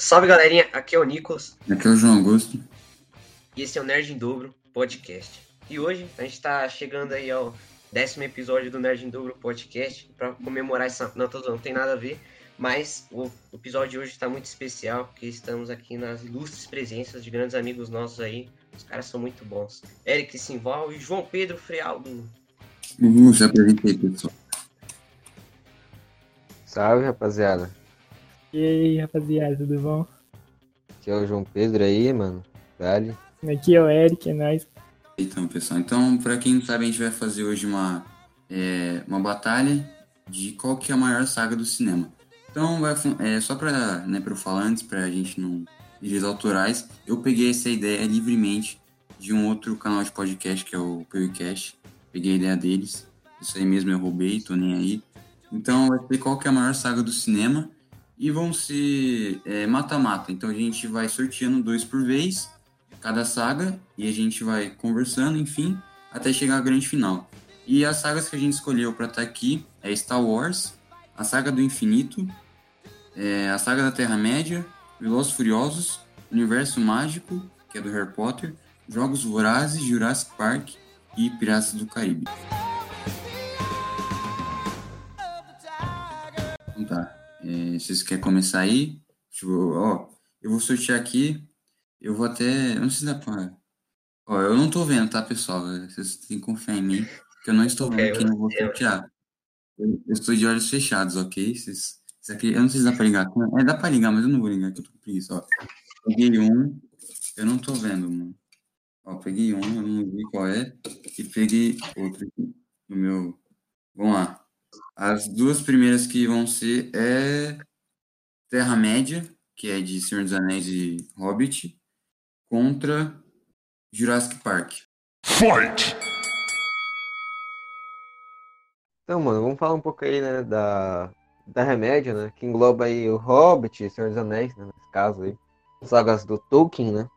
Salve galerinha, aqui é o Nicolas. Aqui é o João Augusto. E esse é o Nerd em Dobro Podcast. E hoje a gente tá chegando aí ao décimo episódio do Nerd em Dobro Podcast. Para comemorar essa. Não, tô, não tem nada a ver. Mas o episódio de hoje está muito especial, porque estamos aqui nas ilustres presenças de grandes amigos nossos aí. Os caras são muito bons. Eric Simval e João Pedro Frealdo. Uhum, se apresentei, pessoal. Salve, rapaziada. E aí, rapaziada, tudo bom? Aqui é o João Pedro aí, mano. Dali. Aqui é o Eric, é nóis. Então, pessoal, então, pra quem não sabe, a gente vai fazer hoje uma, é, uma batalha de qual que é a maior saga do cinema. Então, vai, é, só pra, né, pra eu falar antes, pra gente não... Direitos autorais, eu peguei essa ideia livremente de um outro canal de podcast, que é o PewCast. Peguei a ideia deles. Isso aí mesmo eu roubei, tô nem aí. Então, vai ser qual que é a maior saga do cinema e vão ser é, mata-mata. É, então a gente vai sorteando dois por vez, cada saga, e a gente vai conversando, enfim, até chegar à grande final. E as sagas que a gente escolheu para estar tá aqui é Star Wars, a saga do Infinito, é, a saga da Terra-média, Velozes Furiosos, Universo Mágico, que é do Harry Potter, Jogos Vorazes, Jurassic Park e Piratas do Caribe. Então tá. É, vocês querem começar aí? Tipo, ó, eu vou sortear aqui. Eu vou até. Eu não sei se dá pra. Ó, eu não tô vendo, tá, pessoal? Vocês têm que confiar em mim, porque eu não estou vendo quem eu vou sortear. Eu, eu, estou de olhos fechados, ok? Vocês, aqui, eu não sei se dá pra ligar. É, dá pra ligar, mas eu não vou ligar, que eu tô com preguiça, ó. Peguei um, eu não tô vendo, mano. Ó, peguei um, eu não vi qual é. E peguei outro aqui no meu. Vamos lá. As duas primeiras que vão ser é Terra-média, que é de Senhor dos Anéis e Hobbit, contra Jurassic Park. Fight! Então, mano, vamos falar um pouco aí, né, da Terra-média, né, que engloba aí o Hobbit, Senhor dos Anéis, né, nesse caso aí, sagas do Tolkien, né.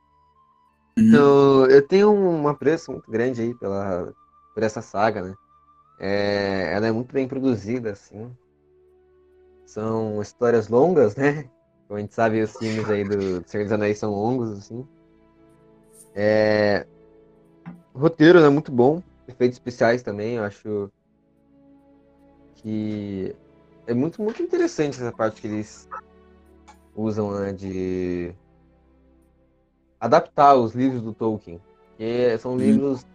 Uhum. Então, eu tenho um apreço muito grande aí pela, por essa saga, né. É, ela é muito bem produzida, assim. São histórias longas, né? Como a gente sabe, os filmes aí do Senhor dos Anéis são longos, assim. É... O roteiro é né, muito bom. Efeitos especiais também, eu acho que é muito, muito interessante essa parte que eles usam né, de adaptar os livros do Tolkien. Que são livros.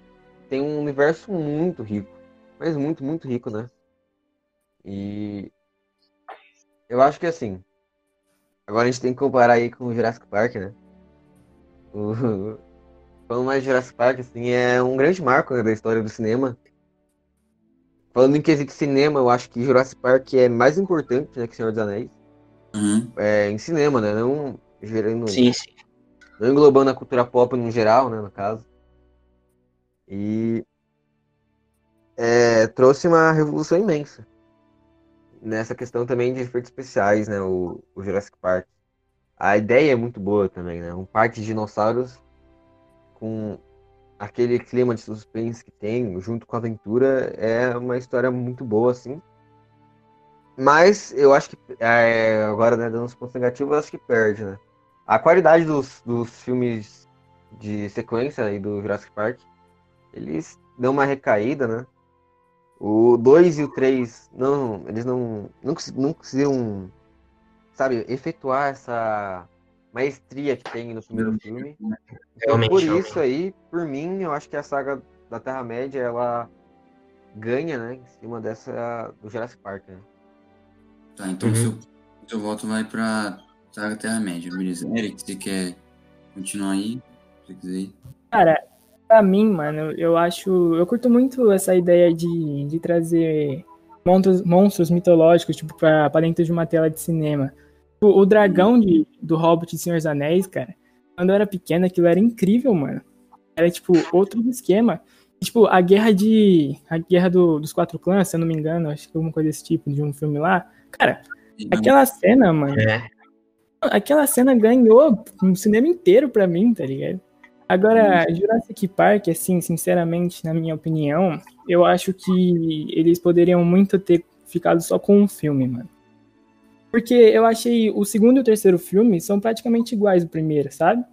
tem um universo muito rico mas muito, muito rico, né? E eu acho que assim, agora a gente tem que comparar aí com o Jurassic Park, né? O... Falando mais de Jurassic Park, assim, é um grande marco né, da história do cinema. Falando em quesito cinema, eu acho que Jurassic Park é mais importante né, que Senhor dos Anéis. Uhum. É, em cinema, né? Não gerando. Sim, sim. Não englobando a cultura pop no geral, né, no caso. E é, trouxe uma revolução imensa nessa questão também de efeitos especiais, né? O, o, Jurassic Park. A ideia é muito boa também, né? Um parque de dinossauros com aquele clima de suspense que tem, junto com a aventura, é uma história muito boa, assim. Mas eu acho que, é, agora, né, dando uns pontos negativos, eu acho que perde, né? A qualidade dos, dos filmes de sequência aí do Jurassic Park, eles dão uma recaída, né? O 2 e o 3, não, eles não, não, não conseguiram, sabe, efetuar essa maestria que tem no primeiro filme. Então, por isso aí, por mim, eu acho que a saga da Terra-média, ela ganha, né, em cima dessa do Jurassic Park, né? Tá, então uhum. seu, seu voto vai pra saga Terra-média, beleza. Eric, você quer continuar aí? Se quiser Cara, Pra mim, mano, eu acho. Eu curto muito essa ideia de, de trazer monstros, monstros mitológicos, tipo, pra, pra dentro de uma tela de cinema. O, o dragão de, do Hobbit e Senhor dos Anéis, cara, quando eu era pequena, aquilo era incrível, mano. Era, tipo, outro esquema. Tipo, a guerra de. A guerra do, dos quatro clãs, se eu não me engano, acho que alguma coisa desse tipo, de um filme lá. Cara, aquela cena, mano. É. Aquela cena ganhou um cinema inteiro pra mim, tá ligado? Agora, Jurassic Park, assim, sinceramente, na minha opinião, eu acho que eles poderiam muito ter ficado só com um filme, mano. Porque eu achei o segundo e o terceiro filme são praticamente iguais ao primeiro, sabe?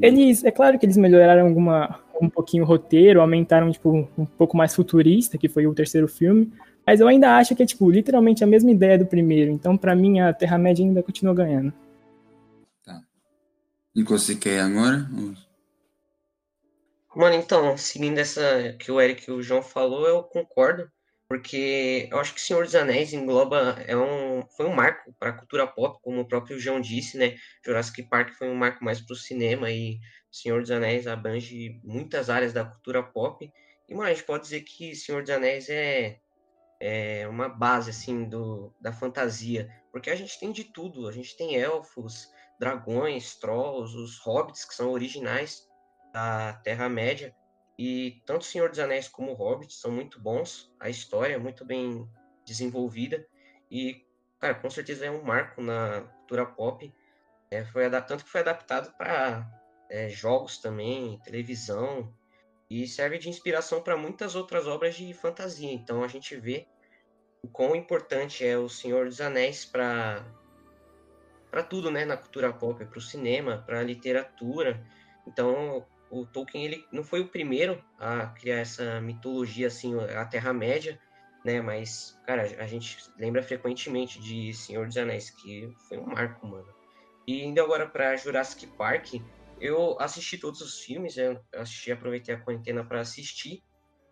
Eles, é claro que eles melhoraram alguma, um pouquinho o roteiro, aumentaram, tipo, um pouco mais futurista, que foi o terceiro filme, mas eu ainda acho que é, tipo, literalmente a mesma ideia do primeiro. Então, para mim, a Terra-média ainda continua ganhando. Tá. E você quer agora? Mano, então, seguindo essa que o Eric e o João falou, eu concordo, porque eu acho que Senhor dos Anéis engloba, é um, foi um marco para a cultura pop, como o próprio João disse, né? Jurassic Park foi um marco mais para o cinema e Senhor dos Anéis abrange muitas áreas da cultura pop. E, mano, a gente pode dizer que Senhor dos Anéis é, é uma base, assim, do, da fantasia, porque a gente tem de tudo, a gente tem elfos, dragões, trolls, os hobbits, que são originais, da Terra-média. E tanto o Senhor dos Anéis como o Hobbit são muito bons. A história é muito bem desenvolvida. E, cara, com certeza é um marco na cultura pop. É, foi tanto que foi adaptado para é, jogos também, televisão. E serve de inspiração para muitas outras obras de fantasia. Então a gente vê o quão importante é o Senhor dos Anéis para para tudo, né, na cultura pop, para o cinema, para a literatura. Então, o Tolkien ele não foi o primeiro a criar essa mitologia assim, a Terra-média, né? Mas, cara, a gente lembra frequentemente de Senhor dos Anéis, que foi um marco, mano. E indo agora para Jurassic Park, eu assisti todos os filmes, eu assisti, aproveitei a quarentena para assistir.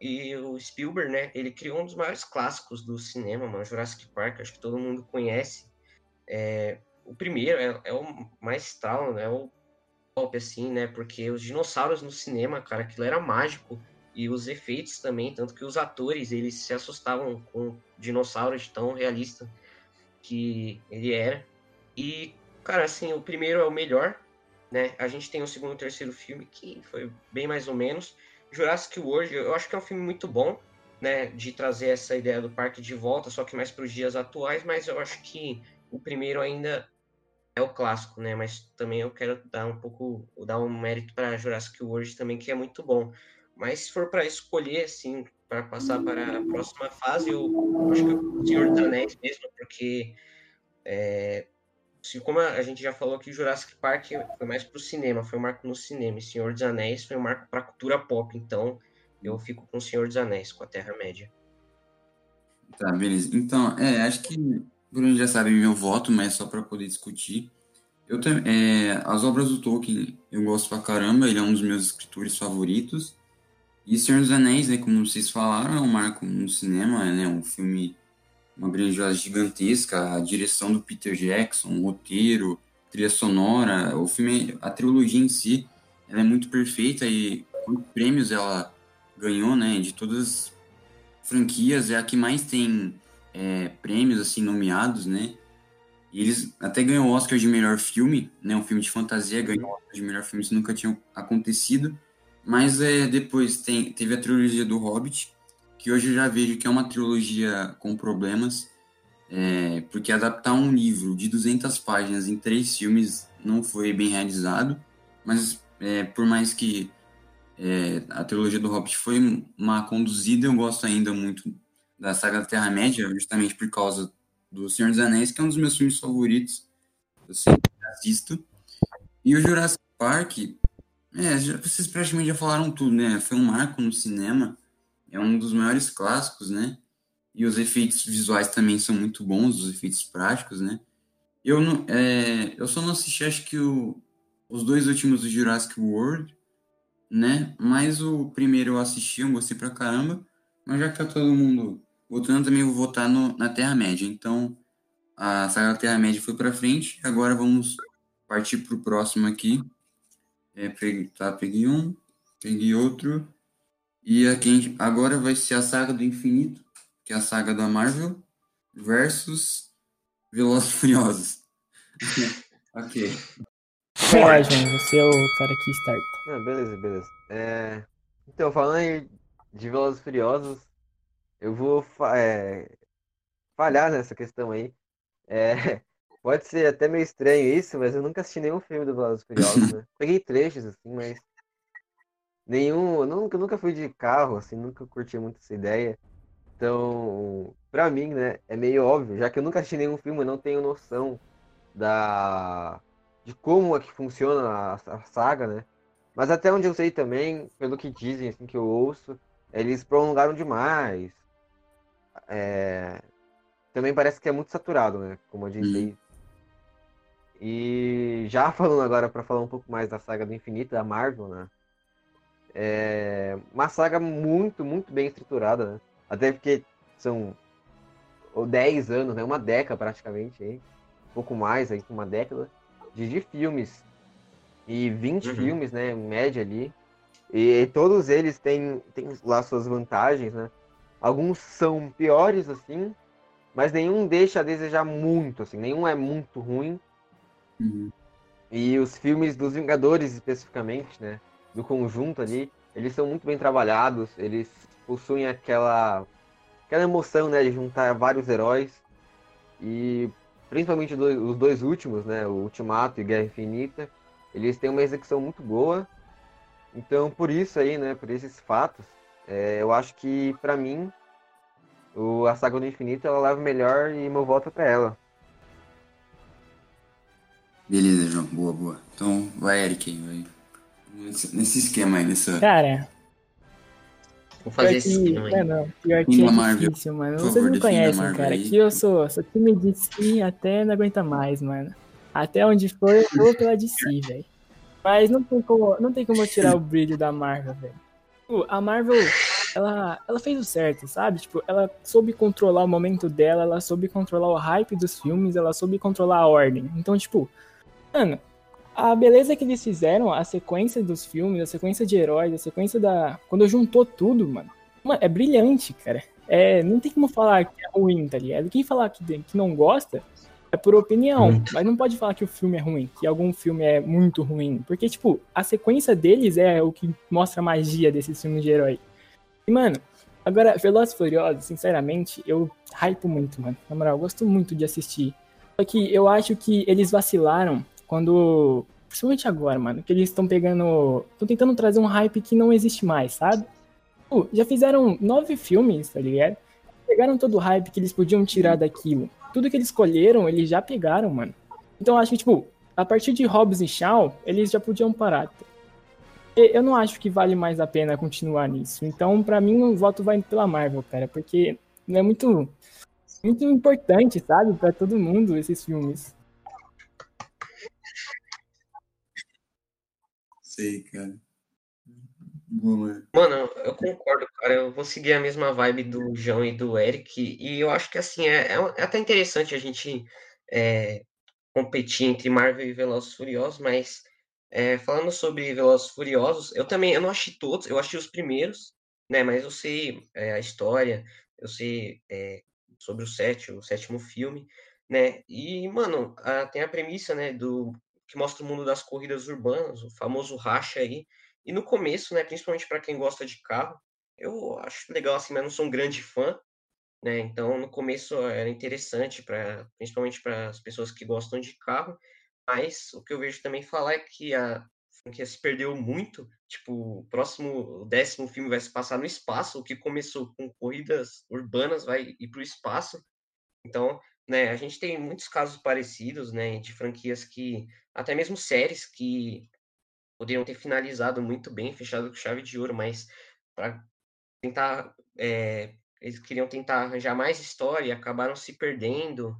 E o Spielberg, né, ele criou um dos maiores clássicos do cinema, mano, Jurassic Park, acho que todo mundo conhece. É, o primeiro é, é o mais tal, né, é o top, assim, né? Porque os dinossauros no cinema, cara, aquilo era mágico. E os efeitos também, tanto que os atores, eles se assustavam com dinossauros tão realista que ele era. E, cara, assim, o primeiro é o melhor, né? A gente tem o segundo e o terceiro filme, que foi bem mais ou menos. Jurassic World, eu acho que é um filme muito bom, né? De trazer essa ideia do parque de volta, só que mais para os dias atuais, mas eu acho que o primeiro ainda é o clássico, né? Mas também eu quero dar um pouco, dar um mérito para Jurassic World também, que é muito bom. Mas se for para escolher, assim, para passar para a próxima fase, eu acho que o Senhor dos Anéis mesmo, porque é, se, como a gente já falou aqui, Jurassic Park foi mais para o cinema, foi um marco no cinema, e Senhor dos Anéis foi um marco para a cultura pop, então eu fico com o Senhor dos Anéis, com a Terra-média. Tá, beleza. Então, é, acho que Bruno já sabe meu voto, mas só para poder discutir. Eu é, as obras do Tolkien eu gosto pra caramba, ele é um dos meus escritores favoritos. E Senhor dos Anéis, né, como vocês falaram, é um marco no cinema, né, um filme, uma grandiosa gigantesca, a direção do Peter Jackson, o roteiro, trilha sonora, o filme, a trilogia em si, ela é muito perfeita e quantos prêmios ela ganhou, né, de todas as franquias, é a que mais tem é, prêmios assim nomeados, né? E eles até ganhou o Oscar de melhor filme, né? Um filme de fantasia ganhou o Oscar de melhor filme, isso nunca tinha acontecido. Mas é, depois tem, teve a trilogia do Hobbit, que hoje eu já vejo que é uma trilogia com problemas, é, porque adaptar um livro de 200 páginas em três filmes não foi bem realizado, mas é, por mais que é, a trilogia do Hobbit foi uma conduzida, eu gosto ainda muito da saga da Terra-média, justamente por causa do Senhor dos Anéis, que é um dos meus filmes favoritos. Eu sempre assisto. E o Jurassic Park, é, já, vocês praticamente já falaram tudo, né? Foi um marco no cinema, é um dos maiores clássicos, né? E os efeitos visuais também são muito bons, os efeitos práticos, né? Eu, não, é, eu só não assisti, acho que o, os dois últimos do Jurassic World, né? Mas o primeiro eu assisti, eu gostei pra caramba. Mas já que tá todo mundo votando, também vou votar no, na Terra-média. Então, a saga da Terra-média foi para frente. Agora vamos partir para o próximo aqui. É, peguei, tá, peguei um, peguei outro. E aqui, agora vai ser a saga do infinito, que é a saga da Marvel, versus Velozes Furiosos. ok. Vai João, você é o cara que starta. Ah, beleza, beleza. É... Então, falando aí de Velozes Furiosos, eu vou é, falhar nessa questão aí. É, pode ser até meio estranho isso, mas eu nunca assisti nenhum filme do Velozes Furiosos, né? Peguei trechos, assim, mas nenhum... Eu nunca, nunca fui de carro, assim, nunca curti muito essa ideia. Então, pra mim, né, é meio óbvio, já que eu nunca assisti nenhum filme, eu não tenho noção da de como é que funciona a, a saga, né? Mas até onde eu sei também, pelo que dizem, assim, que eu ouço, eles prolongaram demais. É... Também parece que é muito saturado, né? Como eu disse aí. E já falando agora para falar um pouco mais da saga do infinito da Marvel, né? É uma saga muito, muito bem estruturada, né? Até porque são 10 anos, né? Uma década praticamente, hein? um pouco mais aí, uma década de, de filmes. E 20 uhum. filmes, né? Em média ali. E todos eles têm, têm lá suas vantagens, né? Alguns são piores, assim, mas nenhum deixa a desejar muito, assim. Nenhum é muito ruim. Uhum. E os filmes dos Vingadores, especificamente, né? Do conjunto ali, eles são muito bem trabalhados. Eles possuem aquela, aquela emoção, né? De juntar vários heróis. E principalmente os dois últimos, né? O Ultimato e Guerra Infinita. Eles têm uma execução muito boa. Então, por isso aí, né? Por esses fatos, é, eu acho que, para mim, o, a Saga do Infinito, ela leva melhor e meu voto é pra ela. Beleza, João. Boa, boa. Então, vai, Eric. Vai. Nesse, nesse esquema aí, nessa... Cara... Vou fazer esse esquema aí. É, não. Pior que é Marvel. difícil, mano. Vocês favor, não conhecem, cara. Aí. Que eu sou, sou time DC até não aguenta mais, mano. Até onde for, eu vou pela DC, velho. Mas não tem como, não tem como tirar o brilho da Marvel, velho. Tipo, a Marvel, ela, ela fez o certo, sabe? Tipo, ela soube controlar o momento dela, ela soube controlar o hype dos filmes, ela soube controlar a ordem. Então, tipo, mano, a beleza que eles fizeram, a sequência dos filmes, a sequência de heróis, a sequência da. Quando juntou tudo, mano. Mano, é brilhante, cara. É, não tem como falar que é ruim, tá ligado? Quem falar que, que não gosta, é por opinião, hum. mas não pode falar que o filme é ruim, que algum filme é muito ruim, porque, tipo, a sequência deles é o que mostra a magia desses filmes de herói. E, mano, agora, Velozes e Furiosos, sinceramente, eu hypo muito, mano. Na moral, eu gosto muito de assistir. Só que eu acho que eles vacilaram quando... Principalmente agora, mano, que eles estão pegando... Estão tentando trazer um hype que não existe mais, sabe? Pô, já fizeram nove filmes, tá ligado? Pegaram todo o hype que eles podiam tirar daquilo tudo que eles escolheram, eles já pegaram, mano. Então acho que, tipo, a partir de Hobbs e Shaw, eles já podiam parar. Eu não acho que vale mais a pena continuar nisso. Então, para mim, o voto vai pela Marvel, cara, porque é muito, muito importante, sabe, para todo mundo esses filmes. Sei, cara. Mano, eu concordo, cara. Eu vou seguir a mesma vibe do João e do Eric. E eu acho que, assim, é, é até interessante a gente é, competir entre Marvel e Velozes Furiosos, mas é, falando sobre Velozes Furiosos, eu também, eu não achei todos, eu achei os primeiros, né? Mas eu sei é, a história, eu sei é, sobre o sétimo, o sétimo filme, né? E, mano, a, tem a premissa, né, do que mostra o mundo das corridas urbanas, o famoso racha aí, e no começo, né, principalmente para quem gosta de carro, eu acho legal assim, mas não sou um grande fã, né? Então no começo era interessante para, principalmente para as pessoas que gostam de carro, mas o que eu vejo também falar é que a franquia se perdeu muito. Tipo, o próximo, o décimo filme vai se passar no espaço, o que começou com corridas urbanas vai ir para o espaço. Então, né, a gente tem muitos casos parecidos, né, de franquias que, até mesmo séries que poderiam ter finalizado muito bem, fechado com chave de ouro, mas para tentar. É, eles queriam tentar arranjar mais história e acabaram se perdendo.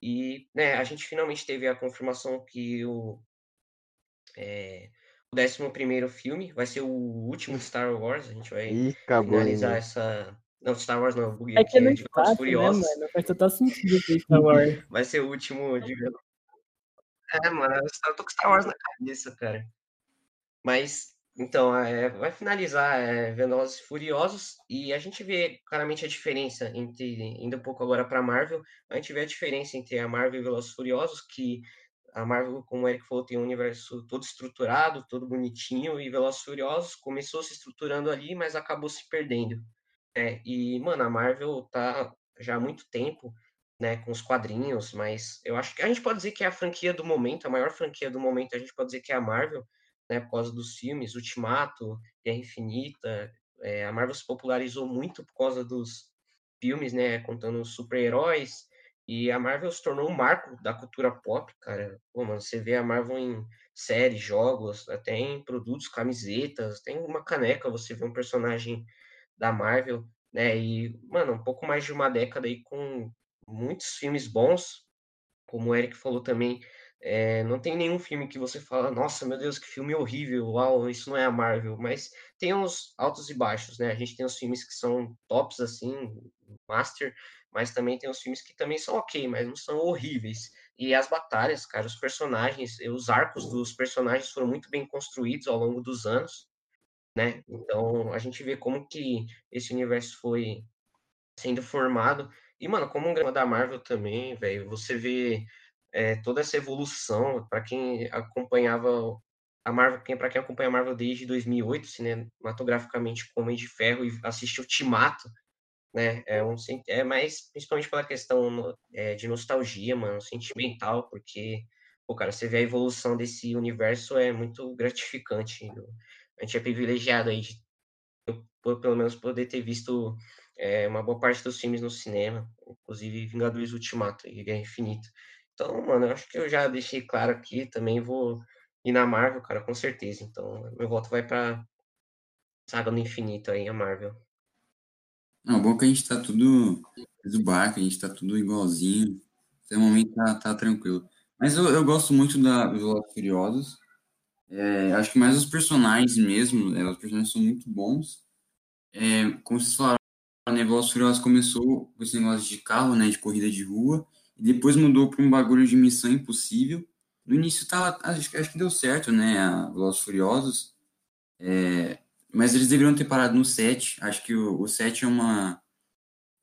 E né, a gente finalmente teve a confirmação que o, é, o 11 filme vai ser o último Star Wars. A gente vai Ih, finalizar essa. Não, Star Wars não, buguei é aqui, é de fácil, né, Furiosos. Né, mano? Faz total sentido Star Wars. vai ser o último de. É, mano, eu tô com Star Wars na cabeça, cara. Mas, então, é, vai finalizar é, Velozes Furiosos e a gente vê claramente a diferença entre, indo um pouco agora para Marvel, a gente vê a diferença entre a Marvel e Velozes Furiosos, que a Marvel, como o Eric falou, tem um universo todo estruturado, todo bonitinho, e Velozes Furiosos começou se estruturando ali, mas acabou se perdendo. É, e, mano, a Marvel tá já há muito tempo né, com os quadrinhos, mas eu acho que a gente pode dizer que é a franquia do momento, a maior franquia do momento, a gente pode dizer que é a Marvel, né, por causa dos filmes, Ultimato, Guerra Infinita. É, a Marvel se popularizou muito por causa dos, filmes, né, contando super-heróis, e a Marvel se tornou um marco da cultura pop, cara. Pô, mano, você vê a Marvel em séries, jogos, até em produtos, camisetas, tem uma caneca, você vê um personagem da Marvel, né? E, mano, um pouco mais de uma década aí com muitos filmes bons, como o Eric falou também, é, não tem nenhum filme que você fala, nossa, meu Deus, que filme horrível, uau, isso não é a Marvel, mas tem uns altos e baixos, né? A gente tem os filmes que são tops, assim, master, mas também tem os filmes que também são ok, mas não são horríveis. E as batalhas, cara, os personagens, os arcos dos personagens foram muito bem construídos ao longo dos anos, né? Então a gente vê como que esse universo foi sendo formado. E, mano, como um grama da Marvel também, velho, você vê é, toda essa evolução, para quem acompanhava a Marvel, quem, para quem acompanha a Marvel desde 2008, cinematograficamente como Homem de Ferro e assistiu Ultimato, né? É, um, é mais principalmente pela questão é, de nostalgia, mano, sentimental, porque, pô, cara, você vê a evolução desse universo é muito gratificante. A gente é privilegiado aí de, eu, pelo menos, poder ter visto é, uma boa parte dos filmes no cinema, inclusive Vingadores Ultimato e Guerra Infinita. Então, mano, eu acho que eu já deixei claro aqui, também vou ir na Marvel, cara, com certeza. Então, meu voto vai para Saga do Infinito aí, a Marvel. Não, bom que a gente tá tudo do barco, a gente tá tudo igualzinho. Até o momento tá, tá tranquilo. Mas eu, eu gosto muito da Velozes Furiosos. É, acho que mais os personagens mesmo, né, os personagens são muito bons. É, como vocês falaram, a Velozes Furiosos começou com esse negócio de carro, né, de corrida de rua, depois mudou para um bagulho de missão impossível. No início tava, acho, acho que deu certo, né, a Velozes Furiosos. É, mas eles deveriam ter parado no 7. Acho que o, o 7 é uma.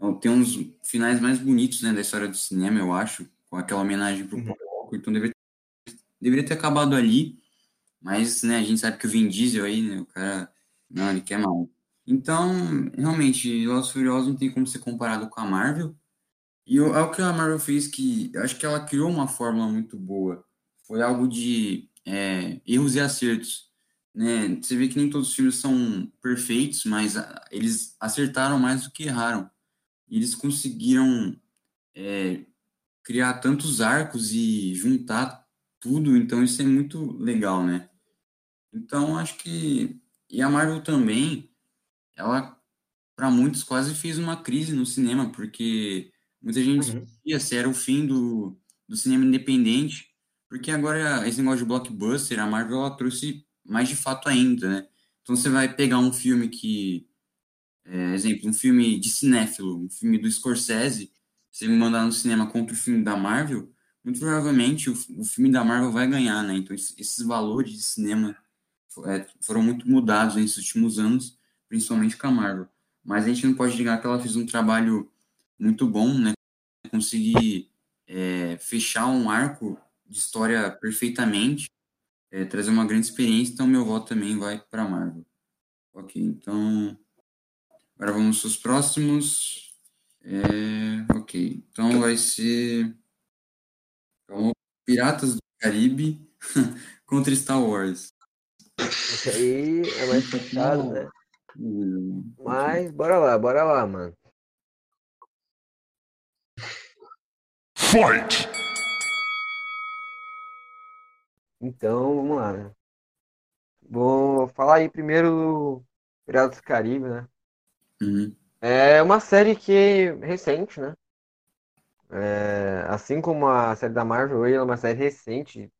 É tem uns finais mais bonitos né, da história do cinema, eu acho, com aquela homenagem pro uhum. Paul Então deveria, deveria ter acabado ali. Mas né, a gente sabe que o Vin Diesel aí, né, o cara. Não, ele quer mal. Então, realmente, Los Furiosos não tem como ser comparado com a Marvel. E é o que a Marvel fez que acho que ela criou uma fórmula muito boa. Foi algo de é, erros e acertos né? Você vê que nem todos os filmes são perfeitos, mas eles acertaram mais do que erraram. E eles conseguiram é, criar tantos arcos e juntar tudo, então isso é muito legal, né? Então acho que e a Marvel também, ela para muitos quase fez uma crise no cinema, porque muita gente uhum. sabia se era o fim do, do cinema independente, porque agora esse negócio de blockbuster, a Marvel ela trouxe mais de fato ainda, né? Então você vai pegar um filme que, é, exemplo, um filme de cinéfilo, um filme do Scorsese, você me mandar no cinema contra o filme da Marvel, muito provavelmente o, o filme da Marvel vai ganhar, né? Então esses valores de cinema é, foram muito mudados nesses últimos anos, principalmente com a Marvel. Mas a gente não pode negar que ela fez um trabalho muito bom, né? Conseguir é, fechar um arco de história perfeitamente é, trazer uma grande experiência, então meu voto também vai para Marvel. Ok, então agora vamos para os próximos. É, ok, então vai ser então, Piratas do Caribe contra Star Wars. Isso aí é mais fechado, né? Mas bora lá, bora lá, mano. Fight! Então, vamos lá, né? Vou falar aí primeiro do Piratas do Caribe, né? Uhum. É uma série que é recente, né? É, assim como a série da Marvel, ela é uma série recente,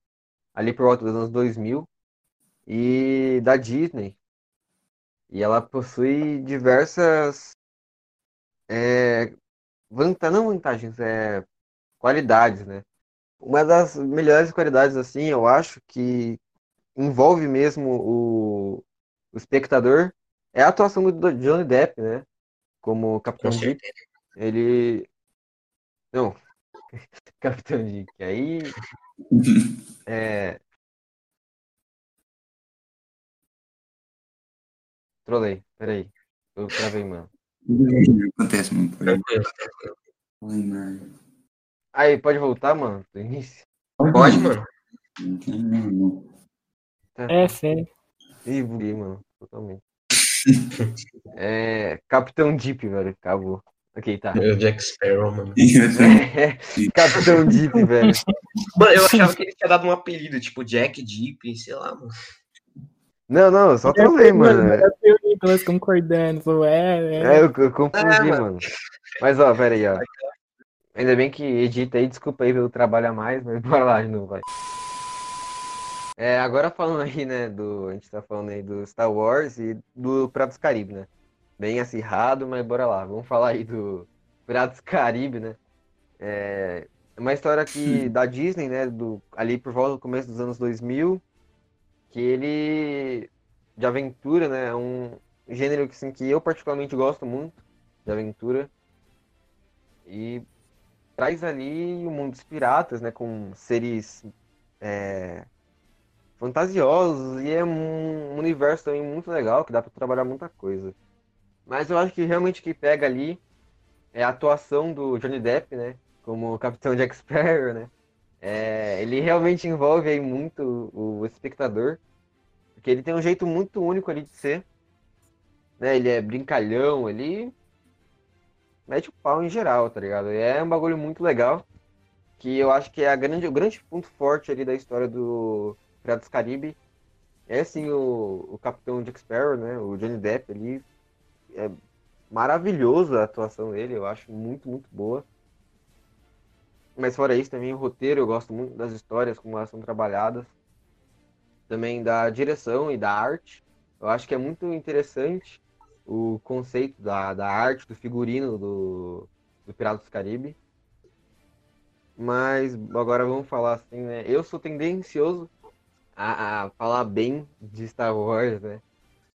ali por volta dos anos 2000, e da Disney. E ela possui diversas é, vanta, não vantagens, é, qualidades, né? Uma das melhores qualidades, assim, eu acho, que envolve mesmo o, o espectador, é a atuação do Johnny Depp, né? Como Capitão Dick. Ele. Não. Capitão Dick. Aí. é. Trolei, peraí. Eu travei, mano. Acontece, mano. Oi, mano. Aí, pode voltar, mano, do início? Pode, mano. É, sério. Ih, buguei, mano, totalmente. é, Capitão Deep, velho, acabou. Ok, tá. É o Jack Sparrow, mano. É, Capitão Deep, velho. Mano, eu achava que ele tinha dado um apelido, tipo Jack Deep, sei lá, mano. Não, não, só trolei, mano. Eu e o Nicolas concordando. Falou, é, é. É, eu, eu confundi, É, mano. mano. Mas, ó, pera aí, ó. Ainda bem que edita aí, desculpa aí pelo trabalho a mais, mas bora lá de novo, vai. É, agora falando aí, né, do... A gente tá falando aí do Star Wars e do Piratas do Caribe, né? Bem acirrado, mas bora lá. Vamos falar aí do Piratas do Caribe, né? É é uma história que, da Disney, né, do, ali por volta do começo dos anos 2000, que ele... De aventura, né, é um gênero que, assim, que eu particularmente gosto muito, de aventura. E traz ali o mundo dos piratas, né, com seres é, fantasiosos e é um universo também muito legal que dá para trabalhar muita coisa. Mas eu acho que realmente que pega ali é a atuação do Johnny Depp, né, como Capitão Jack Sparrow, né. É, ele realmente envolve aí muito o espectador, porque ele tem um jeito muito único ali de ser, né, ele é brincalhão, ele mete o pau em geral, tá ligado? E é um bagulho muito legal, que eu acho que é a grande, o grande ponto forte ali da história do Piratas Caribe. É assim o, o Capitão Jack Sparrow, né? O Johnny Depp ali. É maravilhoso a atuação dele, eu acho muito, muito boa. Mas fora isso, também o roteiro, eu gosto muito das histórias, como elas são trabalhadas. Também da direção e da arte. Eu acho que é muito interessante o conceito da, da arte, do figurino do, do Piratas do Caribe. Mas agora vamos falar assim, né? Eu sou tendencioso a, a falar bem de Star Wars, né?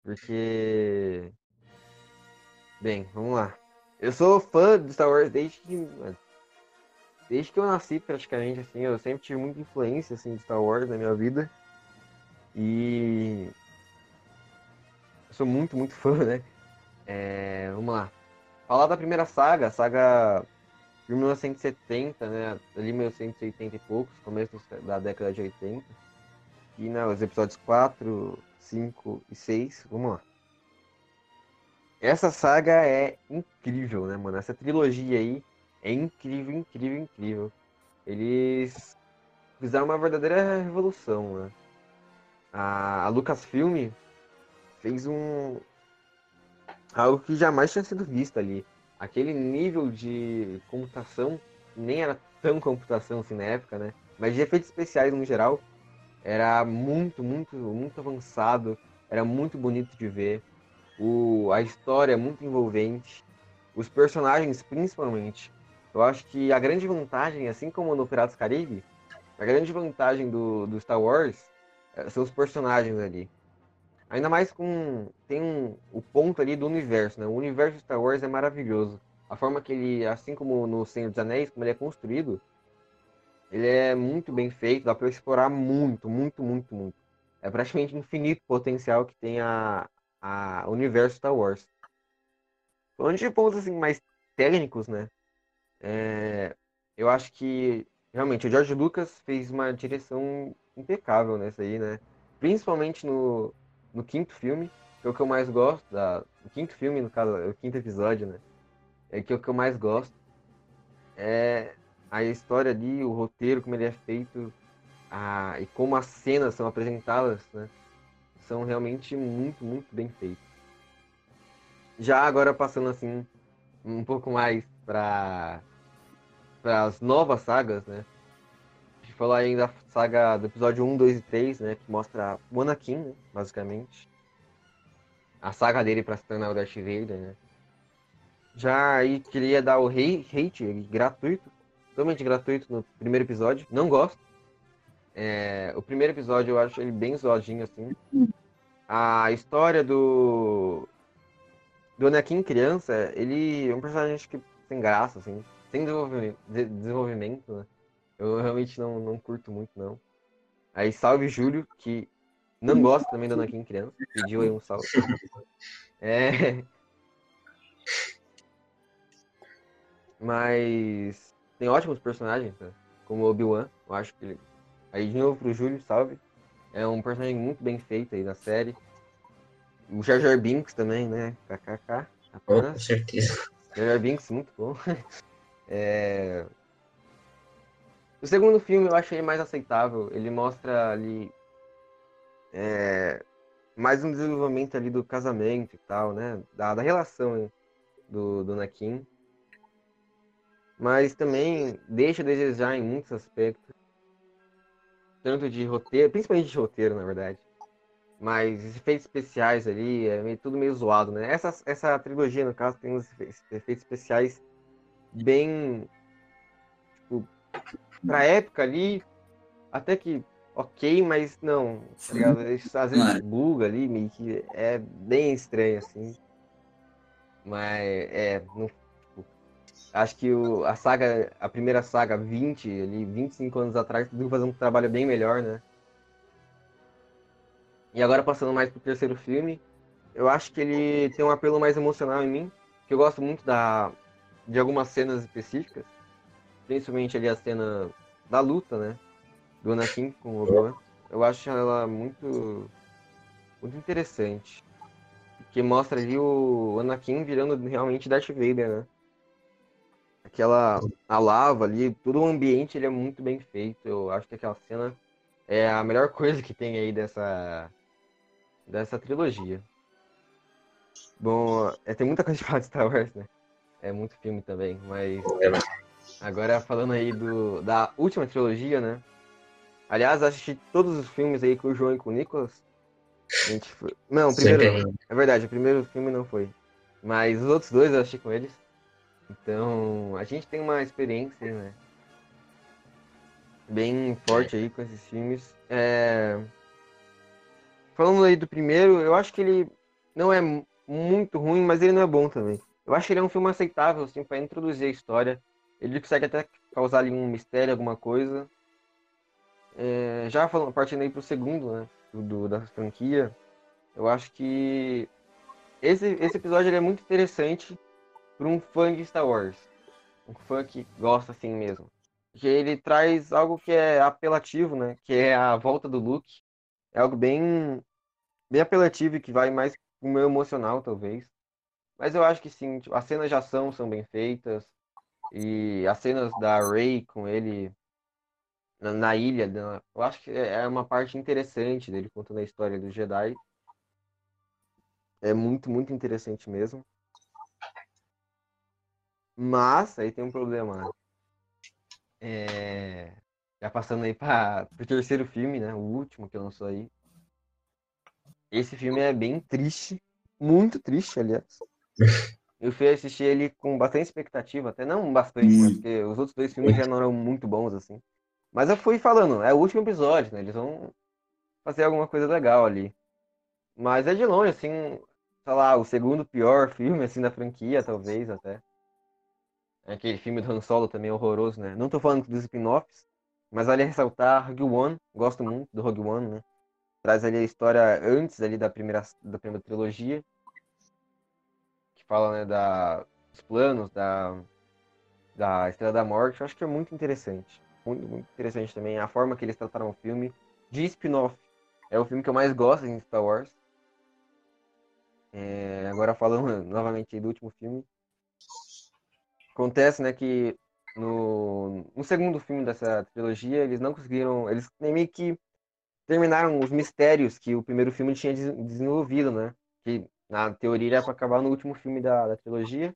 Porque. Bem, vamos lá. Eu sou fã de Star Wars desde que. Desde que eu nasci, praticamente, assim, eu sempre tive muita influência assim, de Star Wars na minha vida. E. Eu sou muito, muito fã, né? É, vamos lá. Falar da primeira saga, saga de 1970, né? Ali 1980 e poucos, começo da década de 80. E né, os episódios 4, 5 e 6. Vamos lá. Essa saga é incrível, né, mano? Essa trilogia aí é incrível, incrível, incrível. Eles fizeram uma verdadeira revolução, né? A, a Lucasfilm fez um, algo que jamais tinha sido visto ali. Aquele nível de computação, nem era tão computação assim na época, né? Mas de efeitos especiais no geral, era muito, muito, muito avançado, era muito bonito de ver. O, a história é muito envolvente, os personagens principalmente. Eu acho que a grande vantagem, assim como no Piratas Caribe, a grande vantagem do, do Star Wars eh, são os personagens ali. Ainda mais com. Tem um, o ponto ali do universo, né? O universo de Star Wars é maravilhoso. A forma que ele, assim como no Senhor dos Anéis, como ele é construído, ele é muito bem feito, dá pra explorar muito, muito, muito, muito. É praticamente infinito o potencial que tem a, a universo Star Wars. Falando de pontos assim, mais técnicos, né? É, eu acho que realmente o George Lucas fez uma direção impecável nessa aí, né? Principalmente no, no quinto filme, que é o que eu mais gosto, da, quinto filme, no caso, é o quinto episódio, né? É que é o que eu mais gosto. É a história ali, o roteiro, como ele é feito, a, e como as cenas são apresentadas, né? São realmente muito, muito bem feitos. Já agora passando assim, um pouco mais para para as novas sagas, né? Falar ainda da saga do episódio 1, 2 e 3, né? Que mostra o Anakin, né, basicamente. A saga dele para se tornar o Darth Vader, né? Já aí queria dar o hate, gratuito, totalmente gratuito no primeiro episódio. Não gosto. É, o primeiro episódio eu acho ele bem zoadinho, assim. A história do. Do Anakin criança, ele é um personagem que sem graça, assim. Sem desenvolvimento, de- desenvolvimento né? Eu realmente não, não curto muito, não. Aí salve Júlio, que não gosta também do Anakin criança. Pediu aí um salve. É. Mas tem ótimos personagens, né? como o Obi-Wan. Eu acho que ele. Aí de novo pro Júlio, salve. É um personagem muito bem feito aí na série. O Jar Jar Binks também, né? KKK. Oh, com certeza. Jar Binks, muito bom. É... O segundo filme eu achei mais aceitável. Ele mostra ali é... mais um desenvolvimento ali do casamento e tal, né? Da, da relação do, do Anakin. Mas também deixa a desejar em muitos aspectos. Tanto de roteiro, principalmente de roteiro, na verdade. Mas os efeitos especiais ali, é meio, tudo meio zoado, né? Essa, essa trilogia, no caso, tem uns efeitos especiais bem. Tipo, pra época ali, até que ok, mas não, tá ligado? Isso, às vezes buga ali, meio que é bem estranho, assim. Mas é. Não, tipo, acho que o, a saga, a primeira saga, 20, ali, 25 anos atrás, tudo fazer um trabalho bem melhor, né? E agora passando mais pro terceiro filme, eu acho que ele tem um apelo mais emocional em mim, que eu gosto muito da, de algumas cenas específicas, principalmente ali a cena da luta, né, do Anakin com o Obi-Wan. Eu acho ela muito, muito interessante, que mostra ali o Anakin virando realmente Darth Vader, né. Aquela a lava ali, todo o ambiente ele é muito bem feito. Eu acho que aquela cena é a melhor coisa que tem aí dessa dessa trilogia. Bom, é, tem muita coisa de falar de Star Wars, né? É muito filme também, mas. Agora falando aí do, da última trilogia, né? Aliás, assisti todos os filmes aí com o João e com o Nicolas. A gente foi... Não, o primeiro. É verdade, o primeiro filme não foi. Mas os outros dois eu assisti com eles. Então, a gente tem uma experiência, né? Bem forte aí com esses filmes. É... Falando aí do primeiro, eu acho que ele não é muito ruim, mas ele não é bom também. Eu acho que ele é um filme aceitável, assim, para introduzir a história. Ele consegue até causar ali um mistério, alguma coisa. É, já falando, partindo aí pro segundo, né, do, da franquia, eu acho que esse, esse episódio é muito interessante para um fã de Star Wars. Um fã que gosta assim mesmo. Que ele traz algo que é apelativo, né, que é a volta do Luke. É algo bem bem apelativo e que vai mais pro meu emocional, talvez. Mas eu acho que sim, tipo, as cenas de ação são bem feitas. E as cenas da Rey com ele na, na ilha, na, eu acho que é, é uma parte interessante dele contando a história do Jedi. É muito, muito interessante mesmo. Mas aí tem um problema, né? É... Já passando aí para o terceiro filme, né? O último que lançou aí. Esse filme é bem triste, muito triste, aliás. Eu fui assistir ele com bastante expectativa, até não bastante, hum. porque os outros dois filmes já não eram muito bons, assim. Mas eu fui falando, é o último episódio, né? Eles vão fazer alguma coisa legal ali. Mas é de longe, assim, sei lá, o segundo pior filme, assim, da franquia, talvez, até. É aquele filme do Han Solo também horroroso, né? Não tô falando dos spin-offs, mas vale ressaltar Rogue One, gosto muito do Rogue One, né? traz ali a história antes ali da primeira, da primeira trilogia, fala né, da, dos planos, da, da Estrela da Morte. Eu acho que é muito interessante. Muito, muito interessante também a forma que eles trataram o filme. De spin-off, é o filme que eu mais gosto em Star Wars. É, agora falando novamente do último filme. Acontece né, que no, no segundo filme dessa trilogia, eles não conseguiram. Eles meio que terminaram os mistérios que o primeiro filme tinha desenvolvido, né? Que na teoria era para acabar no último filme da, da, trilogia.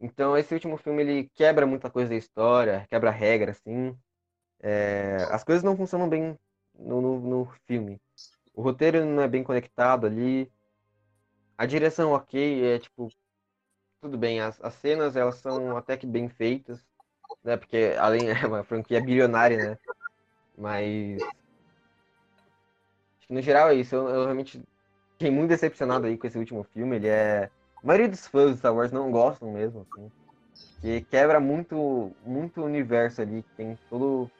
Então esse último filme ele quebra muita coisa da história, quebra regra, assim. É, as coisas não funcionam bem no, no, no, filme. O roteiro não é bem conectado ali. A direção ok, é tipo tudo bem. As, as cenas elas são até que bem feitas, né? Porque além é uma franquia bilionária, né? Mas no geral é isso. Eu, eu, realmente fiquei muito decepcionado aí com esse último filme. Ele é. A maioria dos fãs de Star Wars não gostam mesmo, assim. Que quebra muito, muito universo ali, que tem todo.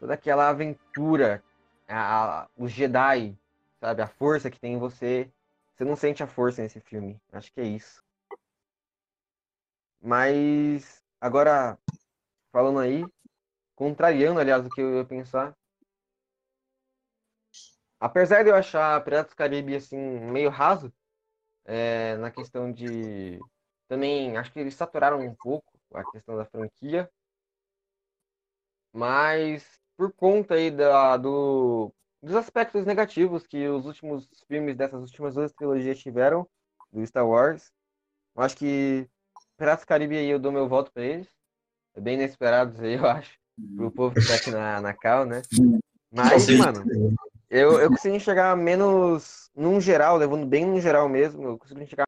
toda aquela aventura. A, a, os Jedi, sabe? A força que tem em você. Você não sente a força nesse filme. Acho que é isso. Mas agora, falando aí, contrariando, aliás, o que eu ia pensar, Apesar de eu achar Piratas do Caribe assim meio raso é, na questão de também acho que eles saturaram um pouco a questão da franquia. Mas por conta aí da, do, dos aspectos negativos que os últimos filmes dessas últimas duas trilogias tiveram, do Star Wars, eu acho que Piratas Caribe aí eu dou meu voto para eles. É bem inesperado aí, eu acho, pro povo que tá aqui na, na Cal, né? Mas, mano, eu, eu consegui enxergar menos, num geral, levando bem no geral mesmo, eu consegui enxergar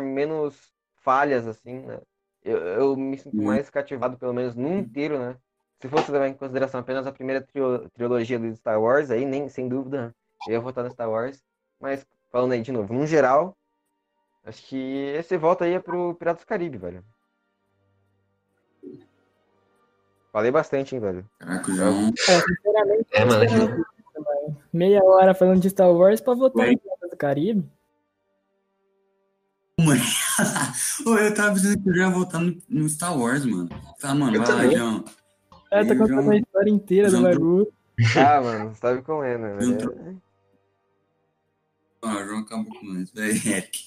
menos falhas, assim, né? Eu, eu me sinto mais cativado, pelo menos num inteiro, né? Se fosse levar em consideração apenas a primeira trio, trilogia do Star Wars, aí nem, sem dúvida, eu ia votar no Star Wars. Mas, falando aí de novo, num geral, acho que esse voto aí é pro Piratas do Caribe, velho. Falei bastante, hein, velho. Caraca, João. É, sinceramente, É, mano, meia hora falando de Star Wars pra votar em Piratas do Caribe. Ô, eu tava pensando que eu já ia voltar no, no Star Wars, mano. Tá, mano, Eu vai lá. João. É, tá contando já- a história inteira do já- bagulho. Ah, mano, sabe como é, né? velho? Ah, o João acabou com isso. Eric.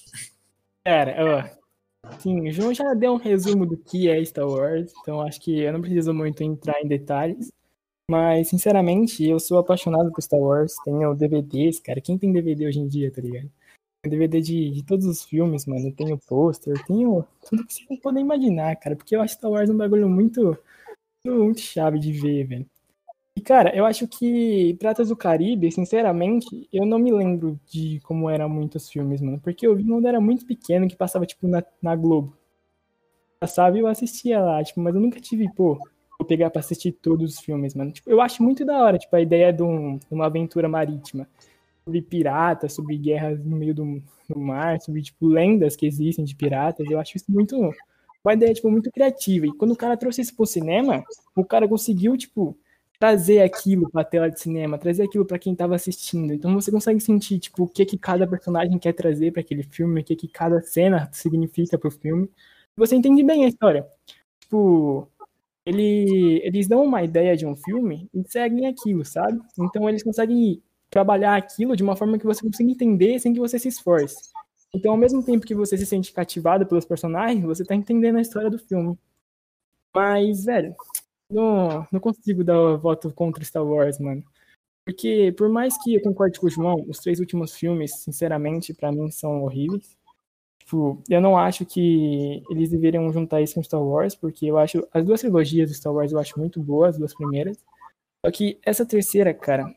Cara, ó. Sim, o João já deu um resumo do que é Star Wars, então acho que eu não preciso muito entrar em detalhes. Mas, sinceramente, eu sou apaixonado por Star Wars. Tenho DVDs, cara. Quem tem DVD hoje em dia, tá ligado? Tenho DVD de, de todos os filmes, mano. Tenho pôster, tenho tudo que você puder imaginar, cara. Porque eu acho Star Wars um bagulho muito, muito, chave de ver, velho. E, cara, eu acho que Pratas do Caribe, sinceramente, eu não me lembro de como eram muitos filmes, mano. Porque eu vi quando era muito pequeno, que passava, tipo, na, na Globo. Passava e eu assistia lá, tipo, mas eu nunca tive, pô, pegar pra assistir todos os filmes, mano. Tipo, eu acho muito da hora, tipo, a ideia de, um- de uma aventura marítima. Sobre piratas, sobre guerras no meio do, do mar, sobre, tipo, lendas que existem de piratas. Eu acho isso muito... Uma ideia, tipo, muito criativa. E quando o cara trouxe isso pro cinema, o cara conseguiu, tipo, trazer aquilo pra tela de cinema, trazer aquilo pra quem tava assistindo. Então você consegue sentir, tipo, o que que cada personagem quer trazer pra aquele filme, o que que cada cena significa pro filme. Você entende bem a história. Tipo, ele, eles dão uma ideia de um filme e seguem aquilo, sabe? Então eles conseguem trabalhar aquilo de uma forma que você consiga entender sem que você se esforce. Então, ao mesmo tempo que você se sente cativado pelos personagens, você tá entendendo a história do filme. Mas, velho, não, não consigo dar voto contra Star Wars, mano. Porque, por mais que eu concorde com o João, os três últimos filmes, sinceramente, pra mim são horríveis. Tipo, eu não acho que eles deveriam juntar isso com Star Wars, porque eu acho. As duas trilogias do Star Wars eu acho muito boas, as duas primeiras. Só que essa terceira, cara,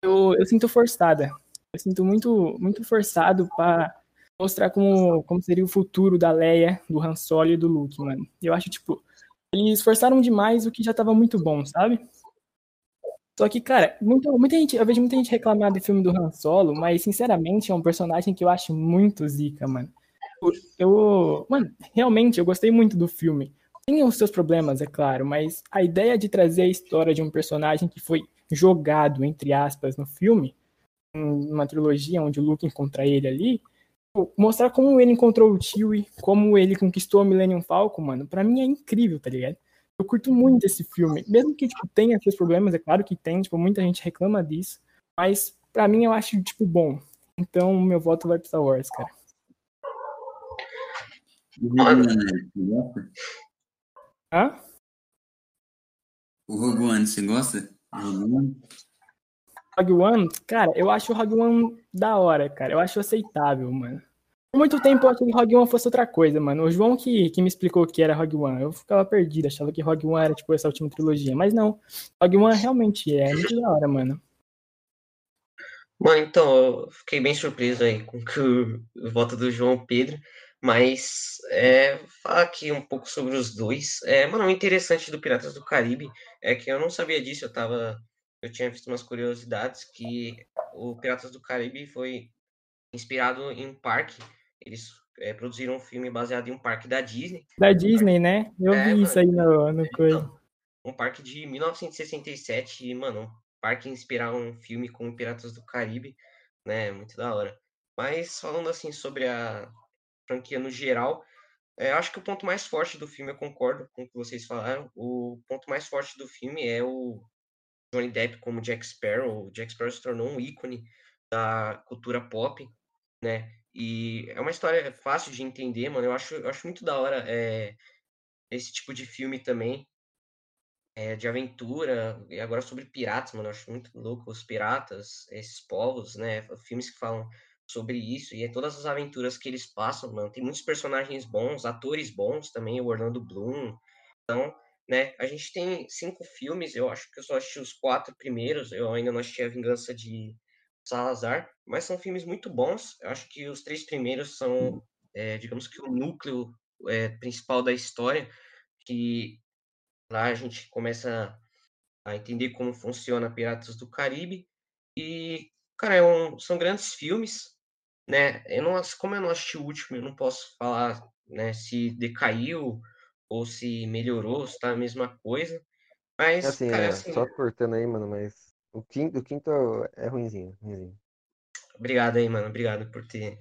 eu, eu sinto forçada. Eu sinto muito, muito forçado pra mostrar como, como seria o futuro da Leia, do Han Solo e do Luke, mano. Eu acho, tipo, eles forçaram demais o que já tava muito bom, sabe? Só que, cara, muita, muita gente, eu vejo muita gente reclamar do filme do Han Solo, mas sinceramente é um personagem que eu acho muito zica, mano. Eu, mano, realmente eu gostei muito do filme. Tem os seus problemas, é claro, mas a ideia de trazer a história de um personagem que foi jogado, entre aspas, no filme, uma trilogia onde o Luke encontra ele ali, mostrar como ele encontrou o Chewie, como ele conquistou o Millennium Falcon, mano, pra mim é incrível, tá ligado? Eu curto muito esse filme, mesmo que tipo tenha seus problemas, é claro que tem, tipo muita gente reclama disso, mas pra mim eu acho tipo bom. Então meu voto vai pro Star Wars, cara. Hã? O Rogue One, você gosta? O Rogue One? Rogue One, cara, eu acho o Rogue One da hora, cara. Eu acho aceitável, mano. Por muito tempo eu achei que Rogue One fosse outra coisa, mano. O João que, que me explicou que era Rogue One. Eu ficava perdido, achava que Rogue One era tipo essa última trilogia. Mas não. Rogue One realmente é, muito da hora, mano. Mano, então, eu fiquei bem surpreso aí com o voto do João Pedro, mas é, falar aqui um pouco sobre os dois. É, mano, o interessante do Piratas do Caribe é que eu não sabia disso, eu tava, eu tinha visto umas curiosidades que o Piratas do Caribe foi inspirado em um parque, eles é, produziram um filme baseado em um parque da Disney, Da Disney, né? Eu É, vi isso aí no, no Então, coisa. um parque de 1967 e, mano, um parque inspirar um filme como Piratas do Caribe, né? Muito da hora. Mas falando assim sobre a franquia no geral, é, eu acho que o ponto mais forte do filme, eu concordo com o que vocês falaram, o ponto mais forte do filme é o Johnny Depp como Jack Sparrow. O Jack Sparrow se tornou um ícone da cultura pop, né? E é uma história fácil de entender, mano. Eu acho, eu acho muito da hora é, esse tipo de filme também. É, de aventura, e agora sobre piratas, mano. Eu acho muito louco os piratas, esses povos, né? Filmes que falam sobre isso, e é todas as aventuras que eles passam, mano. Tem muitos personagens bons, atores bons também, o Orlando Bloom. Então, né, a gente tem cinco filmes, eu acho que eu só assisti os quatro primeiros, eu ainda não assisti A Vingança de Salazar, mas são filmes muito bons. Eu acho que os três primeiros são, é, digamos que o núcleo é, principal da história, que lá a gente começa a entender como funciona Piratas do Caribe. E, cara, é um, são grandes filmes, né? Eu não, como eu não assisti o último, eu não posso falar né, se decaiu ou se melhorou, se tá a mesma coisa. Mas, Assim, cara, é, assim, só cortando aí, mano, mas o quinto, o quinto é ruinzinho, ruinzinho. Obrigado aí, mano. Obrigado por ter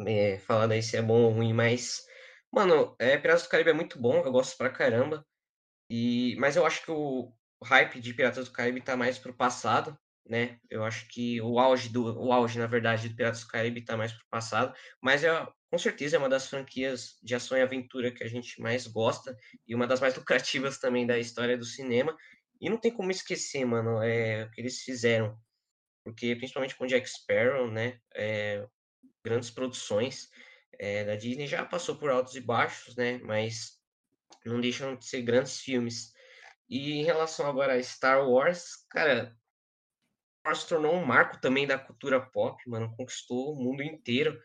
é, falado aí se é bom ou ruim, mas, mano, é, Piratas do Caribe é muito bom, eu gosto pra caramba. E, mas eu acho que o, o hype de Piratas do Caribe tá mais pro passado, né? Eu acho que o auge do o auge, na verdade, do Piratas do Caribe tá mais pro passado, mas é com certeza é uma das franquias de ação e aventura que a gente mais gosta e uma das mais lucrativas também da história do cinema. E não tem como esquecer, mano, é, o que eles fizeram. Porque principalmente com Jack Sparrow, né? É, grandes produções é, da Disney já passou por altos e baixos, né? Mas não deixam de ser grandes filmes. E em relação agora a Star Wars, cara, Star Wars tornou um marco também da cultura pop, mano, conquistou o mundo inteiro,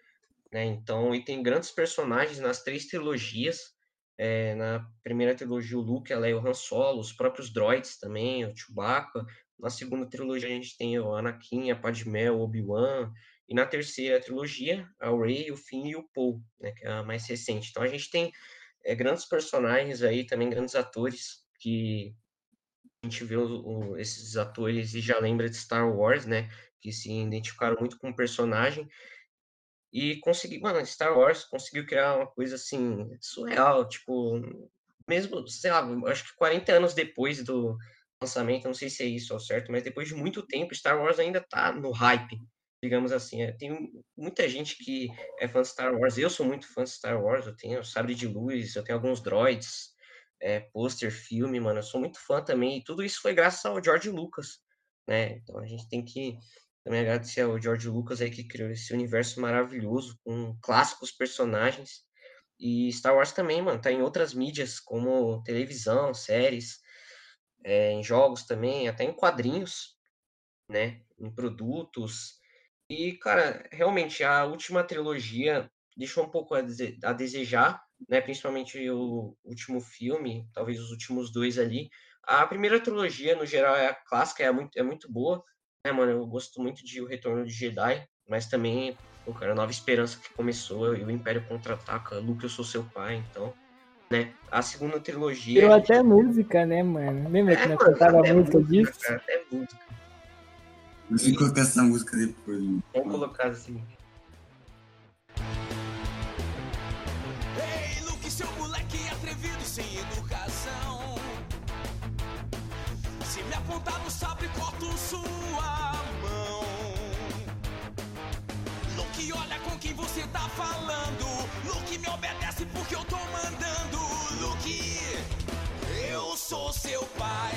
né? Então, e tem grandes personagens nas três trilogias. É, na primeira trilogia, o Luke, a Leia, o Han Solo, os próprios droids também, o Chewbacca. Na segunda trilogia, a gente tem o Anakin, a Padmé, o Obi-Wan. E na terceira trilogia, a Rey, o Finn e o Poe, né, que é a mais recente. Então, a gente tem é, grandes personagens aí, também grandes atores, que a gente vê o, o, esses atores e já lembra de Star Wars, né? Que se identificaram muito com o personagem. E conseguiu, mano, Star Wars conseguiu criar uma coisa assim, surreal, tipo, mesmo, sei lá, acho que 40 anos depois do lançamento, não sei se é isso ao certo, mas depois de muito tempo, Star Wars ainda tá no hype, digamos assim. É, tem muita gente que é fã de Star Wars, eu sou muito fã de Star Wars, eu tenho Sabre de Luz, eu tenho alguns droids, é, pôster, filme, mano, eu sou muito fã também, e tudo isso foi graças ao George Lucas, né? Então a gente tem que também agradecer ao George Lucas aí que criou esse universo maravilhoso, com clássicos personagens. E Star Wars também, mano, tá em outras mídias, como televisão, séries, é, em jogos também, até em quadrinhos, né? Em produtos. E, cara, realmente, a última trilogia deixou um pouco a, dese a desejar, né? Principalmente o último filme, talvez os últimos dois ali. A primeira trilogia, no geral, é clássica, é muito, é muito boa, é, mano, eu gosto muito de O Retorno de Jedi, mas também, pô, cara, Nova Esperança que começou e o Império Contra-Ataca, Luke, eu sou seu pai, então, né? A segunda trilogia... Virou gente... até música, né, mano? Lembra é, que nós cantava a música disso? Cara, até música. Eu vou colocar essa música depois. Mano. Vamos colocar assim. Ei, Luke, seu moleque atrevido sem educação. Apontar no sabre, corto sua mão. Luke, olha com quem você tá falando. Luke, me obedece porque eu tô mandando. Luke, eu sou seu pai.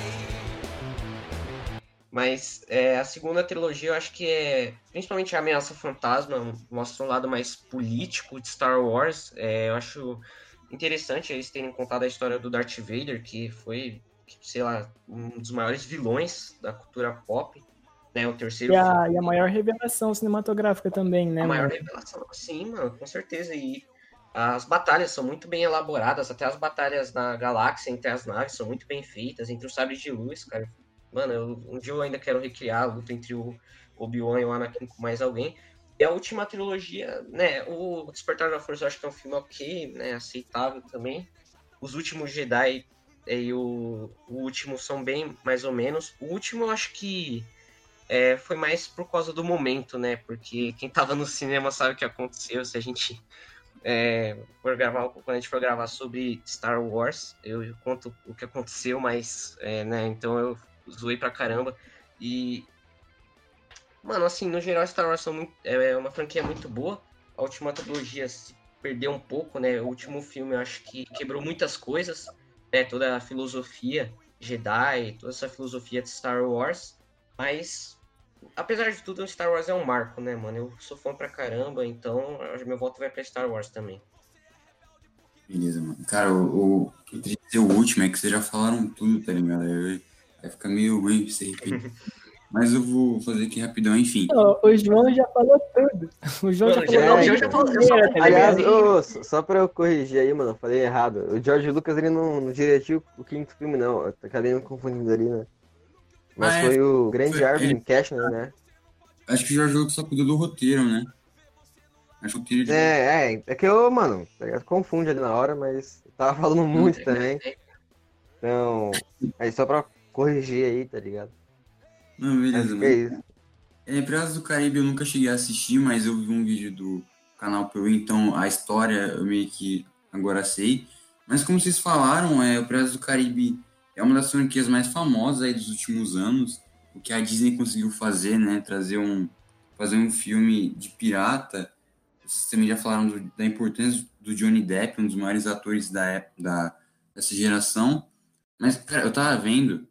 Mas é, a segunda trilogia eu acho que é. Principalmente a Ameaça Fantasma mostra um lado mais político de Star Wars. É, eu acho interessante eles terem contado a história do Darth Vader, que foi sei lá, um dos maiores vilões da cultura pop, né? O terceiro E a, e a maior revelação cinematográfica também, né? a maior mano? revelação, sim, mano, com certeza. E as batalhas são muito bem elaboradas, até as batalhas na galáxia entre as naves são muito bem feitas, entre os sabres de luz, cara. Mano, eu, um dia eu ainda quero recriar a luta entre o Obi-Wan e o Anakin com mais alguém. E a última trilogia, né? O Despertar da Força eu acho que é um filme ok, né? Aceitável também. Os últimos Jedi e o, o último são bem mais ou menos. O último eu acho que é, foi mais por causa do momento, né? Porque quem tava no cinema sabe o que aconteceu. Se a gente é, for gravar, quando a gente for gravar sobre Star Wars, eu conto o que aconteceu, mas, é, né? Então eu zoei pra caramba. E, mano, assim, no geral, Star Wars muito, é uma franquia muito boa. a última trilogia se perdeu um pouco, né? O último filme eu acho que quebrou muitas coisas, né? Toda a filosofia Jedi, toda essa filosofia de Star Wars, mas apesar de tudo, Star Wars é um marco, né, mano? Eu sou fã pra caramba, então meu voto vai pra Star Wars também. Beleza, mano. Cara, o, o o último é que vocês já falaram tudo, tá ligado? Vai ficar meio ruim você repetir. Mas eu vou fazer aqui rapidão, enfim. Não, o João já falou tudo. O João já já- falou não, o João já falou- eu só- tá Aliás, ligado? ô, só- pra eu corrigir aí, mano, eu falei errado. O George Lucas ele não, não dirigiu o quinto filme, não. Eu acabei me confundindo ali, né? Mas Ah, é. foi o grande Foi- Arvin ele- Cashner, né? Acho que o Jorge Lucas só cuidou do roteiro, né? Acho que o roteiro de... É, é, é que eu, mano, tá ligado? confunde ali na hora, mas eu tava falando muito também. Então, aí só pra corrigir aí, tá ligado? Não, beleza, mano. é isso. É, Piratas do Caribe eu nunca cheguei a assistir, mas eu vi um vídeo do canal Peru, então a história eu meio que agora sei. Mas como vocês falaram, é, o Piratas do Caribe é uma das franquias mais famosas aí dos últimos anos. O que a Disney conseguiu fazer, né? Trazer um, fazer um filme de pirata. Vocês também já falaram do- da importância do Johnny Depp, um dos maiores atores da, da, dessa geração. Mas, cara, eu tava vendo,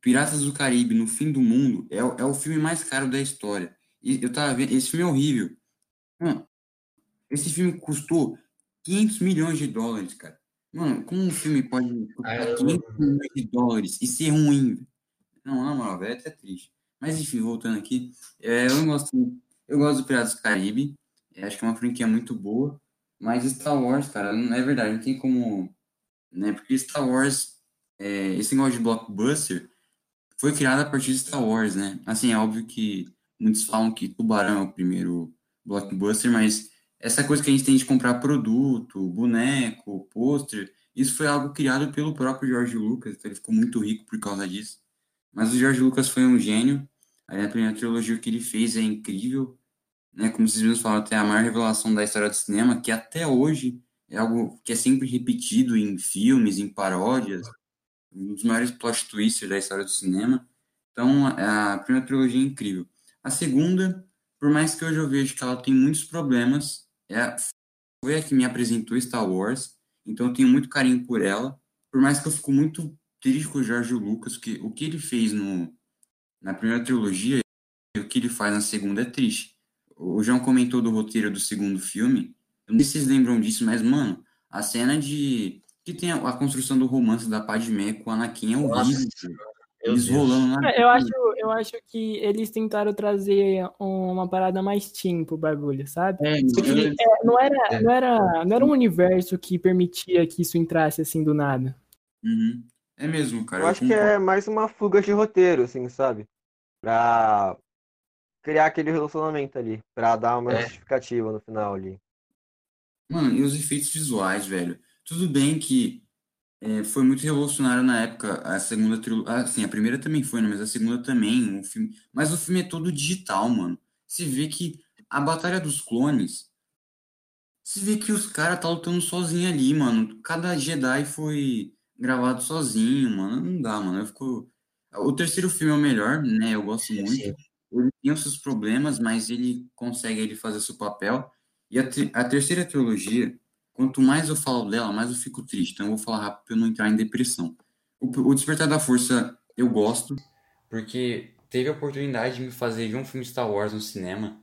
Piratas do Caribe no Fim do Mundo é, o- é o filme mais caro da história. E eu tava vendo, esse filme é horrível. Mano, esse filme custou 500 milhões de dólares, cara. Mano, como um filme pode custar Caramba. 500 milhões de dólares e ser ruim? Não, na moral, velho, é até triste. Mas enfim, voltando aqui, é, eu gosto, eu gosto do Piratas do Caribe. é, acho que é uma franquia muito boa. Mas Star Wars, cara, não é verdade, não tem como. Né, porque Star Wars, é, esse negócio de blockbuster, foi criada a partir de Star Wars, né? Assim, é óbvio que muitos falam que Tubarão é o primeiro blockbuster, mas essa coisa que a gente tem de comprar produto, boneco, pôster, isso foi algo criado pelo próprio George Lucas, então ele ficou muito rico por causa disso. Mas o George Lucas foi um gênio, a primeira trilogia que ele fez é incrível, né? Como vocês mesmos falaram, tem a maior revelação da história do cinema, que até hoje é algo que é sempre repetido em filmes, em paródias, um dos maiores plot twists da história do cinema. Então, a primeira trilogia é incrível. A segunda, por mais que hoje eu vejo que ela tem muitos problemas, é foi a que me apresentou Star Wars, então eu tenho muito carinho por ela. Por mais que eu fico muito triste com o Jorge Lucas, que o que ele fez no, na primeira trilogia e o que ele faz na segunda é triste. O João comentou do roteiro do segundo filme. Eu não sei se vocês lembram disso, mas, mano, a cena de. Que tem a, a construção do romance da Padmé com o Anakin é horrível. Eles Deus. rolando na. É, Eu acho, eu acho que eles tentaram trazer uma parada mais teen pro bagulho, sabe? É, eu- é, não, era, É. não, era, não era um universo que permitia que isso entrasse assim do nada. Uhum. É mesmo, cara. Eu acho que é mais uma fuga de roteiro, assim, sabe? Pra criar aquele relacionamento ali, pra dar uma É. justificativa no final ali. Mano, e os efeitos visuais, velho? Tudo bem que é, foi muito revolucionário na época, a segunda trilogia. Assim, a primeira também foi, né? Mas a segunda também. O filme... Mas o filme é todo digital, mano. Se vê que a Batalha dos Clones. Se vê que os caras tá lutando sozinho ali, mano. Cada Jedi foi gravado sozinho, mano. Não dá, mano. Eu fico. O terceiro filme é o melhor, né? Eu gosto muito. Ele tem os seus problemas, mas ele consegue ele fazer seu papel. E a, a terceira trilogia, quanto mais eu falo dela, mais eu fico triste. Então eu vou falar rápido para não entrar em depressão. O, Despertar da Força eu gosto, porque teve a oportunidade de me fazer ver um filme Star Wars no cinema.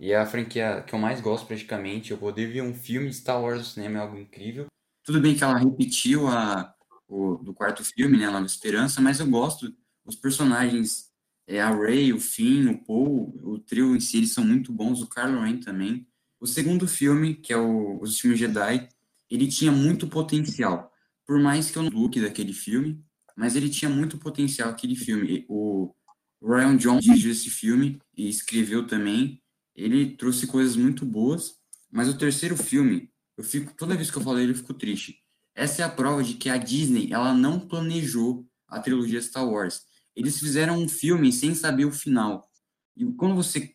E é a franquia que eu mais gosto praticamente. Eu poder ver um filme de Star Wars no cinema é algo incrível. Tudo bem que ela repetiu a, o, do quarto filme, né, a Nova Esperança, mas eu gosto. Os personagens, é, a Rey, o Finn, o Poe, o trio em si, eles são muito bons. O Kylo Ren também. O segundo filme, que é o, Os Filmes Jedi, ele tinha muito potencial. Por mais que eu não look daquele filme, mas ele tinha muito potencial aquele filme. O Ryan Johnson dirigiu esse filme e escreveu também. Ele trouxe coisas muito boas, mas o terceiro filme, eu fico toda vez que eu falo dele, eu fico triste. Essa é a prova de que a Disney, ela não planejou a trilogia Star Wars. Eles fizeram um filme sem saber o final. E quando você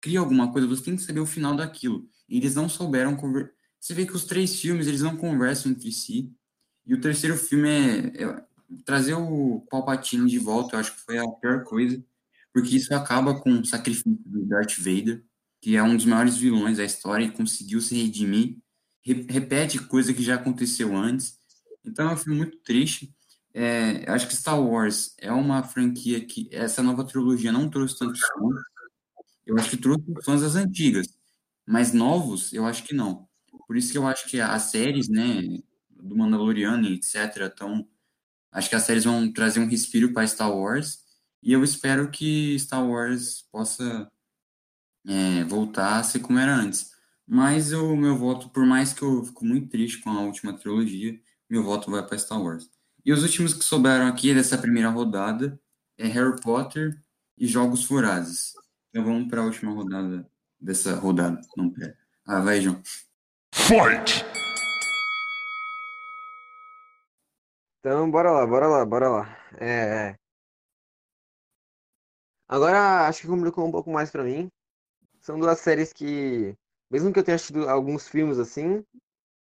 cria alguma coisa, você tem que saber o final daquilo. E eles não souberam conver... Você vê que os três filmes, eles não conversam entre si. E o terceiro filme é, é trazer o Palpatine de volta, eu acho que foi a pior coisa, porque isso acaba com o sacrifício do Darth Vader. que é um dos maiores vilões da história e conseguiu se redimir, re repete coisa que já aconteceu antes. Então é um filme muito triste. É, acho que Star Wars é uma franquia que essa nova trilogia não trouxe tantos fãs. Eu acho que trouxe fãs das antigas, mas novos eu acho que não. Por isso que eu acho que as séries, né, do Mandaloriano e etc, estão acho que as séries vão trazer um respiro para Star Wars e eu espero que Star Wars possa é, voltar a ser como era antes. Mas o meu voto, por mais que eu fico muito triste com a última trilogia, meu voto vai para Star Wars. E os últimos que sobraram aqui dessa primeira rodada é Harry Potter e Jogos Vorazes. Então vamos para a última rodada dessa rodada. Não, pera. Ah, vai, João. Fight! Então, bora lá, bora lá, bora lá. É... Agora, acho que complicou um pouco mais pra mim. São duas séries que, mesmo que eu tenha assistido alguns filmes assim,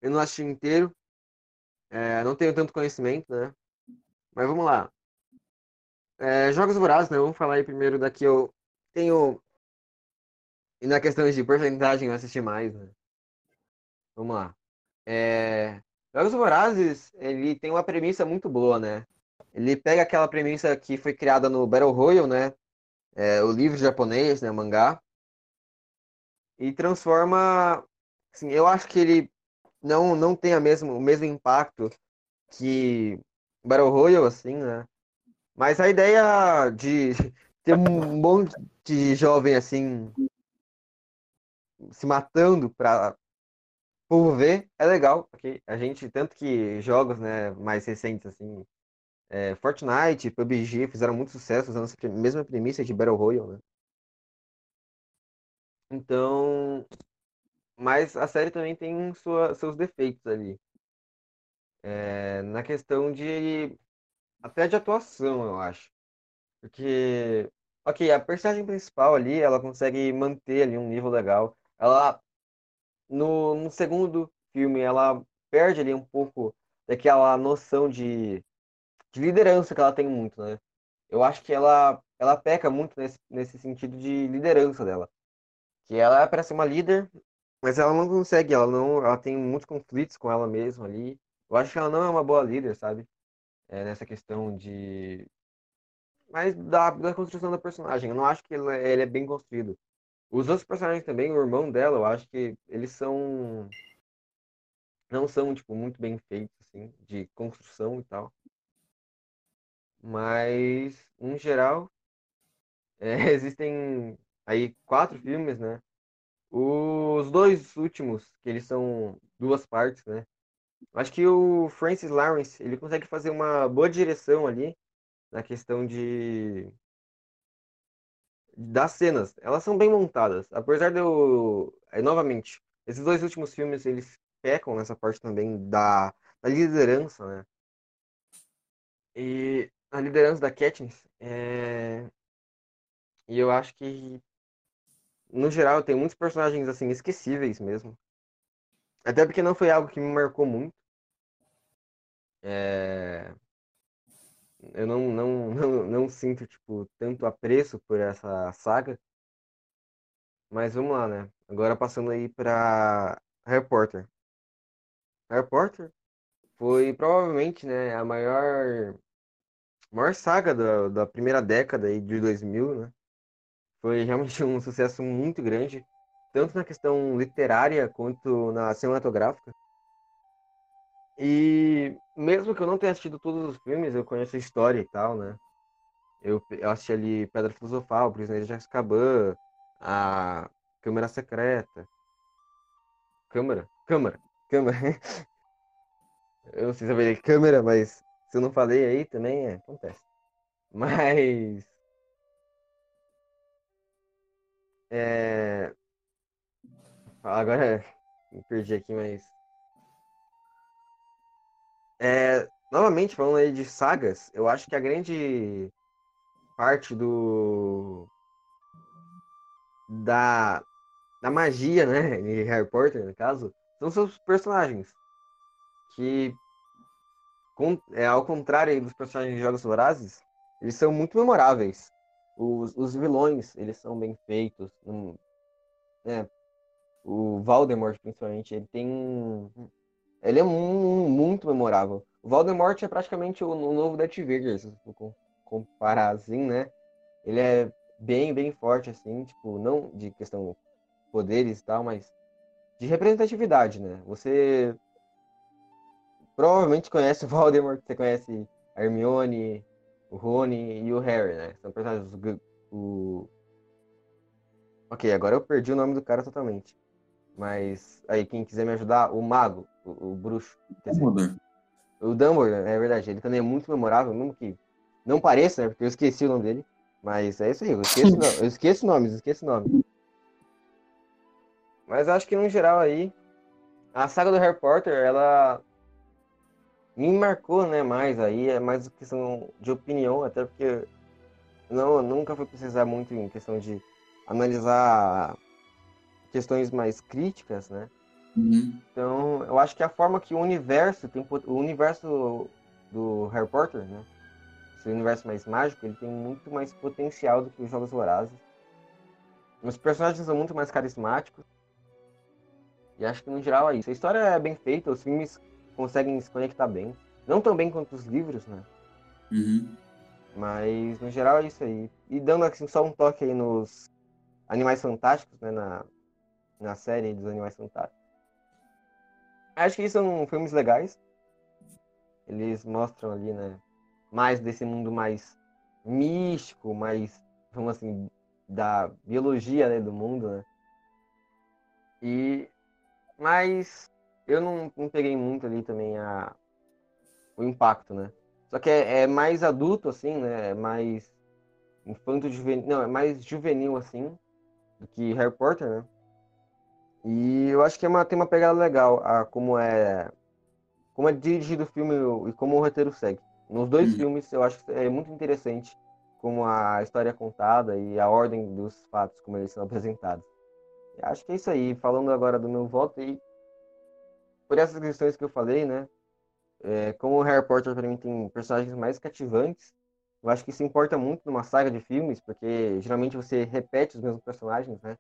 eu não assisti inteiro. É, não tenho tanto conhecimento, né? Mas vamos lá. É, Jogos Vorazes, né? Vamos falar aí primeiro daqui. Eu tenho. E na questão de porcentagem, eu assisti mais, né? Vamos lá. É... Jogos Vorazes, ele tem uma premissa muito boa, né? Ele pega aquela premissa que foi criada no Battle Royale, né? É, o livro japonês, né? O mangá. E transforma. Assim, eu acho que ele não, não tem a mesmo, o mesmo impacto que Battle Royale, assim, né? Mas a ideia de ter um monte de jovem, assim, se matando pra povo ver, é legal, porque a gente, tanto que jogos, né, mais recentes, assim, é, Fortnite, PUBG fizeram muito sucesso usando essa mesma premissa de Battle Royale, né? Então, mas a série também tem sua, seus defeitos ali. É, na questão de. Até de atuação, eu acho. Porque. Ok, a personagem principal ali, ela consegue manter ali um nível legal. Ela. No, no segundo filme, ela perde ali um pouco daquela noção de, de liderança que ela tem muito, né? Eu acho que ela, ela peca muito nesse, nesse sentido de liderança dela. Que ela é para ser uma líder, mas ela não consegue, ela não, ela tem muitos conflitos com ela mesma ali. Eu acho que ela não é uma boa líder, sabe? É, nessa questão de. Mas da, da construção da personagem. Eu não acho que ele, é, ele é bem construído. Os outros personagens também, o irmão dela, eu acho que eles são. Não são, tipo, muito bem feitos, assim, de construção e tal. Mas, em geral, é, existem aí quatro filmes, né? Os dois últimos, que eles são duas partes, né? Acho que o Francis Lawrence, ele consegue fazer uma boa direção ali na questão de das cenas. Elas são bem montadas, apesar de eu, é, novamente, esses dois últimos filmes eles pecam nessa parte também da, da liderança, né? E a liderança da Katniss é... e eu acho que no geral, tem muitos personagens assim esquecíveis mesmo. Até porque não foi algo que me marcou muito. É... Eu não, não, não, não sinto tipo, tanto apreço por essa saga. Mas vamos lá, né? Agora passando aí pra Harry Potter. Harry Potter foi provavelmente né, a maior, maior saga da, da primeira década aí de 2000, né? Foi realmente um sucesso muito grande, tanto na questão literária quanto na cinematográfica. E mesmo que eu não tenha assistido todos os filmes, eu conheço a história e tal, né? Eu, eu assisti ali Pedra Filosofal, Prisioneiro de Azkaban, a Câmara Secreta. Câmara? Câmara. Câmara. eu não sei se eu falei câmera, mas se eu não falei aí também, é, acontece. Mas É... Agora me perdi aqui, mas. É... Novamente, falando aí de sagas, eu acho que a grande parte do. Da, da magia, né? De Harry Potter, no caso, são seus personagens. Que, é, ao contrário dos personagens de Jogos Vorazes, eles são muito memoráveis. Os, os vilões, eles são bem feitos. Não, é, o Voldemort, principalmente, ele tem. Ele é mu- muito memorável. O Voldemort é praticamente o, novo Darth Vader, se for com- comparar assim, né? Ele é bem, bem forte, assim, tipo, não de questão poderes e tal, mas de representatividade, né? Você provavelmente conhece o Voldemort, você conhece a Hermione, o Rony e o Harry, né? São personagens. O... Ok, agora eu perdi o nome do cara totalmente. Mas aí, quem quiser me ajudar, o Mago, o, o bruxo. Dumbledore. o Dumbledore, é verdade, ele também é muito memorável, mesmo que não pareça, né? Porque eu esqueci o nome dele. Mas é isso aí, eu esqueço, eu esqueço nomes, eu esqueço nomes. Mas acho que no geral aí, a saga do Harry Potter, ela me marcou, né, mais aí, é mais questão de opinião, até porque não, nunca fui precisar muito em questão de analisar questões mais críticas, né? Uhum. Então, eu acho que a forma que o universo tem o universo do Harry Potter, né? Esse universo mais mágico, ele tem muito mais potencial do que os Jogos Vorazes. Os personagens são muito mais carismáticos. E acho que no geral é isso. A história é bem feita, os filmes conseguem se conectar bem. Não tão bem quanto os livros, né? Uhum. Mas no geral é isso aí. E dando assim, só um toque aí nos Animais Fantásticos, né? Na, na série dos Animais Fantásticos. Acho que são filmes legais. Eles mostram ali, né? Mais desse mundo mais místico, mais, vamos assim, da biologia né, do mundo, né? E. Mas eu não, não peguei muito ali também a, o impacto, né? Só que é, é mais adulto, assim, né? É mais infanto juvenil. Não, é mais juvenil, assim, do que Harry Potter, né? E eu acho que é uma, tem uma pegada legal a como é. Como é dirigido o filme e como o roteiro segue. Nos dois Uhum. filmes eu acho que é muito interessante como a história é contada e a ordem dos fatos, como eles são apresentados. Eu acho que é isso aí. Falando agora do meu voto, e por essas questões que eu falei, né? É, como o Harry Potter para mim tem personagens mais cativantes, eu acho que isso importa muito numa saga de filmes, porque geralmente você repete os mesmos personagens, né?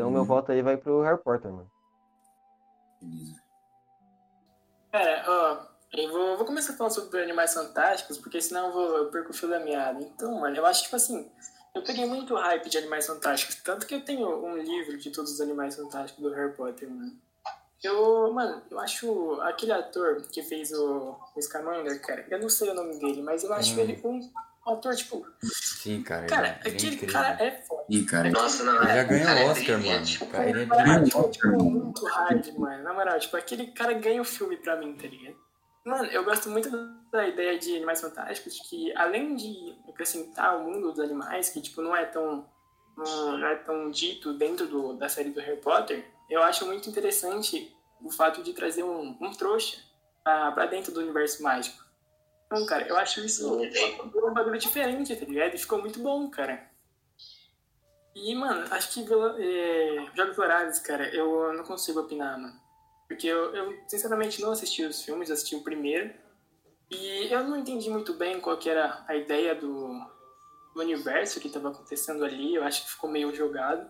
Então meu Uhum. voto aí vai pro Harry Potter, mano. Beleza. Cara, ó, eu vou, vou começar falando sobre Animais Fantásticos, porque senão eu, vou, eu perco o fio da meada. Então, mano, eu acho, tipo assim, eu peguei muito hype de Animais Fantásticos, tanto que eu tenho um livro de todos os Animais Fantásticos do Harry Potter, mano. Eu, mano, eu acho aquele ator que fez o, o Scamander, cara, eu não sei o nome dele, mas eu acho Hum. ele um ator, tipo, Sim, cara. cara, ele, é- ele é aquele incrível. cara é foda. Ih, cara. Nossa, não. Ele já é- ganhou cara, é Oscar, brilhante. mano. Cara, ele é Cara, tipo, tipo, muito hard, mano. Na moral, tipo, aquele cara ganha o filme pra mim, tá ligado? Mano, eu gosto muito da ideia de Animais Fantásticos, de que além de acrescentar o mundo dos animais, que, tipo, não é tão, não, não é tão dito dentro do, da série do Harry Potter, eu acho muito interessante o fato de trazer um, um trouxa pra, pra dentro do universo mágico. Então, cara, eu acho isso um bagulho diferente, tá ligado? E ficou muito bom, cara. E, mano, acho que é, Jogos Vorazes, cara, eu não consigo opinar, mano. Porque eu, eu, sinceramente, não assisti os filmes, assisti o primeiro. E eu não entendi muito bem qual que era a ideia do, do universo que estava acontecendo ali. Eu acho que ficou meio jogado.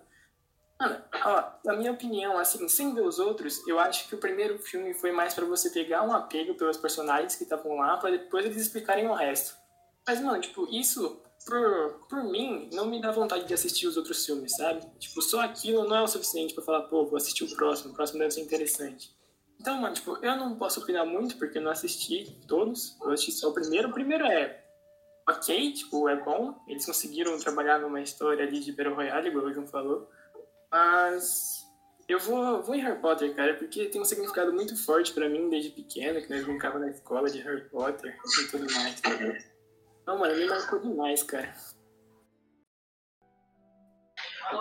Mano, ó, na minha opinião, assim, sem ver os outros, eu acho que o primeiro filme foi mais pra você pegar um apego pelos personagens que estavam lá, pra depois eles explicarem o resto. Mas, mano, tipo, isso, por, por mim, não me dá vontade de assistir os outros filmes, sabe? Tipo, só aquilo não é o suficiente pra falar, pô, vou assistir o próximo, o próximo deve ser interessante. Então, mano, tipo, eu não posso opinar muito porque eu não assisti todos, eu assisti só o primeiro. O primeiro é ok, tipo, é bom, eles conseguiram trabalhar numa história ali de Battle Royale, igual o João falou, mas eu vou, vou em Harry Potter, cara, porque tem um significado muito forte pra mim desde pequeno, que nós brincava na escola de Harry Potter e tudo mais. Não, mano, me marcou demais, cara.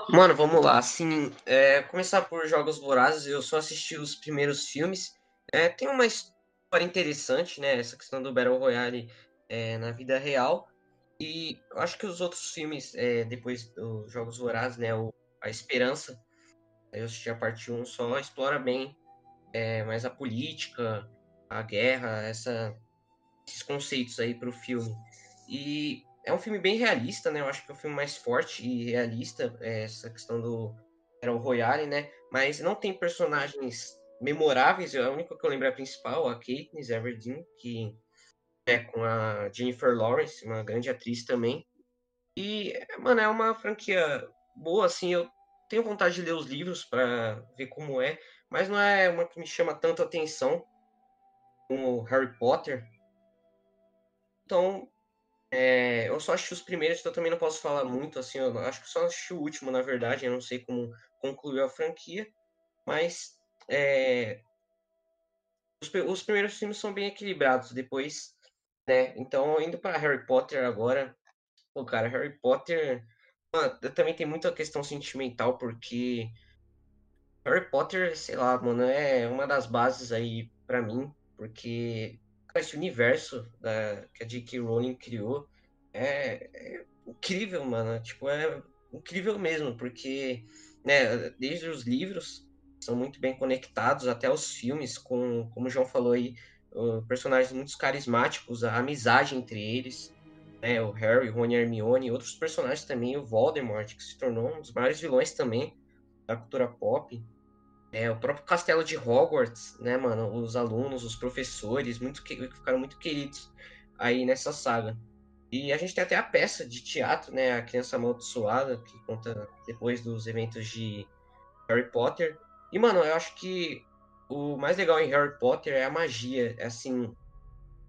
Mano, vamos lá. Assim, é, começar por Jogos Vorazes, eu só assisti os primeiros filmes. É, tem uma história interessante, né? Essa questão do Battle Royale é, na vida real. E eu acho que os outros filmes, é, depois dos Jogos Vorazes, né? O, a Esperança, eu assisti a parte 1, só explora bem é, mais a política, a guerra, essa, esses conceitos aí pro filme. E é um filme bem realista, né? Eu acho que é o filme mais forte e realista, é essa questão do, era o Royale, né? Mas não tem personagens memoráveis. A única que eu lembro é a principal, a Katniss Everdeen, que é com a Jennifer Lawrence, uma grande atriz também. E, mano, é uma franquia boa, assim. Eu tenho vontade de ler os livros para ver como é, mas não é uma que me chama tanta atenção como Harry Potter. Então, é, eu só assisti os primeiros, então também não posso falar muito, assim, eu acho que só assisti o último, na verdade, eu não sei como concluiu a franquia, mas é, os, os, primeiros filmes são bem equilibrados, depois, né, então indo para Harry Potter agora, pô, cara, Harry Potter também tem muita questão sentimental, porque Harry Potter, sei lá, mano, é uma das bases aí para mim, porque esse universo da, que a J.K. Rowling criou é, é, incrível, mano. Tipo, é incrível mesmo, porque né, desde os livros são muito bem conectados até os filmes, com, como o João falou aí, personagens muito carismáticos, a amizade entre eles, né, o Harry, Rony Hermione, e outros personagens também, o Voldemort, que se tornou um dos maiores vilões também da cultura pop. É, o próprio castelo de Hogwarts, né, mano? Os alunos, os professores, muito que, ficaram muito queridos aí nessa saga. E a gente tem até a peça de teatro, né? A Criança Amaldiçoada, que conta depois dos eventos de Harry Potter. E, mano, eu acho que o mais legal em Harry Potter é a magia. É assim.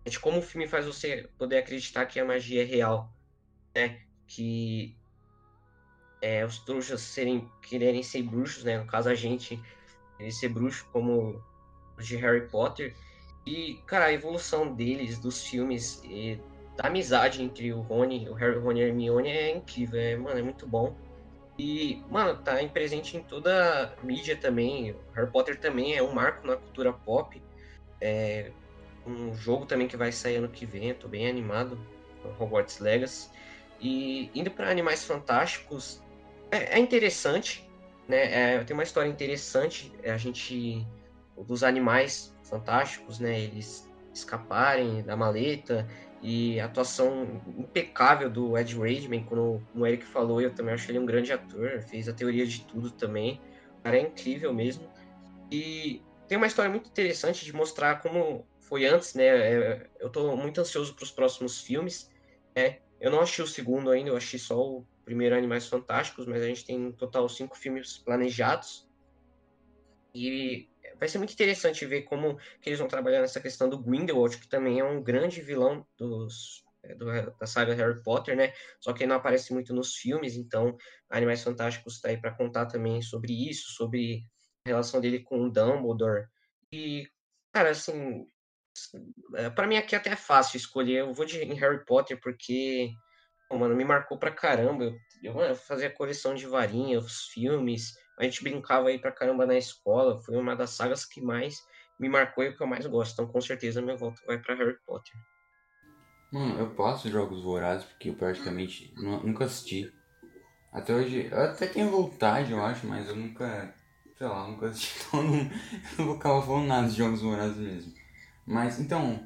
É de como o filme faz você poder acreditar que a magia é real. Né? Que é, os trouxas serem, quererem ser bruxos, né? No caso, a gente ele ser bruxo como os de Harry Potter. E, cara, a evolução deles, dos filmes, e da amizade entre o Rony, o Harry, Rony e Hermione é incrível, é, mano, é muito bom. E, mano, tá presente em toda a mídia também. O Harry Potter também é um marco na cultura pop. É um jogo também que vai sair ano que vem, tô bem animado, Hogwarts Legacy. E indo para Animais Fantásticos, é, é interessante, né? É, tem uma história interessante, é a gente dos animais fantásticos, né? Eles escaparem da maleta e a atuação impecável do Ed Redmayne, como o Eric falou, eu também acho ele um grande ator, fez a teoria de tudo também. O cara é incrível mesmo. E tem uma história muito interessante de mostrar como foi antes, né? É, eu tô muito ansioso para os próximos filmes. Né? Eu não achei o segundo ainda, eu achei só o primeiro Animais Fantásticos, mas a gente tem no total cinco filmes planejados. E vai ser muito interessante ver como que eles vão trabalhar nessa questão do Grindelwald, que também é um grande vilão dos, é, do, da saga Harry Potter, né? Só que ele não aparece muito nos filmes, então Animais Fantásticos está aí para contar também sobre isso, sobre a relação dele com o Dumbledore. E, cara, assim, para mim aqui até é fácil escolher. Eu vou de em Harry Potter porque mano, me marcou pra caramba. Eu, eu, mano, fazia coleção de varinha, os filmes. A gente brincava aí pra caramba na escola. Foi uma das sagas que mais me marcou e o que eu mais gosto. Então, com certeza, meu voto vai pra Harry Potter. Mano, eu passo Jogos Vorazes porque eu praticamente nunca assisti. Até hoje, eu até tenho vontade, eu acho, mas eu nunca, sei lá, nunca assisti. Então, não, não vou acabar falando nada de Jogos Vorazes mesmo. Mas, então,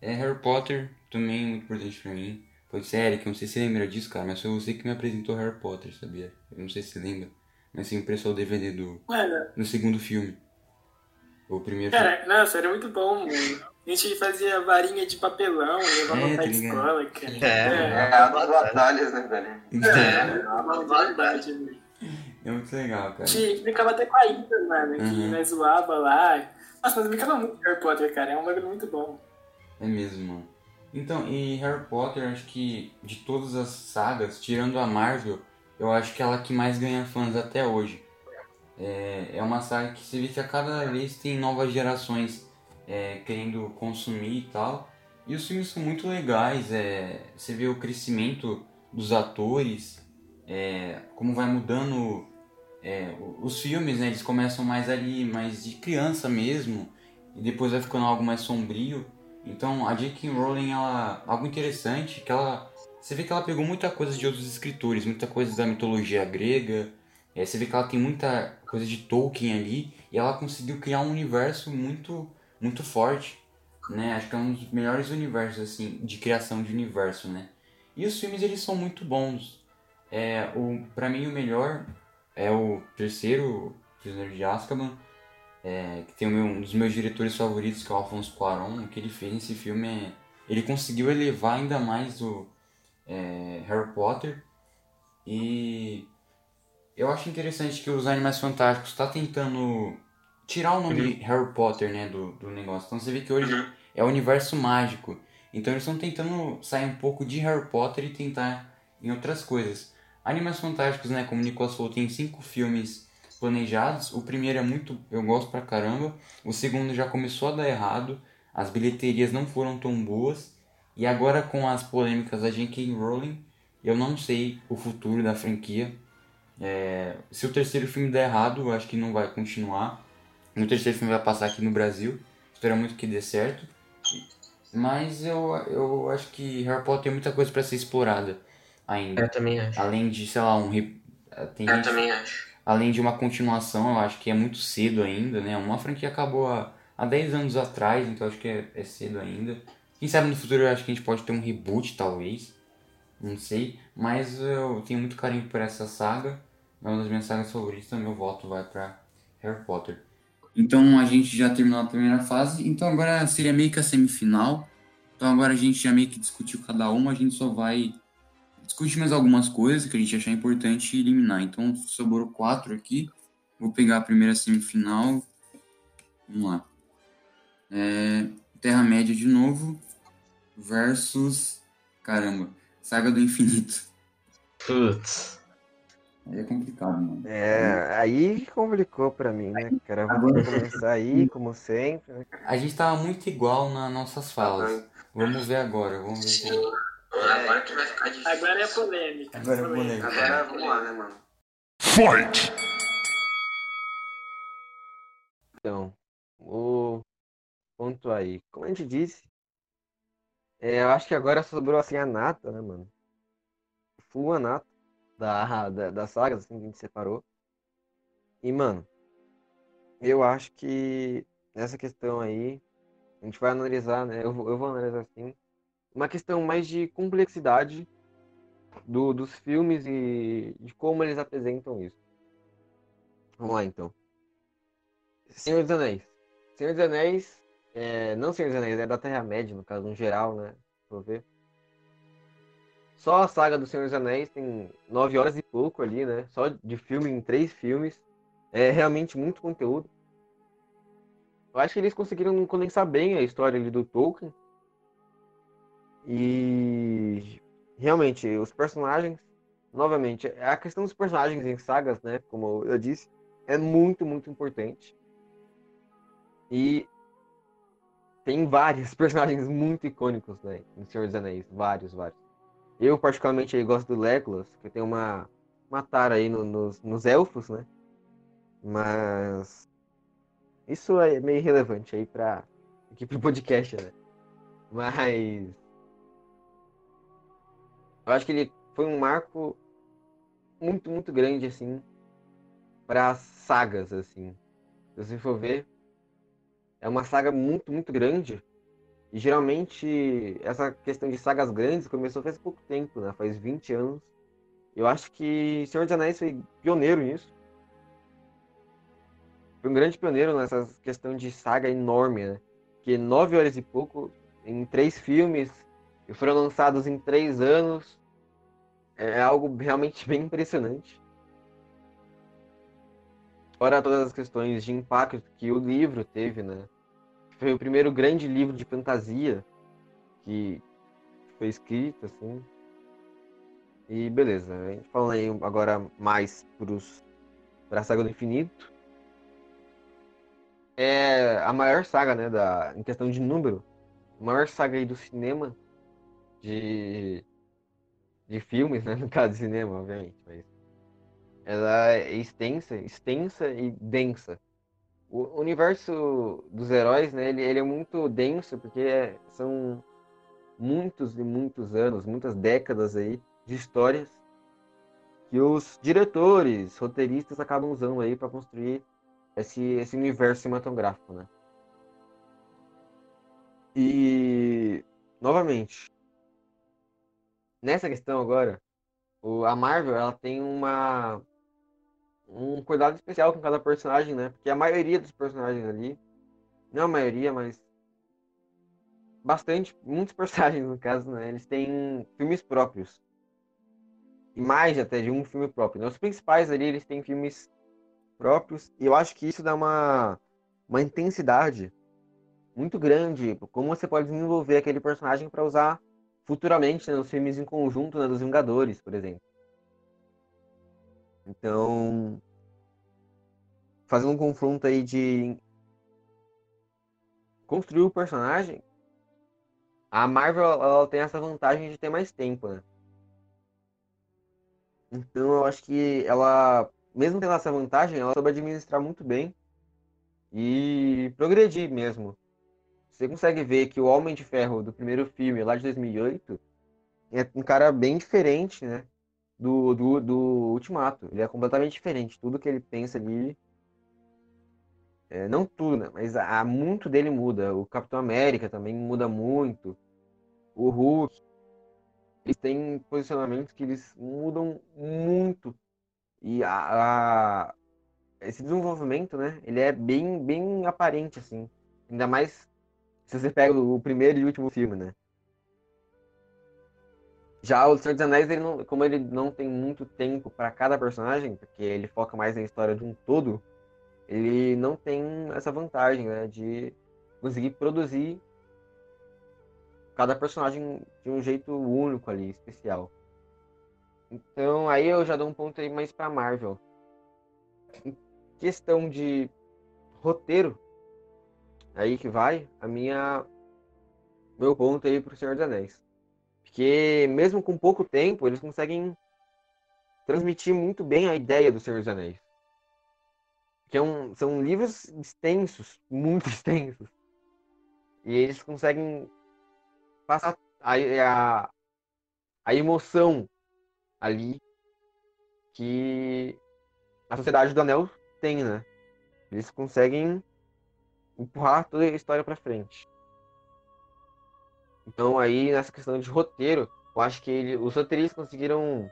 é Harry Potter também muito importante pra mim. Foi sério, que eu não sei se você lembra disso, cara, mas foi você que me apresentou Harry Potter, sabia? Eu não sei se você lembra. Mas você impressou o DVD do. Mano. No segundo filme. O primeiro Cara, filme. nossa, era muito bom, mano. A gente fazia varinha de papelão, levava é, pra tá escola, cara. É, é, é as batalhas, né, velho? É, é uma verdade, velho. É muito legal, cara. A gente brincava até com a Ida, mano, que uhum. nós zoava lá. Nossa, mas brincava muito com Harry Potter, cara. É um bagulho muito bom. É mesmo. Então, e Harry Potter, acho que de todas as sagas, tirando a Marvel, eu acho que é ela que mais ganha fãs até hoje. É, é uma saga que se vê que a cada vez tem novas gerações é, querendo consumir e tal. E os filmes são muito legais, é, você vê o crescimento dos atores, é, como vai mudando é, os filmes, né? Eles começam mais ali, mais de criança mesmo, e depois vai ficando algo mais sombrio. Então a J.K. Rowling, ela, algo interessante, que ela, você vê que ela pegou muita coisa de outros escritores, muita coisa da mitologia grega, é, você vê que ela tem muita coisa de Tolkien ali, e ela conseguiu criar um universo muito, muito forte, né? Acho que é um dos melhores universos, assim, de criação de universo, né? E os filmes, eles são muito bons. É, o, pra mim, o melhor é o terceiro Prisioneiro de Azkaban, é, que tem meu, um dos meus diretores favoritos, que é o Alfonso Cuarón. O que ele fez nesse filme é... Ele conseguiu elevar ainda mais o é, Harry Potter e eu acho interessante que os Animais Fantásticos está tentando tirar o nome de Harry Potter, né, do, do negócio. Então você vê que hoje é o universo mágico. Então eles estão tentando sair um pouco de Harry Potter e tentar em outras coisas. Animais Fantásticos, né, como o Nicolas falou, tem cinco filmes planejados. O primeiro é muito, eu gosto pra caramba. O segundo já começou a dar errado. As bilheterias não foram tão boas. E agora com as polêmicas da J.K. Rowling, eu não sei o futuro da franquia. É, se o terceiro filme der errado, eu acho que não vai continuar. O terceiro filme vai passar aqui no Brasil. Espero muito que dê certo. Mas eu, eu acho que Harry Potter tem muita coisa para ser explorada ainda. Eu também acho. Além de, sei lá, um. re- Tem Eu gente- também acho. além de uma continuação, eu acho que é muito cedo ainda, né? Uma franquia acabou há, há 10 anos atrás, então eu acho que é, é cedo ainda. Quem sabe no futuro eu acho que a gente pode ter um reboot, talvez. Não sei. Mas eu tenho muito carinho por essa saga. É uma das minhas sagas favoritas, então meu voto vai pra Harry Potter. Então a gente já terminou a primeira fase, então agora seria meio que a semifinal. Então agora a gente já meio que discutiu cada uma, a gente só vai discutir mais algumas coisas que a gente achar importante eliminar. Então sobrou quatro aqui. Vou pegar a primeira semifinal. Vamos lá. É, Terra-média de novo versus. Caramba, Saga do Infinito. Putz. Aí é complicado, mano. É, aí que complicou pra mim, né, cara? Vou começar aí, como sempre, né? A gente tava muito igual nas nossas falas. Vamos ver agora, vamos ver se. Agora que vai ficar difícil. Agora é polêmica. Agora é polêmica. Agora vamos lá, né, mano? Então, o ponto aí. Como a gente disse, é, eu acho que agora sobrou assim a nata, né, mano? Full a nata da, da, das sagas, assim, que a gente separou. E, mano, eu acho que nessa questão aí, a gente vai analisar, né? Eu, vou- eu vou analisar assim, uma questão mais de complexidade do, dos filmes e de como eles apresentam isso. Vamos lá, então. Senhor dos Anéis. Senhor dos Anéis, é, não Senhor dos Anéis, é da Terra-média, no caso, no geral, né? Vou ver. Só a saga do Senhor dos Anéis tem nove horas e pouco ali, né? Só de filme em três filmes. É realmente muito conteúdo. Eu acho que eles conseguiram condensar bem a história ali do Tolkien. E realmente, os personagens, novamente, a questão dos personagens em sagas, né? Como eu disse, é muito, muito importante. E tem vários personagens muito icônicos, né? Em Senhor dos Anéis. Vários, vários. Eu, particularmente, aí, gosto do Legolas, que tem uma, uma tara aí no- nos, nos elfos, né? Mas isso é meio irrelevante aí aqui pro podcast, né? Mas eu acho que ele foi um marco muito, muito grande, assim, para sagas, assim. Se você for ver, é uma saga muito, muito grande. E geralmente essa questão de sagas grandes começou faz pouco tempo, né? Faz 20 anos. Eu acho que Senhor dos Anéis foi pioneiro nisso. Foi um grande pioneiro nessa questão de saga enorme, né? Que nove horas e pouco, em três filmes, que foram lançados em três anos, é algo realmente bem impressionante. Fora todas as questões de impacto que o livro teve, né? Foi o primeiro grande livro de fantasia que foi escrito, assim. E beleza, a gente falando aí agora mais pros, pra Saga do Infinito. É a maior saga, né, da, em questão de número, a maior saga aí do cinema, de, de filmes, né, no caso de cinema, obviamente, mas ela é extensa, extensa e densa. O universo dos heróis, né, ele, ele é muito denso, porque é- são muitos e muitos anos, muitas décadas aí de histórias que os diretores, roteiristas acabam usando aí para construir esse, esse universo cinematográfico, né? E novamente, nessa questão agora, o, a Marvel ela tem uma um cuidado especial com cada personagem, né? Porque a maioria dos personagens ali, não a maioria, mas bastante, muitos personagens no caso, né? Eles têm filmes próprios. E mais até de um filme próprio. Né? Os principais ali, eles têm filmes próprios. E eu acho que isso dá uma, uma intensidade muito grande. Como você pode desenvolver aquele personagem para usar futuramente né, nos filmes em conjunto né, dos Vingadores, por exemplo. Então, fazendo um confronto aí de construir o personagem, a Marvel ela tem essa vantagem de ter mais tempo, né? Então eu acho que ela, mesmo tendo essa vantagem, ela soube administrar muito bem e progredir mesmo. Você consegue ver que o Homem de Ferro do primeiro filme, lá de 2008, é um cara bem diferente, né? Do, do, do Ultimato. Ele é completamente diferente. Tudo que ele pensa ali. É, não tudo, né? Mas há muito dele muda. O Capitão América também muda muito. O Hulk. Eles têm posicionamentos que eles mudam muito. E a, a, esse desenvolvimento, né? Ele é bem, bem aparente, assim. Ainda mais se você pega o primeiro e último filme, né? Já o Senhor dos Anéis, ele não, como ele não tem muito tempo para cada personagem, porque ele foca mais na história de um todo, ele não tem essa vantagem, né, de conseguir produzir cada personagem de um jeito único ali, especial. Então, aí eu já dou um ponto aí mais para Marvel. Em questão de roteiro, aí que vai a minha meu ponto aí pro Senhor dos Anéis. Porque mesmo com pouco tempo, eles conseguem transmitir muito bem a ideia do Senhor dos Anéis. Que é um, são livros extensos, muito extensos. E eles conseguem passar a, a, a emoção ali que a Sociedade do Anel tem, né? Eles conseguem empurrar toda a história para frente. Então aí nessa questão de roteiro, eu acho que ele, os roteiristas conseguiram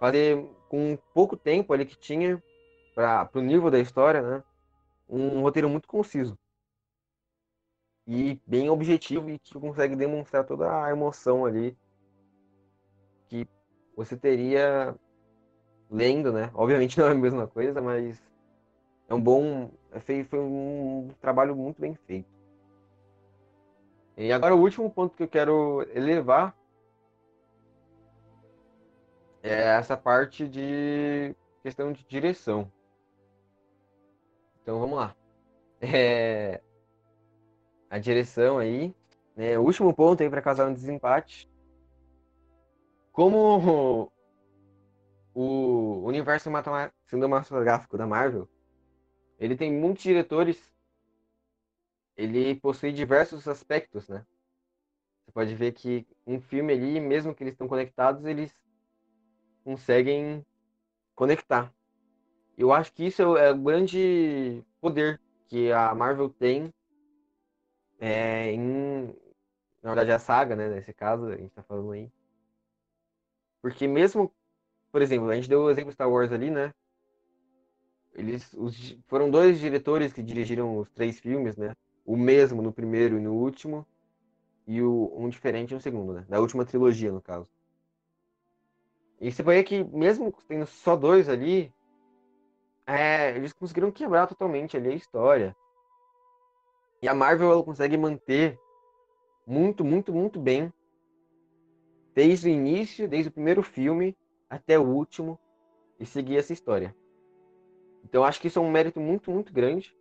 fazer com pouco tempo ali que tinha para o nível da história, né? Um roteiro muito conciso e bem objetivo e que consegue demonstrar toda a emoção ali que você teria lendo, né? Obviamente não é a mesma coisa, mas é um bom, foi um trabalho muito bem feito. E agora o último ponto que eu quero elevar é essa parte de questão de direção. Então vamos lá. É... A direção aí, né? O último ponto aí para causar um desempate. Como o universo cinematográfico da Marvel, ele tem muitos diretores ele possui diversos aspectos, né? Você pode ver que um filme ali, mesmo que eles estão conectados, eles conseguem conectar. Eu acho que isso é o grande poder que a Marvel tem é, em, na verdade, a saga, né? Nesse caso, a gente tá falando aí. Porque mesmo, por exemplo, a gente deu o exemplo Star Wars ali, né? Eles os, foram dois diretores que dirigiram os três filmes, né? o mesmo no primeiro e no último, e o, um diferente no segundo, né? Da última trilogia, no caso. E você vê que, mesmo tendo só dois ali, é, eles conseguiram quebrar totalmente ali a história. E a Marvel ela consegue manter muito, muito, muito bem desde o início, desde o primeiro filme até o último e seguir essa história. Então acho que isso é um mérito muito, muito grande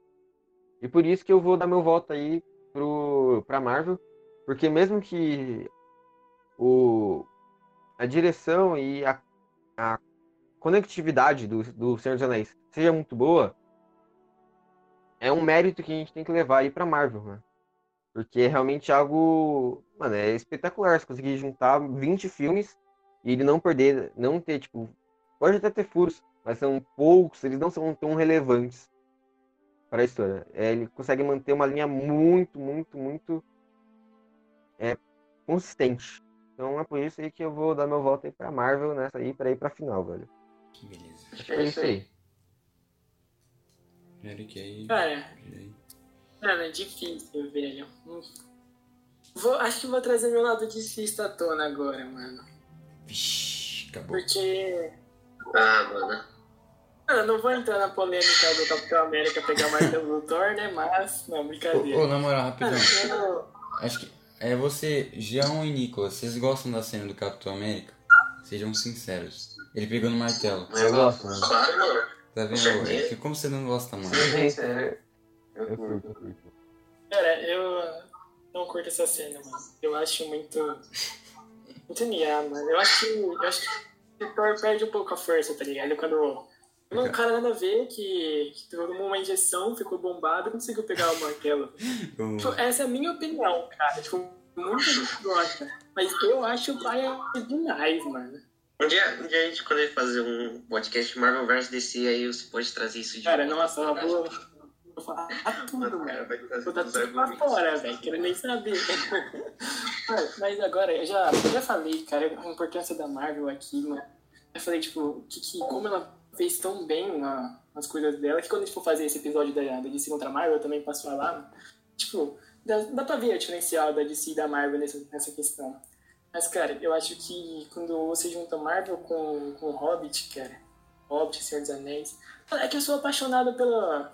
e por isso que eu vou dar meu voto aí pro, pra Marvel. Porque mesmo que o, a direção e a, a conectividade do, do Senhor dos Anéis seja muito boa, é um mérito que a gente tem que levar aí pra Marvel, né? Porque é realmente algo. Mano, é espetacular você conseguir juntar 20 filmes e ele não perder, não ter, tipo. Pode até ter furos, mas são poucos, eles não são tão relevantes para a história. É, ele consegue manter uma linha muito, muito, muito é, consistente. Então é por isso aí que eu vou dar meu voto aí para Marvel nessa aí para ir para final, velho. Que beleza. Acho que é isso aí. Eric aí. Cara, mano, é difícil, velho. Vou, acho que vou trazer meu lado de cista à tona agora, mano. Vixe, acabou. Porque. Ah, mano. Mano, eu não vou entrar na polêmica do Capitão América pegar o martelo do Thor, né? Mas, não, brincadeira. ô, na moral, rapidão. Eu- Acho que é você, João e Nicolas, vocês gostam da cena do Capitão América? Sejam sinceros. Ele pegando o martelo. Eu gosto, mano. Claro, mano. Tá vendo? É que como você não gosta, mano? Gente, é- Eu curto, eu curto. Cara, eu não curto essa cena, mano. Eu acho muito. Muito niá, mano. Eu acho que. Eu acho que o Thor perde um pouco a força, tá ligado? Quando. Não, o cara nada a ver que, que tomou uma injeção, ficou bombado e conseguiu pegar o martelo. Tipo, essa é a minha opinião, cara. Tipo, muita gente gosta. Mas eu acho paia demais, mano. Um dia, um dia a gente, quando a gente fazer um podcast Marvel vs DC, aí você pode trazer isso de Cara, nossa, eu vou. Vou falar tudo, Mano, o cara vai Vou dar tudo pra fora, velho. Quero nem saber. Mano, mas agora, eu já, eu já falei, cara, a importância da Marvel aqui, mano. Eu falei, tipo, que, que como ela fez tão bem na, nas coisas dela, que quando a gente for fazer esse episódio da, da DC contra a Marvel, eu também falar, mano. Tipo, dá, dá pra ver a diferencial da DC e da Marvel nessa, nessa questão. Mas, cara, eu acho que quando você junta Marvel com, com Hobbit, cara, Hobbit, Senhor dos Anéis, é que eu sou apaixonado pela,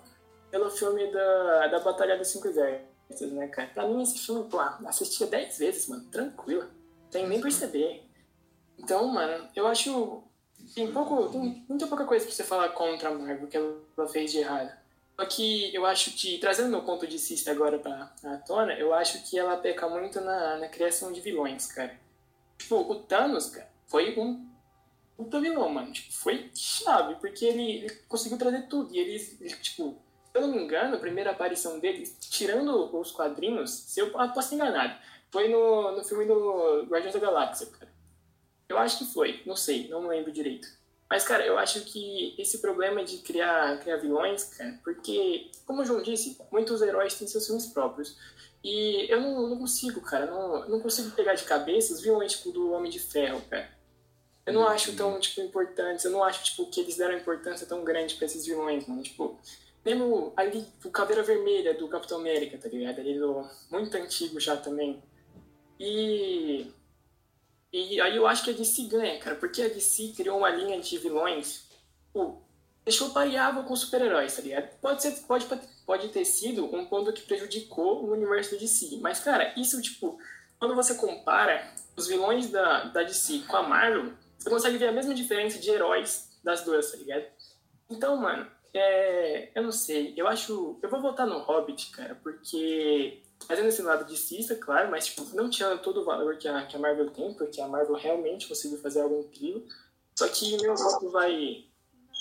pelo filme da, da Batalha dos Cinco Exércitos, né, cara? Pra mim, esse filme, pô, assistia dez vezes, mano, tranquilo. Sem nem perceber. Então, mano, eu acho. Tem, pouco, tem muita pouca coisa pra você falar contra a Marvel que ela fez de errado. Só que eu acho que, trazendo meu ponto de vista agora pra, tona, eu acho que ela peca muito na, na criação de vilões, cara. Tipo, o Thanos, cara, foi um puta vilão, mano. Tipo, foi chave, porque ele, ele conseguiu trazer tudo. E eles, ele, tipo, se eu não me engano, a primeira aparição dele, tirando os quadrinhos, se eu posso estar enganado, foi no, no filme do Guardiões da Galáxia, cara. Eu acho que foi, não sei, não lembro direito. Mas, cara, eu acho que esse problema de criar, criar vilões, cara, porque, como o João disse, muitos heróis têm seus filmes próprios. E eu não, não consigo, cara, não, não consigo pegar de cabeça os vilões, tipo, do Homem de Ferro, cara. Eu não acho tão, tipo, importantes, eu não acho, tipo, que eles deram importância tão grande pra esses vilões, mano. Tipo, mesmo ali, o Caveira Vermelha do Capitão América, tá ligado? Ali do muito antigo já também. E. E aí eu acho que a DC ganha, cara, porque a DC criou uma linha de vilões, tipo, deixou pareável com super-heróis, tá ligado? Pode, ser, pode, pode ter sido um ponto que prejudicou o universo da DC, mas, cara, isso, tipo, quando você compara os vilões da, da DC com a Marvel, você consegue ver a mesma diferença de heróis das duas, tá ligado? Então, mano, é, eu não sei, eu acho. Eu vou votar no Hobbit, cara, porque. Fazendo esse lado de cista, claro, mas tipo, não tirando todo o valor que a, que a Marvel tem, porque a Marvel realmente conseguiu fazer algo incrível. Só que meu voto vai,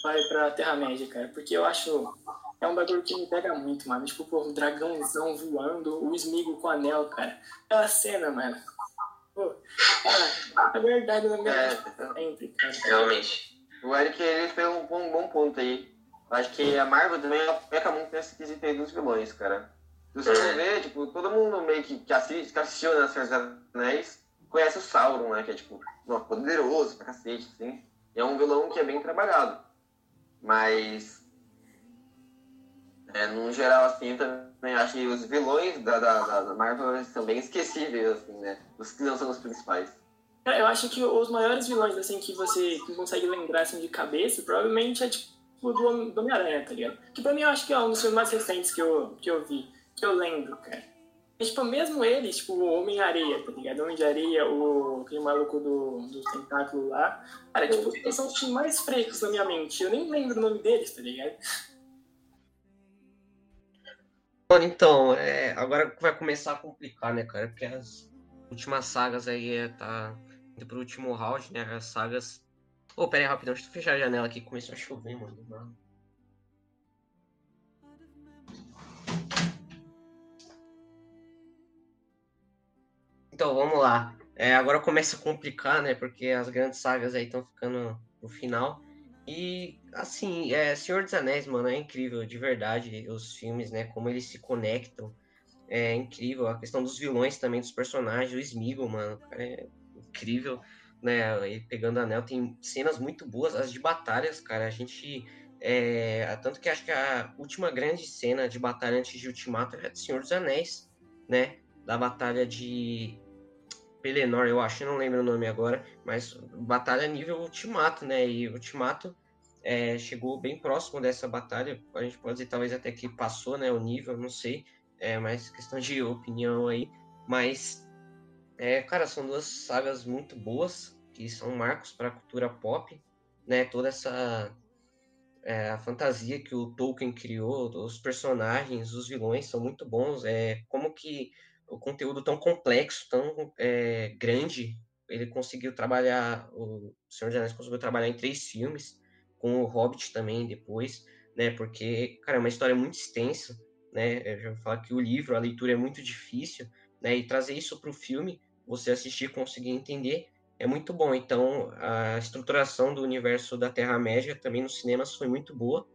vai pra Terra-média, cara, porque eu acho. É um bagulho que me pega muito, mano. Tipo, pô, um dragãozão voando, o esmigo com o anel, cara. Aquela cena, mano. Pô, cara, é verdade na minha É. sempre, cara. Realmente. O Eric ele fez um, um bom ponto aí. Acho que a Marvel também peca muito nesse quesito aí dos vilões, cara. Você for ver, tipo, todo mundo meio que, que, assiste, que assistiu nas Senhor dos Anéis conhece o Sauron, né? Que é, tipo, ó, poderoso pra cacete, assim. E é um vilão que é bem trabalhado. Mas, é, no geral, assim, também acho que os vilões da, da, da- Marvel são bem esquecíveis, assim, né? Os que não são os principais. Eu acho que os maiores vilões, assim, que você consegue lembrar, assim, de cabeça, provavelmente é, tipo, do Homem-Aranha, tá ligado? Que pra mim eu acho que é um dos filmes mais recentes que eu, que eu vi, que eu lembro, cara. E, tipo, mesmo eles, tipo, o Homem-Areia, tá ligado? Homem de Areia, o, aquele maluco do, do tentáculo lá. Cara, tipo, eles são os que mais frescos na minha mente. Eu nem lembro o nome deles, tá ligado? Mano, então, é, agora vai começar a complicar, né, cara? Porque as últimas sagas aí é, tá indo pro último round, né? As sagas. Ô, pera aí, rapidão, deixa eu fechar a janela aqui, começou a chover, mano. Então, vamos lá. É, agora começa a complicar, né? Porque as grandes sagas aí estão ficando no final. E, assim, é, Senhor dos Anéis, mano, é incrível, de verdade, os filmes, né, como eles se conectam, é incrível, a questão dos vilões também, dos personagens, o Smeagol, mano, é incrível, né, ele pegando anel, tem cenas muito boas, as de batalhas, cara, a gente É, tanto que acho que a última grande cena de batalha antes de Ultimato é de Senhor dos Anéis, né? Da batalha de Pelennor, eu acho, não lembro o nome agora, mas batalha nível Ultimato, né? E Ultimato é, chegou bem próximo dessa batalha. A gente pode dizer talvez até que passou, né? O nível, não sei. É mais questão de opinião aí. Mas, é, cara, são duas sagas muito boas que são marcos para a cultura pop, né? Toda essa é, a fantasia que o Tolkien criou, os personagens, os vilões são muito bons. É como que o conteúdo tão complexo, tão é, grande, ele conseguiu trabalhar, o Senhor dos Anéis conseguiu trabalhar em três filmes, com o Hobbit também depois, né? Porque, cara, é uma história muito extensa, né? Eu já vou falar que o livro, a leitura é muito difícil, né? E trazer isso para o filme, você assistir, conseguir entender, é muito bom. Então, a estruturação do universo da Terra-média também nos cinemas foi muito boa,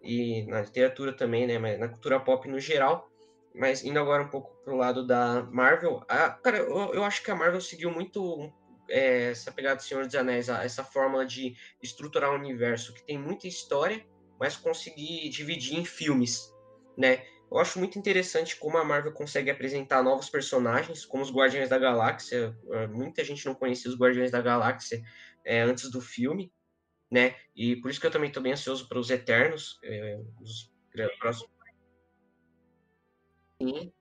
e na literatura também, né? Mas na cultura pop no geral. Mas indo agora um pouco pro lado da Marvel, a, cara, eu, eu acho que a Marvel seguiu muito é, essa pegada do Senhor dos Anéis, essa fórmula de estruturar um universo que tem muita história, mas conseguir dividir em filmes, né? Eu acho muito interessante como a Marvel consegue apresentar novos personagens, como os Guardiões da Galáxia. É, muita gente não conhecia os Guardiões da Galáxia é, antes do filme, né? E por isso que eu também estou bem ansioso para os Eternos, é, os próximos Sim.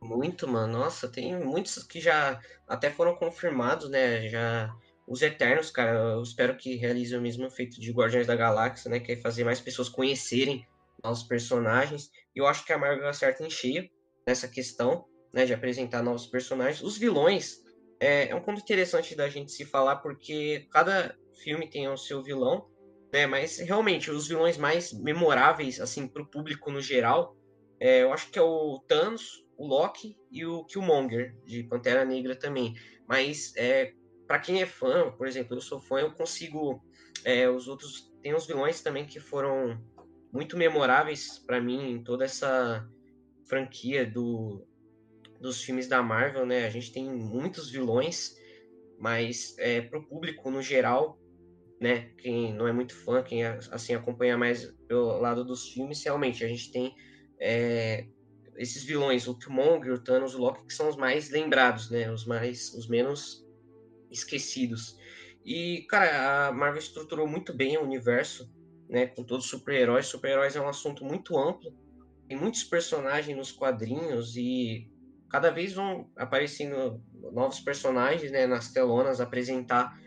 Muito, mano. Nossa, tem muitos que já até foram confirmados, né? Já os Eternos, cara, eu espero que realizem o mesmo feito de Guardiões da Galáxia, né? Que é fazer mais pessoas conhecerem novos personagens. E eu acho que a Marvel acerta em cheio nessa questão, né? De apresentar novos personagens. Os vilões é, é um ponto interessante da gente se falar, porque cada filme tem o seu vilão, né? Mas realmente os vilões mais memoráveis assim para o público no geral, é, eu acho que é o Thanos, o Loki e o Killmonger de Pantera Negra também. Mas é, para quem é fã, por exemplo, eu sou fã, eu consigo é, os outros tem os vilões também que foram muito memoráveis para mim em toda essa franquia do, dos filmes da Marvel, né? A gente tem muitos vilões, mas é, para o público no geral, né, quem não é muito fã, quem assim acompanha mais pelo lado dos filmes, realmente a gente tem é, esses vilões, o Killmonger, o Thanos, o Loki, que são os mais lembrados, né, os mais, os menos esquecidos. E cara, a Marvel estruturou muito bem o universo, né, com todos os super-heróis. Super-heróis é um assunto muito amplo. Tem muitos personagens nos quadrinhos e cada vez vão aparecendo novos personagens, né, nas telonas apresentar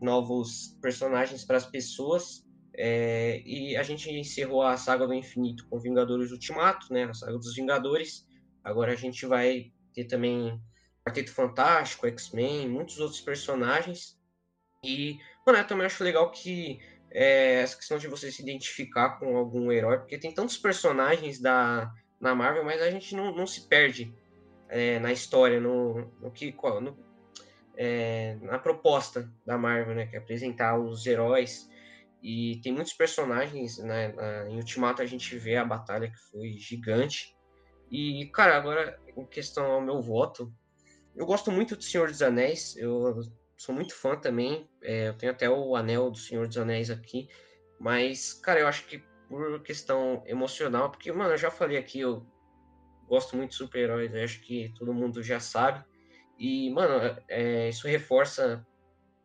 novos personagens para as pessoas. É, e a gente encerrou a saga do infinito com Vingadores Ultimato, né? A saga dos Vingadores. Agora a gente vai ter também Quarteto Fantástico, X-Men, muitos outros personagens. E, mano, eu também acho legal que é, essa questão de você se identificar com algum herói, porque tem tantos personagens da, na Marvel, mas a gente não, não se perde é, na história, no, no que, no, é, na proposta da Marvel, né, que é apresentar os heróis. E tem muitos personagens, né, em Ultimato a gente vê a batalha que foi gigante. E, cara, agora em questão ao meu voto, eu gosto muito do Senhor dos Anéis, eu sou muito fã também, é, eu tenho até o anel do Senhor dos Anéis aqui, mas, cara, eu acho que por questão emocional, porque, mano, eu já falei aqui, eu gosto muito de super-heróis, acho que todo mundo já sabe, e, mano, é, isso reforça.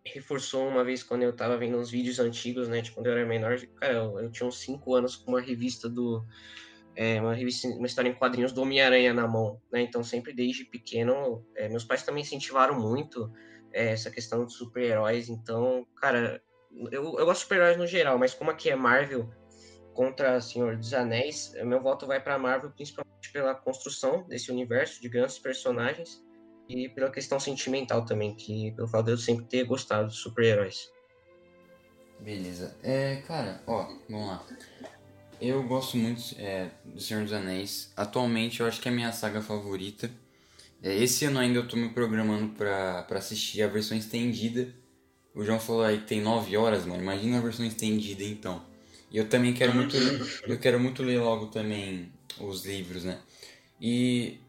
Reforçou uma vez quando eu tava vendo uns vídeos antigos, né? De quando eu era menor. Cara, eu, eu tinha uns 5 anos com uma revista do. É, uma revista, uma história em quadrinhos do Homem-Aranha na mão, né? Então, sempre desde pequeno, é, meus pais também incentivaram muito é, essa questão de super-heróis. Então, cara, eu, eu gosto de super-heróis no geral, mas como aqui é Marvel contra Senhor dos Anéis, meu voto vai para Marvel, principalmente pela construção desse universo de grandes personagens e pela questão sentimental também, que pelo fato de eu sempre ter gostado de super-heróis. Beleza. É, cara, ó, vamos lá. Eu gosto muito é, do Senhor dos Anéis. Atualmente eu acho que é a minha saga favorita. É, esse ano ainda eu tô me programando pra, pra assistir a versão estendida. O João falou aí que tem 9 horas, mano. Imagina a versão estendida então. E eu também quero muito. Eu quero muito ler logo também os livros, né? E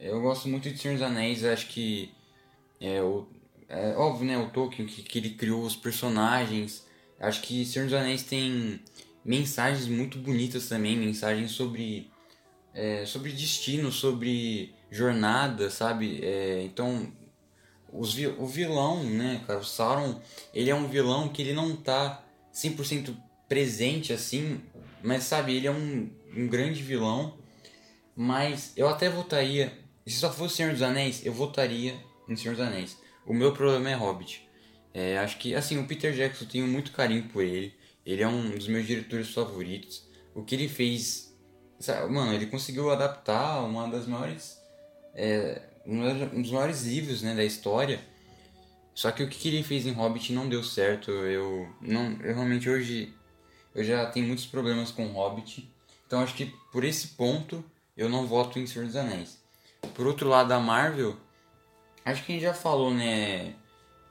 eu gosto muito de Senhor dos Anéis, acho que É, o, é óbvio, né? O Tolkien que, que ele criou os personagens. Acho que Senhor dos Anéis tem mensagens muito bonitas também, mensagens sobre é, sobre destino, sobre jornada, sabe? É, então, os, o vilão, né, cara, o Sauron, ele é um vilão que ele não tá 100% presente assim, mas sabe, ele é um, um grande vilão, mas eu até votaria, se só fosse Senhor dos Anéis, eu votaria em Senhor dos Anéis. O meu problema é Hobbit. É, acho que, assim, o Peter Jackson tenho muito carinho por ele. Ele é um dos meus diretores favoritos. O que ele fez. Mano, ele conseguiu adaptar uma das maiores. É, um dos maiores livros né, da história. Só que o que ele fez em Hobbit não deu certo. Eu, não, eu realmente hoje. Eu já tenho muitos problemas com Hobbit. Então acho que por esse ponto eu não voto em Senhor dos Anéis. Por outro lado, a Marvel. Acho que a gente já falou, né?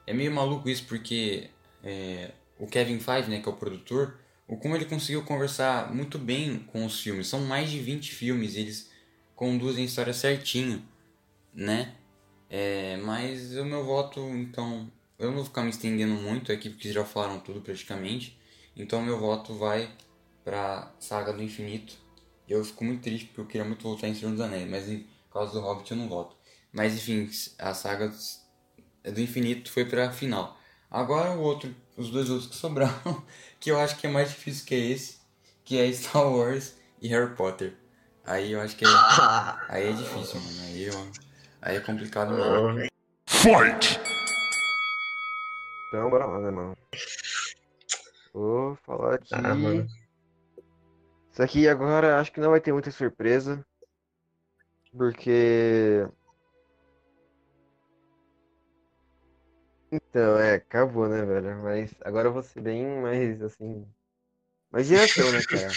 É meio maluco isso porque é, o Kevin Feige, né, que é o produtor, o como ele conseguiu conversar muito bem com os filmes. São mais de 20 filmes, eles conduzem a história certinho, né? É, mas o meu voto, então, eu não vou ficar me estendendo muito aqui porque já falaram tudo praticamente. Então meu voto vai pra Saga do Infinito. Eu fico muito triste porque eu queria muito votar em Senhor dos Anéis, mas em causa do Hobbit eu não voto. Mas enfim, a saga do infinito foi pra final. Agora o outro, os dois outros que sobraram, que eu acho que é mais difícil que esse, que é Star Wars e Harry Potter. Aí eu acho que é, aí é difícil, mano. Aí, eu, aí é complicado mesmo. Então, bora lá, né, mano? Vou falar aqui. Ah, mano. Isso aqui agora acho que não vai ter muita surpresa. Porque. Então, é, acabou, né, velho? Mas agora eu vou ser bem mais, assim. Mais direção, né, cara?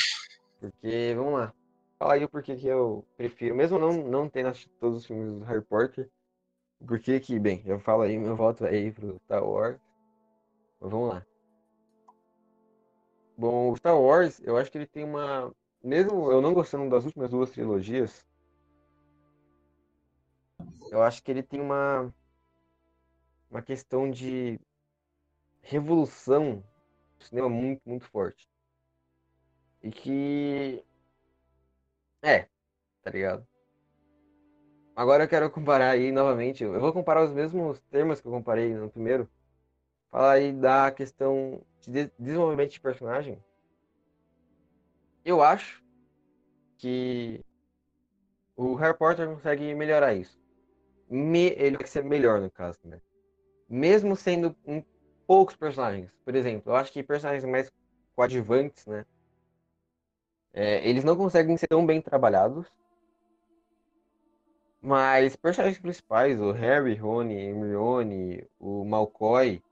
Porque, vamos lá. Fala aí o porquê que eu prefiro, mesmo não, não tendo assistido todos os filmes do Harry Potter, o porquê que, bem, eu falo aí, meu voto é aí pro Star Wars. Mas vamos lá. Bom, o Star Wars, eu acho que ele tem uma. Mesmo eu não gostando das últimas duas trilogias, eu acho que ele tem uma. Uma questão de revolução do cinema muito, muito forte. E que. É, tá ligado? Agora eu quero comparar aí novamente. Eu vou comparar os mesmos termos que eu comparei no primeiro. Falar aí da questão de de- desenvolvimento de personagem. Eu acho que o Harry Potter consegue melhorar isso. Me, ele vai ser melhor no caso, né? Mesmo sendo um, poucos personagens. Por exemplo, eu acho que personagens mais coadjuvantes, né? É, eles não conseguem ser tão bem trabalhados. Mas personagens principais, o Harry, Rony, Hermione, o Malfoy,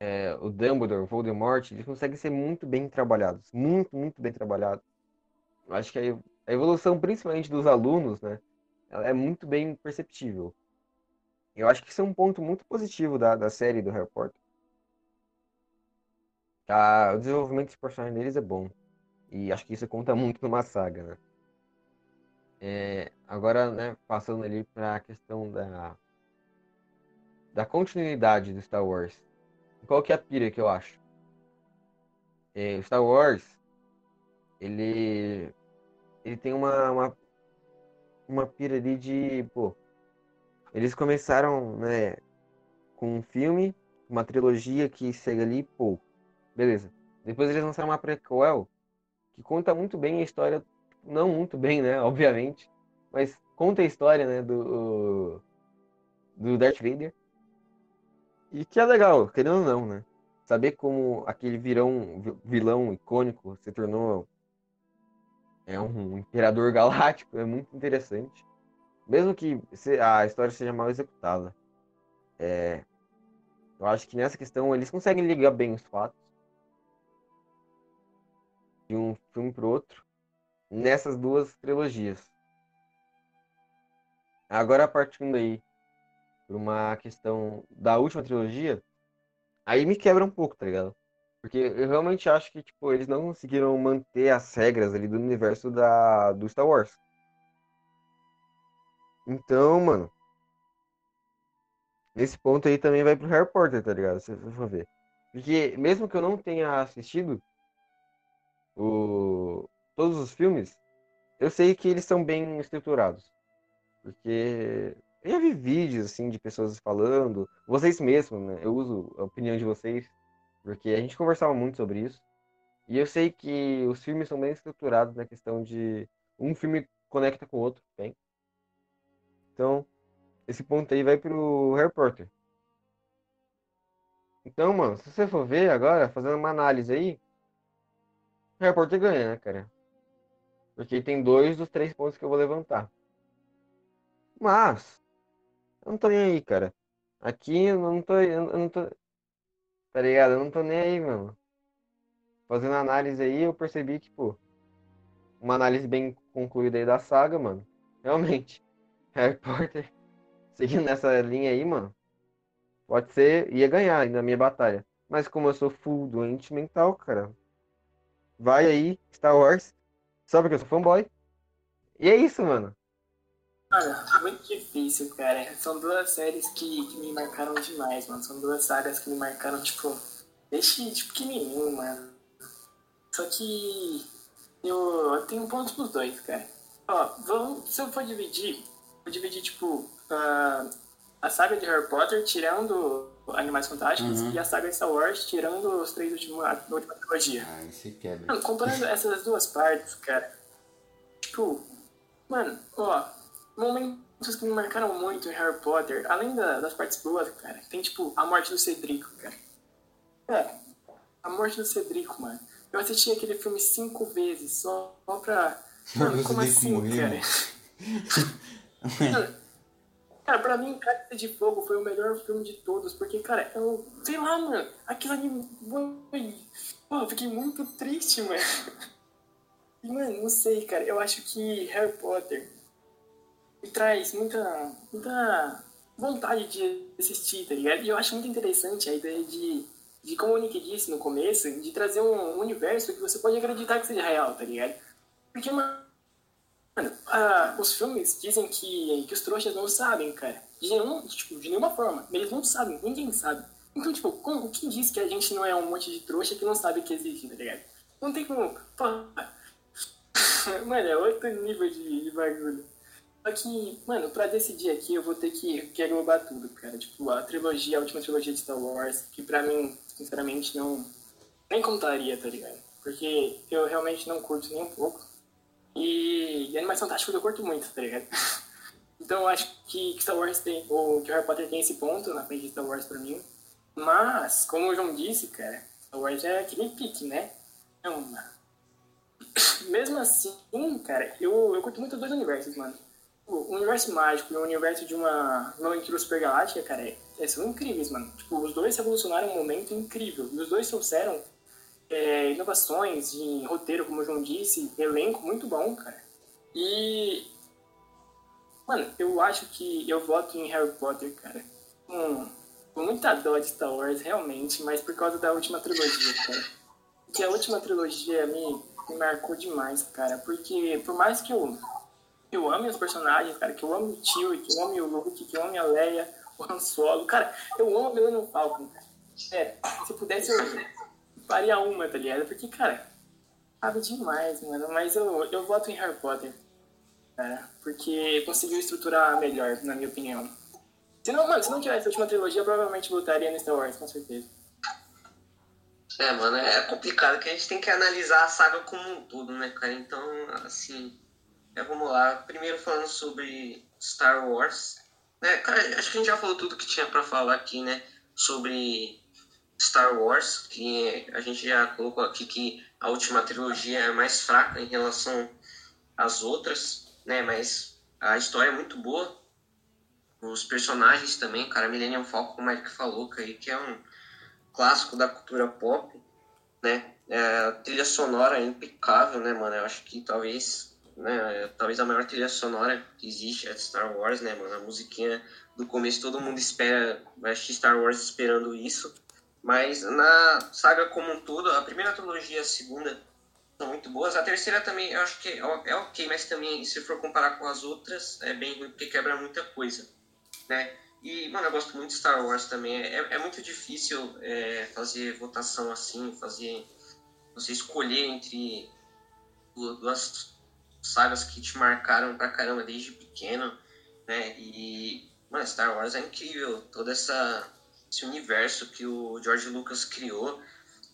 é, o Dumbledore, o Voldemort, eles conseguem ser muito bem trabalhados. Muito, muito bem trabalhados. Eu acho que a evolução, principalmente dos alunos, né? Ela é muito bem perceptível. Eu acho que isso é um ponto muito positivo da, da série do Harry Potter. Ah, o desenvolvimento de personagem deles é bom. E acho que isso conta muito numa saga, né? É, agora, né, passando ali para a questão da, da continuidade do Star Wars. Qual que é a pira que eu acho? É, o Star Wars, ele, ele tem uma, uma, uma pira ali de, pô, eles começaram, né, com um filme, uma trilogia que segue ali, pô, beleza. Depois eles lançaram uma prequel que conta muito bem a história, não muito bem, né, obviamente, mas conta a história, né, do, do Darth Vader. E que é legal, querendo ou não, né? Saber como aquele virão, vi- vilão icônico se tornou é um imperador galáctico é muito interessante. Mesmo que a história seja mal executada. É, eu acho que nessa questão eles conseguem ligar bem os fatos de um filme pro outro nessas duas trilogias. Agora partindo aí por uma questão da última trilogia, aí me quebra um pouco, tá ligado? Porque eu realmente acho que, tipo, eles não conseguiram manter as regras ali do universo da, do Star Wars. Então, mano, nesse ponto aí também vai pro Harry Potter, tá ligado? Você for ver. Porque mesmo que eu não tenha assistido o... todos os filmes, eu sei que eles são bem estruturados. Porque eu já vi vídeos assim de pessoas falando, vocês mesmos, né? Eu uso a opinião de vocês, porque a gente conversava muito sobre isso. E eu sei que os filmes são bem estruturados na questão de um filme conecta com o outro, bem. Então, esse ponto aí vai pro Harry Potter. Então, mano, se você for ver agora, fazendo uma análise aí, Harry Potter ganha, né, cara? Porque tem dois dos três pontos que eu vou levantar. Mas, eu não tô nem aí, cara. Aqui eu não tô. Eu não tô. Tá ligado? Eu não tô nem aí, mano. Fazendo análise aí, eu percebi que, pô, uma análise bem concluída aí da saga, mano. Realmente, Harry Potter, seguindo nessa linha aí, mano, pode ser, ia ganhar na minha batalha. Mas como eu sou full doente mental, cara, vai aí, Star Wars, só porque eu sou fanboy. E é isso, mano. Mano, é muito difícil, cara. São duas séries que, que me marcaram demais, mano. São duas sagas que me marcaram, tipo, desde de pequenininho, mano. Só que eu, eu tenho pontos pros dois, cara. Ó, vamos, se eu for dividir, vou dividir, tipo, a, a saga de Harry Potter, tirando Animais Fantásticos, Uhum. e a saga de Star Wars, tirando os três últimos, a última trilogia. Ah, esse quebra. Mano, comparando essas duas partes, cara, tipo, mano, ó, momentos que me marcaram muito em Harry Potter, além da- das partes boas, cara, tem, tipo, a morte do Cedrico, cara. Cara, a morte do Cedrico, mano. Eu assisti aquele filme cinco vezes, só, só pra... Mano, como assim, morreu, cara? mano. Cara, pra mim, Cálice de Fogo foi o melhor filme de todos, porque, cara, eu, sei lá, mano, aquilo ali, pô, eu fiquei muito triste, mano. E, mano, não sei, cara, eu acho que Harry Potter me traz muita, muita vontade de assistir, tá ligado? E eu acho muito interessante a ideia de, de como o Nick disse no começo, de trazer um universo que você pode acreditar que seja real, tá ligado? Porque, mano, os filmes dizem que, que os trouxas não sabem, cara. De, nenhum, tipo, de nenhuma forma. Eles não sabem, ninguém sabe. Então, tipo, como, quem diz que a gente não é um monte de trouxa que não sabe que existe, tá ligado? Não tem como. Pô. Mano, é outro nível de, de bagulho. Só que, mano, pra decidir aqui eu vou ter que, que englobar tudo, cara. Tipo, a trilogia, a última trilogia de Star Wars, que pra mim, sinceramente, não. Nem contaria, tá ligado? Porque eu realmente não curto nem um pouco. E, e Animais Fantásticos eu curto muito, tá ligado? Então eu acho que que Star Wars tem, ou que Harry Potter tem esse ponto na frente de Star Wars pra mim. Mas, como o João disse, cara, Star Wars é aquele pique, né? Então, mesmo assim, cara, eu, eu curto muito dois universos, mano. O universo mágico e o universo de uma, uma aventura super galáctica, cara, é, são incríveis, mano. Tipo, os dois revolucionaram um momento incrível. E os dois trouxeram é, inovações em roteiro, como o João disse, elenco muito bom, cara. E. Mano, eu acho que eu voto em Harry Potter, cara. Com, com muita dó de Star Wars, realmente, mas por causa da última trilogia, cara. Porque a última trilogia me, me marcou demais, cara. Porque por mais que eu, eu ame os personagens, cara, que eu ame o tio, que eu ame o Luke, que eu ame a Leia, o Han Solo, cara, eu amo a Millennium Falcon, cara. É, se pudesse eu faria uma, tá ligado? Porque, cara, sabe demais, mano. Mas eu, eu voto em Harry Potter, cara. Porque conseguiu estruturar melhor, na minha opinião. Se não, mano, se não tivesse a última trilogia, eu provavelmente votaria no Star Wars, com certeza. É, mano, é complicado que a gente tem que analisar a saga como um todo, né, cara? Então, assim, é, vamos lá. Primeiro falando sobre Star Wars. Né, cara, acho que a gente já falou tudo que tinha pra falar aqui, né? Sobre Star Wars, que a gente já colocou aqui que a última trilogia é mais fraca em relação às outras, né? Mas a história é muito boa. Os personagens também, cara, Millennium Falcon, como é que falou, aí que é um clássico da cultura pop, né? É, trilha sonora é impecável, né, mano? Eu acho que talvez, né, é, talvez a maior trilha sonora que existe é de Star Wars, né, mano? A musiquinha do começo todo mundo espera, vai assistir Star Wars esperando isso. Mas na saga como um todo, a primeira trilogia e a segunda são muito boas. A terceira também eu acho que é é ok, mas também se for comparar com as outras é bem ruim porque quebra muita coisa, né? E, mano, eu gosto muito de Star Wars também. É, é muito difícil é, fazer votação assim, fazer. Você escolher entre du- duas sagas que te marcaram pra caramba desde pequeno, né? E, mano, Star Wars é incrível. Todo essa, esse universo que o George Lucas criou.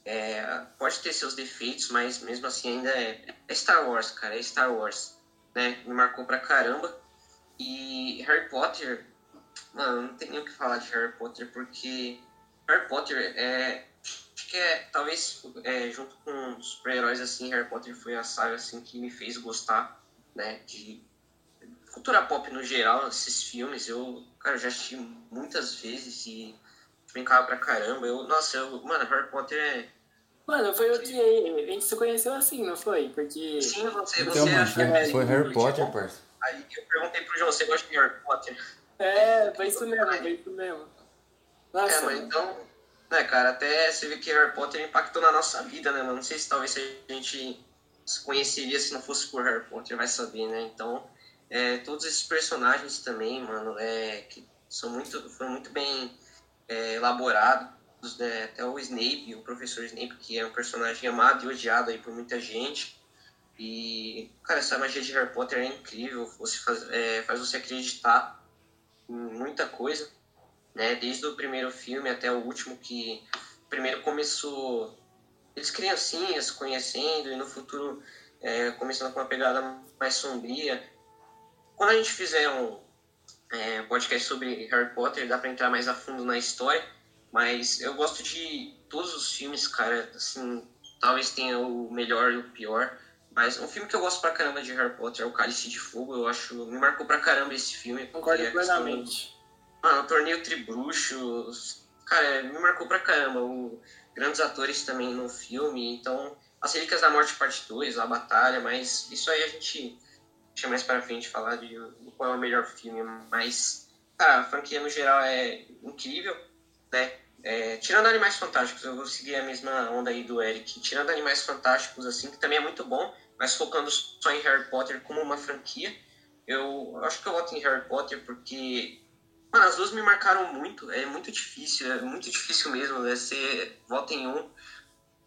é, pode ter seus defeitos, mas mesmo assim ainda é, é Star Wars, cara. É Star Wars, né? Me marcou pra caramba. E Harry Potter, Mano, não tem nem o que falar de Harry Potter, porque Harry Potter é. Acho que é, talvez, é, junto com os super-heróis, assim, Harry Potter foi a saga, assim, que me fez gostar, né, de cultura pop no geral, esses filmes, eu, cara, já assisti muitas vezes e brincava pra caramba, eu, nossa, eu, mano, Harry Potter é... Mano, foi o que a gente se conheceu assim, não foi? Porque. Sim, você, Então, você mano, acha foi, que- foi Harry tipo, Potter, parça. Aí eu perguntei pro João, você gosta de Harry Potter? É, foi isso mesmo, foi isso mesmo. Nossa, É, mas então, né, cara, até você vê que Harry Potter impactou na nossa vida, né, mano? Não sei se talvez a gente se conheceria se não fosse por Harry Potter, vai saber, né? Então, é, todos esses personagens também, mano, é, que são muito, foram muito bem é, elaborados, né? Até o Snape, o professor Snape, que é um personagem amado e odiado aí por muita gente. E, cara, essa magia de Harry Potter é incrível, você faz, é, faz você acreditar em muita coisa né? Desde o primeiro filme até o último, que primeiro começou eles criancinhas conhecendo e no futuro é, começando com uma pegada mais sombria. Quando a gente fizer um é, podcast sobre Harry Potter, dá pra entrar mais a fundo na história, mas eu gosto de todos os filmes, cara, assim, talvez tenha o melhor e o pior, mas um filme que eu gosto pra caramba de Harry Potter é o Cálice de Fogo, eu acho, me marcou pra caramba esse filme. concordo questão- plenamente. Mano, o torneio Tribruxos, cara, me marcou pra caramba. O, grandes atores também no filme, então, As Relíquias da Morte Parte 2, A Batalha, mas isso aí a gente deixa mais pra frente falar de qual é o melhor filme, mas, cara, a franquia no geral é incrível, né? É, tirando Animais Fantásticos, eu vou seguir a mesma onda aí do Eric, tirando Animais Fantásticos, assim, que também é muito bom, mas focando só em Harry Potter como uma franquia, eu acho que eu voto em Harry Potter porque Mano, as duas me marcaram muito. É muito difícil, é muito difícil mesmo. Né? Você vota em um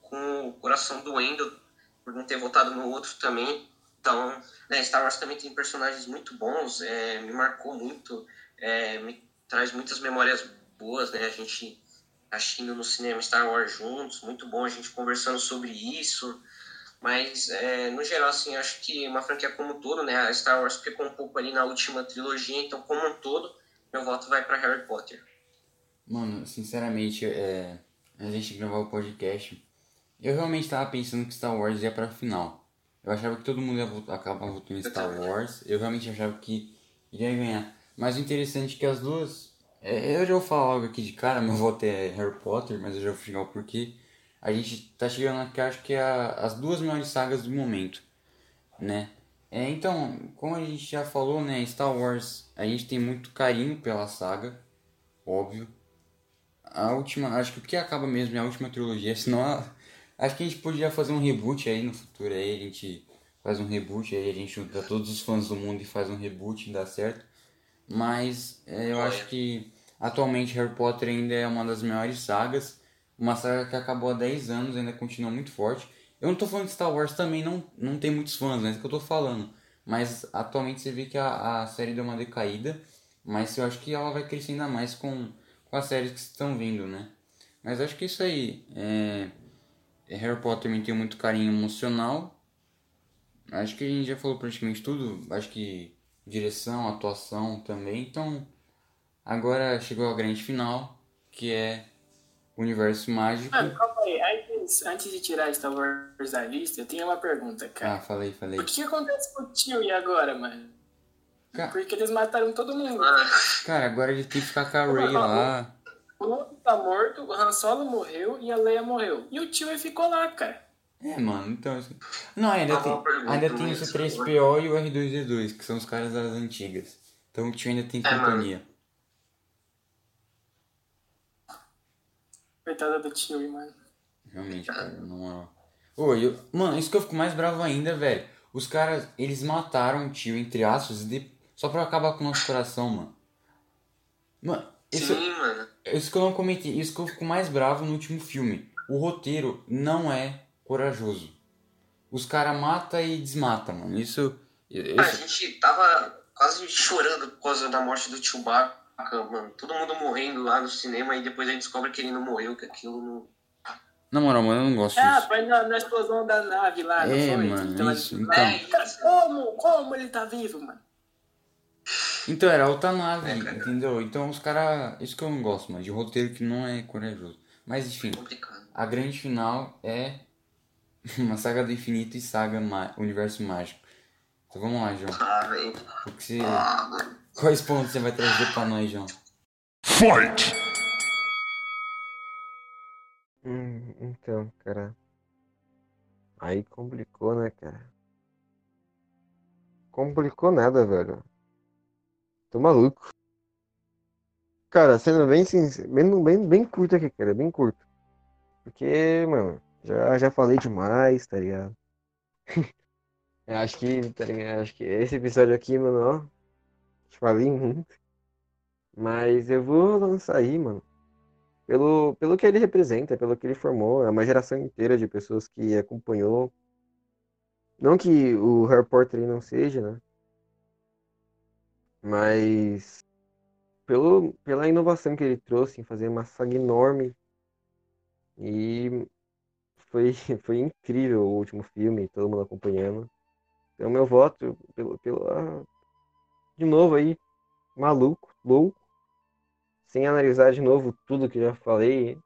com o coração doendo por não ter votado no outro também. Então, né, Star Wars também tem personagens muito bons, é, me marcou muito, é, me traz muitas memórias boas, né? A gente assistindo no cinema Star Wars juntos, muito bom a gente conversando sobre isso. Mas, é, no geral, assim, acho que uma franquia como um todo, né? A Star Wars ficou um pouco ali na última trilogia, então, como um todo, meu voto vai para Harry Potter. Mano, sinceramente, é, a gente gravar o podcast, eu realmente tava pensando que Star Wars ia pra final. Eu achava que todo mundo ia votar, acabar votando em Star Wars. Eu realmente achava que iria ganhar. Mas o interessante é que as duas. é, eu já vou falar logo aqui de cara, meu voto é Harry Potter, mas eu já vou explicar o porquê. A gente tá chegando aqui, acho que é a- as duas maiores sagas do momento, né? É, então, como a gente já falou, né, Star Wars, a gente tem muito carinho pela saga, óbvio. A última, acho que o que acaba mesmo é a última trilogia, senão a- acho que a gente podia fazer um reboot aí no futuro aí, a gente faz um reboot aí, a gente junta todos os fãs do mundo e faz um reboot e dá certo. Mas é, eu acho que atualmente Harry Potter ainda é uma das maiores sagas, uma saga que acabou há 10 anos, ainda continua muito forte. Eu não tô falando de Star Wars também, não, não tem muitos fãs, não é que eu tô falando. Mas atualmente você vê que a, a série deu uma decaída, mas eu acho que ela vai crescer ainda mais com, com as séries que estão vindo, né? Mas acho que é isso aí. É, é, Harry Potter me tem muito carinho emocional. Acho que a gente já falou praticamente tudo. Acho que direção, atuação também. Então, agora chegou a grande final, que é o universo mágico. Mano, calma aí. Antes, antes de tirar Star Wars da lista, eu tenho uma pergunta, cara. Ah, falei, falei. O que acontece com o tio e agora, mano? Ca- Porque eles mataram todo mundo. Cara, agora ele tem que ficar com a Ray lá. O Luke tá morto, o Han Solo morreu e a Leia morreu. E o tio ficou lá, cara. É, mano, então. assim- Não, ainda Ah, tem, pergunta ainda tem o mesmo. C3PO e o R2D2, que são os caras das antigas. Então o tio ainda tem É, mano. companhia. Coitada do tio, mano. Realmente, cara, na moral. Ô, eu, mano, isso que eu fico mais bravo ainda, velho. Os caras, eles mataram o tio, entre aspas, de- só pra acabar com o nosso coração, mano. Mano, isso, Sim, mano. isso que eu não comentei, isso que eu fico mais bravo no último filme. O roteiro não é corajoso. Os caras matam e desmatam, mano. Isso. A isso- gente tava quase chorando por causa da morte do Chewbacca, mano. Todo mundo morrendo lá no cinema e depois a gente descobre que ele não morreu, que aquilo não. Na moral, mano, eu não gosto Ah, disso. foi na, na explosão da nave lá, não É, foi? mano, Então, isso, então. Cara, como? Como ele tá vivo, mano? Então era outra nave, É, entendeu? Então os caras. Isso que eu não gosto, mano, de roteiro que não é corajoso. Mas enfim, a grande final é uma saga do infinito e saga ma- universo mágico. Então vamos lá, João. Ah, velho. O que você... Ah, mano. Quais pontos você vai trazer pra nós, João? Hum, então, cara. Aí complicou, né, cara? Complicou nada, velho. Tô maluco. Cara, sendo bem sincero, bem, bem, curto aqui, cara, bem curto. Porque, mano, já, já falei demais, tá ligado? Eu acho que, tá ligado? Acho que esse episódio aqui, mano, ó. Falei muito. Mas eu vou lançar aí, mano pelo, pelo que ele representa, pelo que ele formou, é uma geração inteira de pessoas que acompanhou. Não que o Harry Potter não seja, né? Mas pelo, pela inovação que ele trouxe em fazer uma saga enorme. E foi, foi incrível o último filme, todo mundo acompanhando. Então meu voto, pelo, pelo, de novo aí, maluco, louco sem analisar de novo tudo que eu já falei,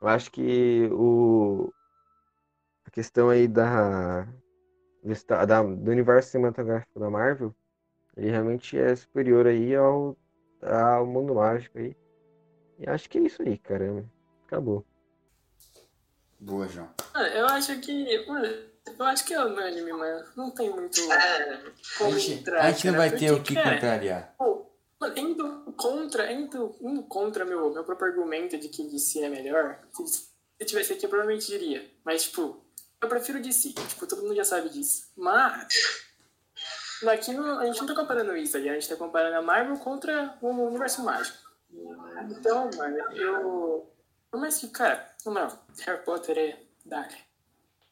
eu acho que o a questão aí da do, da- do universo cinematográfico da Marvel, ele realmente é superior aí ao, ao mundo mágico aí. E acho que é isso aí, caramba. Acabou. Boa, João. Mano, eu acho que. Mano, eu acho que é unânime, mano. Não tem muito É, A como gente, entrar. a gente não vai ter o que cara, contrariar. Pô, indo contra, indo, indo contra meu, meu próprio argumento de que DC é melhor, se, se tivesse aqui eu provavelmente diria. Mas, tipo, eu prefiro DC. Tipo, todo mundo já sabe disso. Mas. Aqui não, a gente não tá comparando isso aí, a gente tá comparando a Marvel contra o universo mágico. Então, mano, eu. Por mais que, cara, moral, Harry Potter é Dark.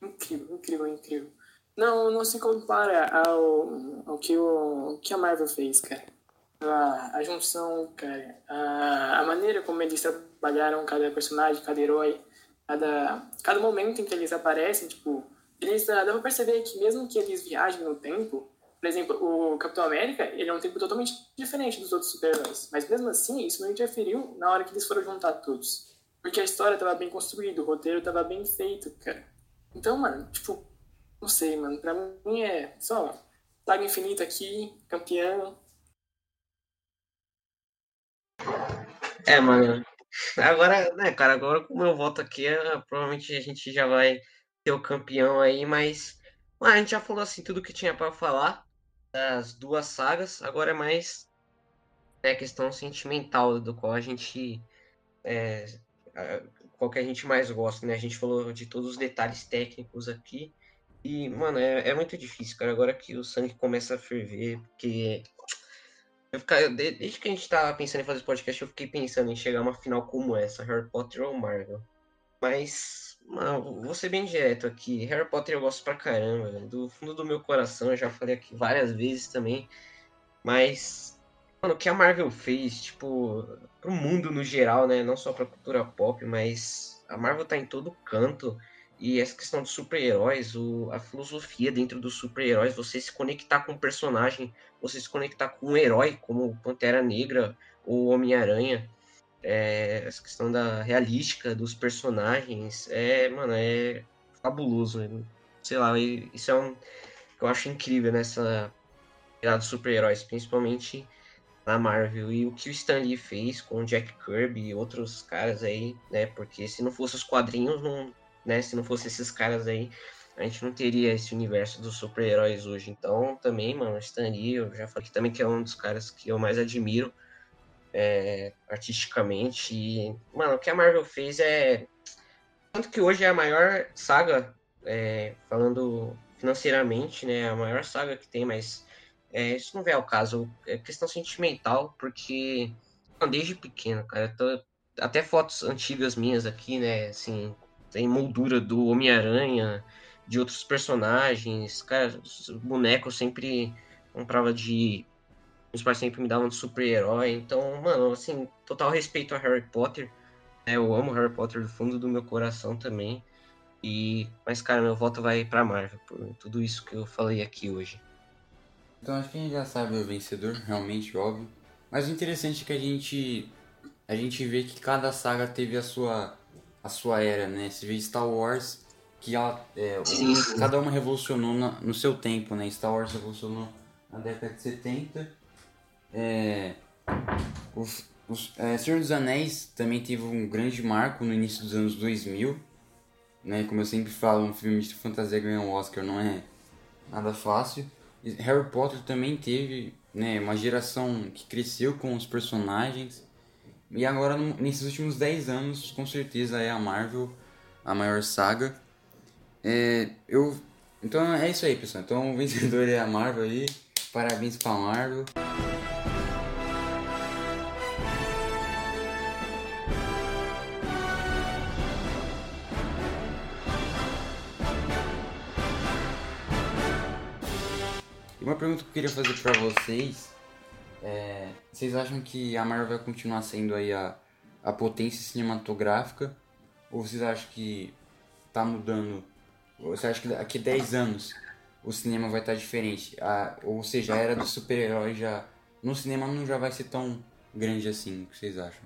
Incrível, incrível, incrível. Não, não se compara ao, ao que, o, o que a Marvel fez, cara a, a junção, cara, a, a maneira como eles trabalharam cada personagem, cada herói, cada, cada momento em que eles aparecem, tipo, eles, ah, dá pra perceber que mesmo que eles viajem no tempo, por exemplo, o Capitão América, ele é um tempo totalmente diferente dos outros super-heróis, mas mesmo assim, isso não interferiu na hora que eles foram juntar todos. Porque a história tava bem construída, o roteiro tava bem feito, cara. Então, mano, tipo, não sei, mano, pra mim é só saga infinita aqui, campeão, É, mano. Agora, né, cara, agora com o meu voto aqui, é, provavelmente a gente já vai ter o campeão aí, mas a gente já falou assim tudo que tinha pra falar das duas sagas, agora é mais né, questão sentimental do qual a gente é, qual que a gente mais gosta, né? A gente falou de todos os detalhes técnicos aqui e, mano, é, é muito difícil, cara, agora que o sangue começa a ferver, porque eu desde que a gente tava pensando em fazer esse podcast, eu fiquei pensando em chegar a uma final como essa, Harry Potter ou Marvel. Mas, mano, vou ser bem direto aqui. Harry Potter eu gosto pra caramba, do fundo do meu coração, eu já falei aqui várias vezes também. Mas, mano, o que a Marvel fez, tipo, pro mundo no geral, né? Não só pra cultura pop, mas a Marvel tá em todo canto. E essa questão dos super-heróis, a filosofia dentro dos super-heróis, você se conectar com o personagem você se conectar com um herói como Pantera Negra ou Homem-Aranha. É, essa questão da realística dos personagens é, mano, é fabuloso. Sei lá, isso é um que eu acho incrível nessa virada dos super-heróis, principalmente na Marvel. E o que o Stan Lee fez com o Jack Kirby e outros caras aí, né? Porque se não fosse os quadrinhos, não, né? Se não fosse esses caras aí, a gente não teria esse universo dos super-heróis hoje. Então, também, mano, Stan Lee, eu já falei que também que é um dos caras que eu mais admiro é, artisticamente. E, mano, o que a Marvel fez é. Tanto que hoje é a maior saga, é, falando financeiramente, né? A maior saga que tem, mas é, isso não vem ao caso. É questão sentimental, porque Desde pequeno, cara. Tô- Até fotos antigas minhas aqui, né? Assim, tem moldura do Homem-Aranha, de outros personagens. Cara, os bonecos sempre comprava de. Os pais sempre me davam de super-herói. Então, mano, assim, total respeito a Harry Potter. né, Eu amo Harry Potter do fundo do meu coração também. E. Mas, cara, meu voto vai pra Marvel, por tudo isso que eu falei aqui hoje. Então acho que a gente já sabe o vencedor, realmente, óbvio. Mas o interessante é que a gente a gente vê que cada saga teve a sua a sua era, né? Você vê Star Wars que ela, é, o- cada uma revolucionou na- no seu tempo, né? Star Wars revolucionou na década de 70. É, o, o é, Senhor dos Anéis também teve um grande marco no início dos anos 2000. Né? Como eu sempre falo, um filme de fantasia ganhar um Oscar não é nada fácil. E Harry Potter também teve né, uma geração que cresceu com os personagens. E agora, nesses últimos 10 anos, com certeza é a Marvel a maior saga. É, eu, então é isso aí, pessoal. Então o vencedor é a Marvel aí. Parabéns pra Marvel. E uma pergunta que eu queria fazer pra vocês é, vocês acham que a Marvel vai continuar sendo aí a, a potência cinematográfica? Ou vocês acham que tá mudando? Você acha que daqui a 10 anos o cinema vai estar diferente? A, ou seja, a era do super-herói já. No cinema não já vai ser tão grande assim. O que vocês acham?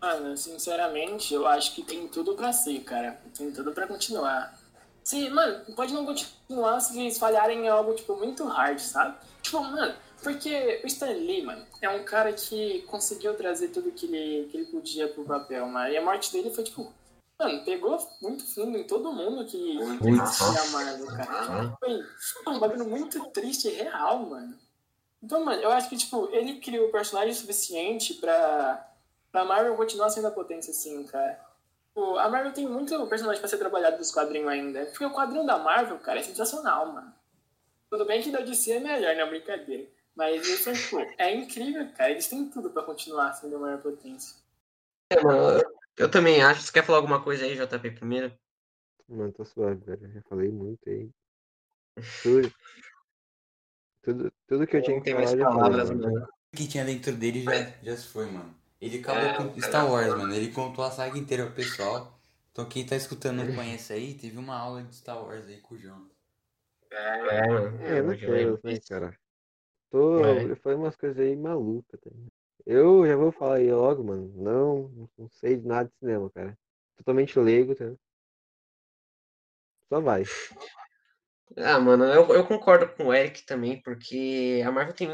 Mano, sinceramente, eu acho que tem tudo pra ser, cara. Tem tudo pra continuar. Se, mano, pode não continuar se eles falharem em algo, tipo, muito hard, sabe? Tipo, mano, porque o Stan Lee, mano, é um cara que conseguiu trazer tudo que ele, que ele podia pro papel, mano. E a morte dele foi, tipo, mano, pegou muito fundo em todo mundo que que assistia a Marvel, cara. Foi foi um bagulho muito triste e real, mano. Então, mano, eu acho que, tipo, ele criou o personagem suficiente pra, pra Marvel continuar sendo a potência, assim, cara. Pô, a Marvel tem muito personagem pra ser trabalhado dos quadrinhos ainda. Porque o quadrinho da Marvel, cara, é sensacional, mano. Tudo bem que da DC é melhor, né? Brincadeira. Mas isso é, tipo, é incrível, cara. Eles têm tudo pra continuar sendo a maior potência. É, mano, eu, também acho. Você quer falar alguma coisa aí, JP, primeiro? Mano, tô suave, velho. Eu já falei muito aí. Tudo, tudo, tudo que eu tinha Não que tem falar, falei, palavras, mano. mano. O que tinha dentro dele já, já se foi, mano. Ele acabou É, com Star Wars, mano. Ele contou a saga inteira pro pessoal. Então quem tá escutando não conhece aí, teve uma aula de Star Wars aí com o João. É, mano. É, não eu né, disso. cara? Tô, É. eu falei umas coisas aí malucas, tá? Eu já vou falar aí logo, mano. Não, não sei de nada de cinema, cara. Totalmente leigo, tá? Só vai. Ah, mano, eu, eu concordo com o Eric também, porque a Marvel tem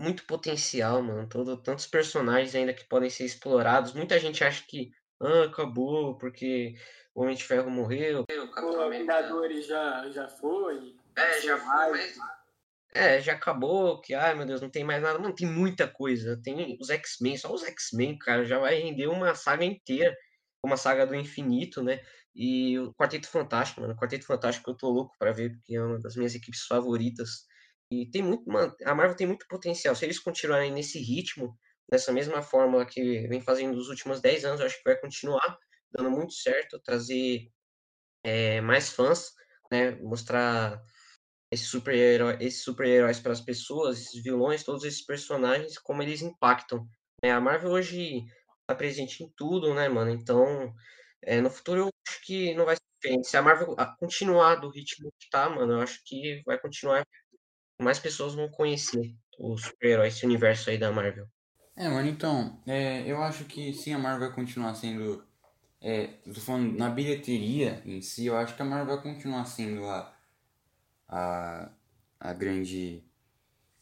muito potencial, mano. Todo, tantos personagens ainda que podem ser explorados. Muita gente acha que ah, acabou porque o Homem de Ferro morreu. O Vingadores já, já foi. É, já foi, mas. É, já acabou, que, ai meu Deus, não tem mais nada. Mano, tem muita coisa. Tem os X-Men, só os X-Men, cara, já vai render uma saga inteira. Uma saga do infinito, né? E o Quarteto Fantástico, mano. O Quarteto Fantástico eu tô louco pra ver, porque é uma das minhas equipes favoritas. E tem muito, mano, a Marvel tem muito potencial. Se eles continuarem nesse ritmo, dessa mesma fórmula que vem fazendo nos últimos 10 anos, eu acho que vai continuar dando muito certo, trazer é, mais fãs, né? Mostrar esses super-heróis esses super-heróis para as pessoas, esses vilões, todos esses personagens, como eles impactam. né? A Marvel hoje está presente em tudo, né, mano? Então, é, no futuro eu acho que não vai ser diferente. Se a Marvel ah, continuar do ritmo que tá, mano, eu acho que vai continuar. Mais pessoas vão conhecer os super-heróis, esse universo aí da Marvel. É, mano, então, é, eu acho que sim, a Marvel vai continuar sendo. É, tô falando na bilheteria em si, eu acho que a Marvel vai continuar sendo a. a, a grande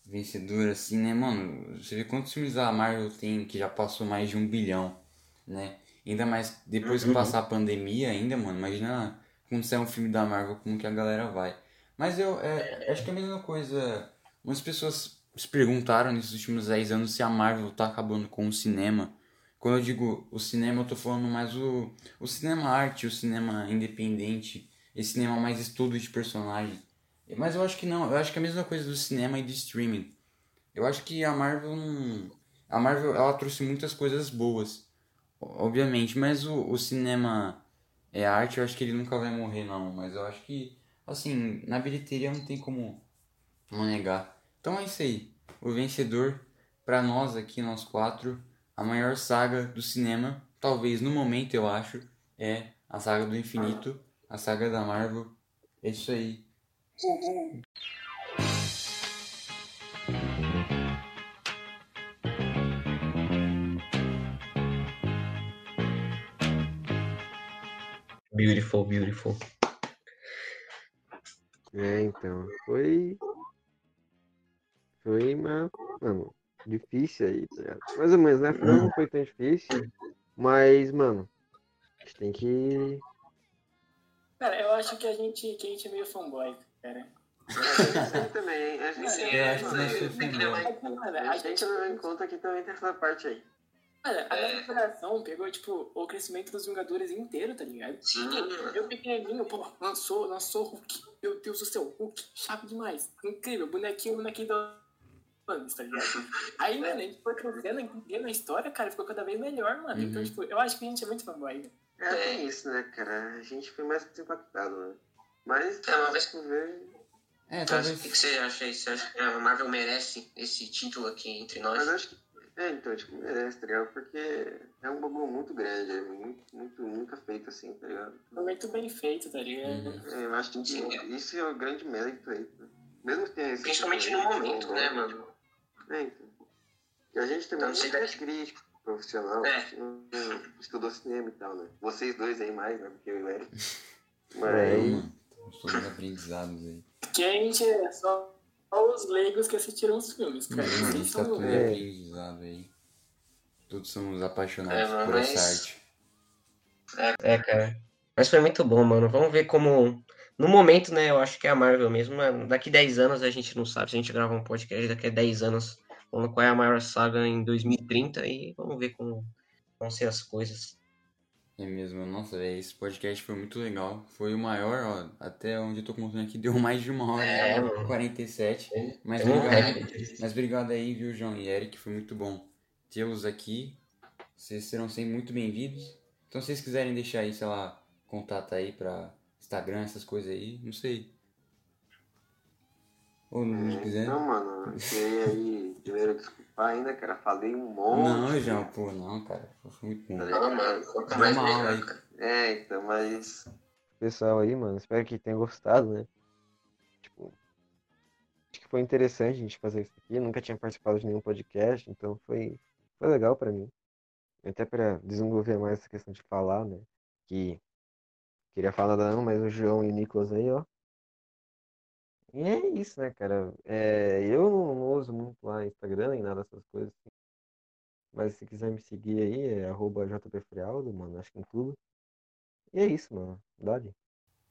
vencedora, assim, né, mano? Você vê quantos filmes a Marvel tem que já passou mais de um bilhão, né? Ainda mais depois que passar a pandemia, ainda, mano, imagina quando sair um filme da Marvel, como que a galera vai. Mas eu é, acho que é a mesma coisa. Muitas pessoas se perguntaram nesses últimos 10 anos se a Marvel tá acabando com o cinema. Quando eu digo o cinema, eu tô falando mais o, o cinema arte, o cinema independente, esse cinema mais estudo de personagem. Mas eu acho que não, eu acho que é a mesma coisa do cinema e do streaming. Eu acho que a Marvel não. A Marvel ela trouxe muitas coisas boas, obviamente, mas o, o cinema é arte, eu acho que ele nunca vai morrer, não. Mas eu acho que, assim, na bilheteria não tem como, negar. Então é isso aí. O vencedor, pra nós aqui, nós quatro, a maior saga do cinema, talvez no momento eu acho, é a saga do infinito, a saga da Marvel. É isso aí. Beautiful, beautiful. É, então, foi. Foi uma. Mano, difícil aí, tá ligado? Mais ou menos, né? Afinal, não foi tão difícil. Mas, mano, a gente tem que. Cara, eu acho que a gente, que a gente é meio fanboy, cara. Eu também, a gente, Eu acho que nós somos levar em Mano, a gente, levar em conta que também tem essa parte aí. mano, a nossa geração pegou, tipo, o crescimento dos Vingadores inteiro, tá ligado? Sim, mano. Eu pequenininho, pô, lançou, lançou Hulk. Meu Deus do céu, Hulk, chave demais. Incrível, bonequinho, bonequinho da anos, tá ligado? Aí, mano, a gente foi crescendo, entendendo a história, cara, ficou cada vez melhor, mano. Então, Uhum. tipo, eu acho que a gente é muito fanboy. velho. É, tem isso, né, cara? A gente foi mais impactado, né? Mas, É, mas- se for ver. É, talvez. o que, que você acha aí? Você acha que a Marvel merece esse título aqui entre nós? Mas eu acho que. É, então, tipo, merece, tá ligado? Porque é um bagulho muito grande, é muito, muito, nunca feito assim, tá ligado? Muito bem feito, tá ligado? Uhum. É, eu acho que Sim. isso é o grande mérito aí. né? Mesmo que tenha esse. Principalmente no momento, né, mano? É, então. E a gente também Então, é crítico, profissional, É. não estudou cinema e tal, né? Vocês dois aí mais, né? Porque eu e o Eric. É, Mas. mano. Somos aprendizados aí. Porque a gente é só, só os leigos que assistiram os filmes, cara. Mano, a gente tá são- tudo É. aprendizado aí. Todos somos apaixonados É, por mas- essa arte. É, cara. Mas foi muito bom, mano. Vamos ver como. No momento, né, eu acho que é a Marvel mesmo. Daqui 10 anos a gente não sabe. Se a gente gravar um podcast daqui a 10 anos, falando qual é a maior saga em 2030 e vamos ver como vão ser as coisas. É mesmo, nossa, esse podcast foi muito legal. Foi o maior, ó, até onde eu tô contando aqui, deu mais de uma hora, É, né? mano. 47. Mas um obrigado, mas obrigado aí, viu, João e Eric, foi muito bom tê-los aqui. Vocês serão sempre muito bem-vindos. Então, se vocês quiserem deixar aí, sei lá, contato aí pra Instagram, essas coisas aí, não sei. Ou não quiser. Não, mano, eu queria aí primeiro desculpar ainda, cara. Falei um monte. Não, João, pô, não, cara. Foi muito bom. Não, mano, mais uma aula melhor, aí. cara. É, então, mas. Pessoal aí, mano, espero que tenha gostado, né? Tipo, acho que foi interessante a gente fazer isso aqui. Eu nunca tinha participado de nenhum podcast, então foi, foi legal pra mim. Até pra desenvolver mais essa questão de falar, né? Que queria falar nada não, mas o João e o Nicolas aí, ó. E é isso, né, cara? É, eu não, não uso muito lá Instagram nem nada dessas coisas. assim. Mas se quiser me seguir aí, é arroba jpfrealdo, mano, acho que em tudo. E é isso, mano. Dali.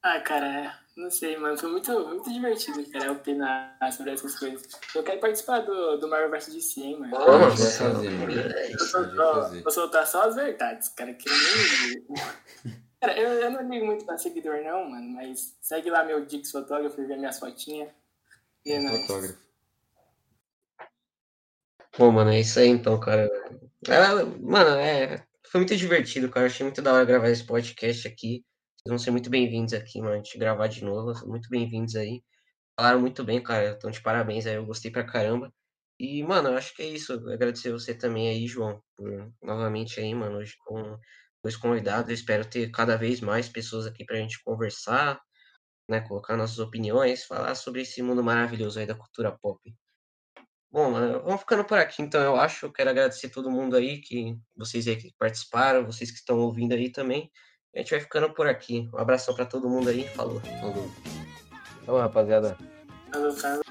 Ah, cara, é, não sei, mano. Foi muito, muito divertido, cara, opinar sobre essas coisas. Eu quero participar do, do Marvel vs DC, hein, mano. Pô, a gente vai você- fazer, mano. é A Eu Vou fazer. vou soltar só as verdades, cara, que nem. Cara, eu, eu não ligo muito pra seguidor, não, mano, mas segue lá meu Dix Fotógrafo e vê minhas fotinhas. E é nóis. Fotógrafo. Pô, mano, é isso aí então, cara. É, mano, é, foi muito divertido, cara. Achei muito da hora gravar esse podcast aqui. Vocês vão ser muito bem-vindos aqui, mano. A gente gravar de novo. Muito bem-vindos aí. Falaram muito bem, cara. Então, de parabéns aí. Eu gostei pra caramba. E, mano, eu acho que é isso. Agradecer você também aí, João, por novamente aí, mano, hoje com dois convidados. Eu espero ter cada vez mais pessoas aqui pra gente conversar, né? Colocar nossas opiniões, falar sobre esse mundo maravilhoso aí da cultura pop. Bom, mano, vamos ficando por aqui, então, eu acho. Eu quero agradecer todo mundo aí, que vocês aí que participaram, vocês que estão ouvindo aí também. A gente vai ficando por aqui. Um abração pra todo mundo aí. Falou. Falou. Rapaziada, Falou, falou.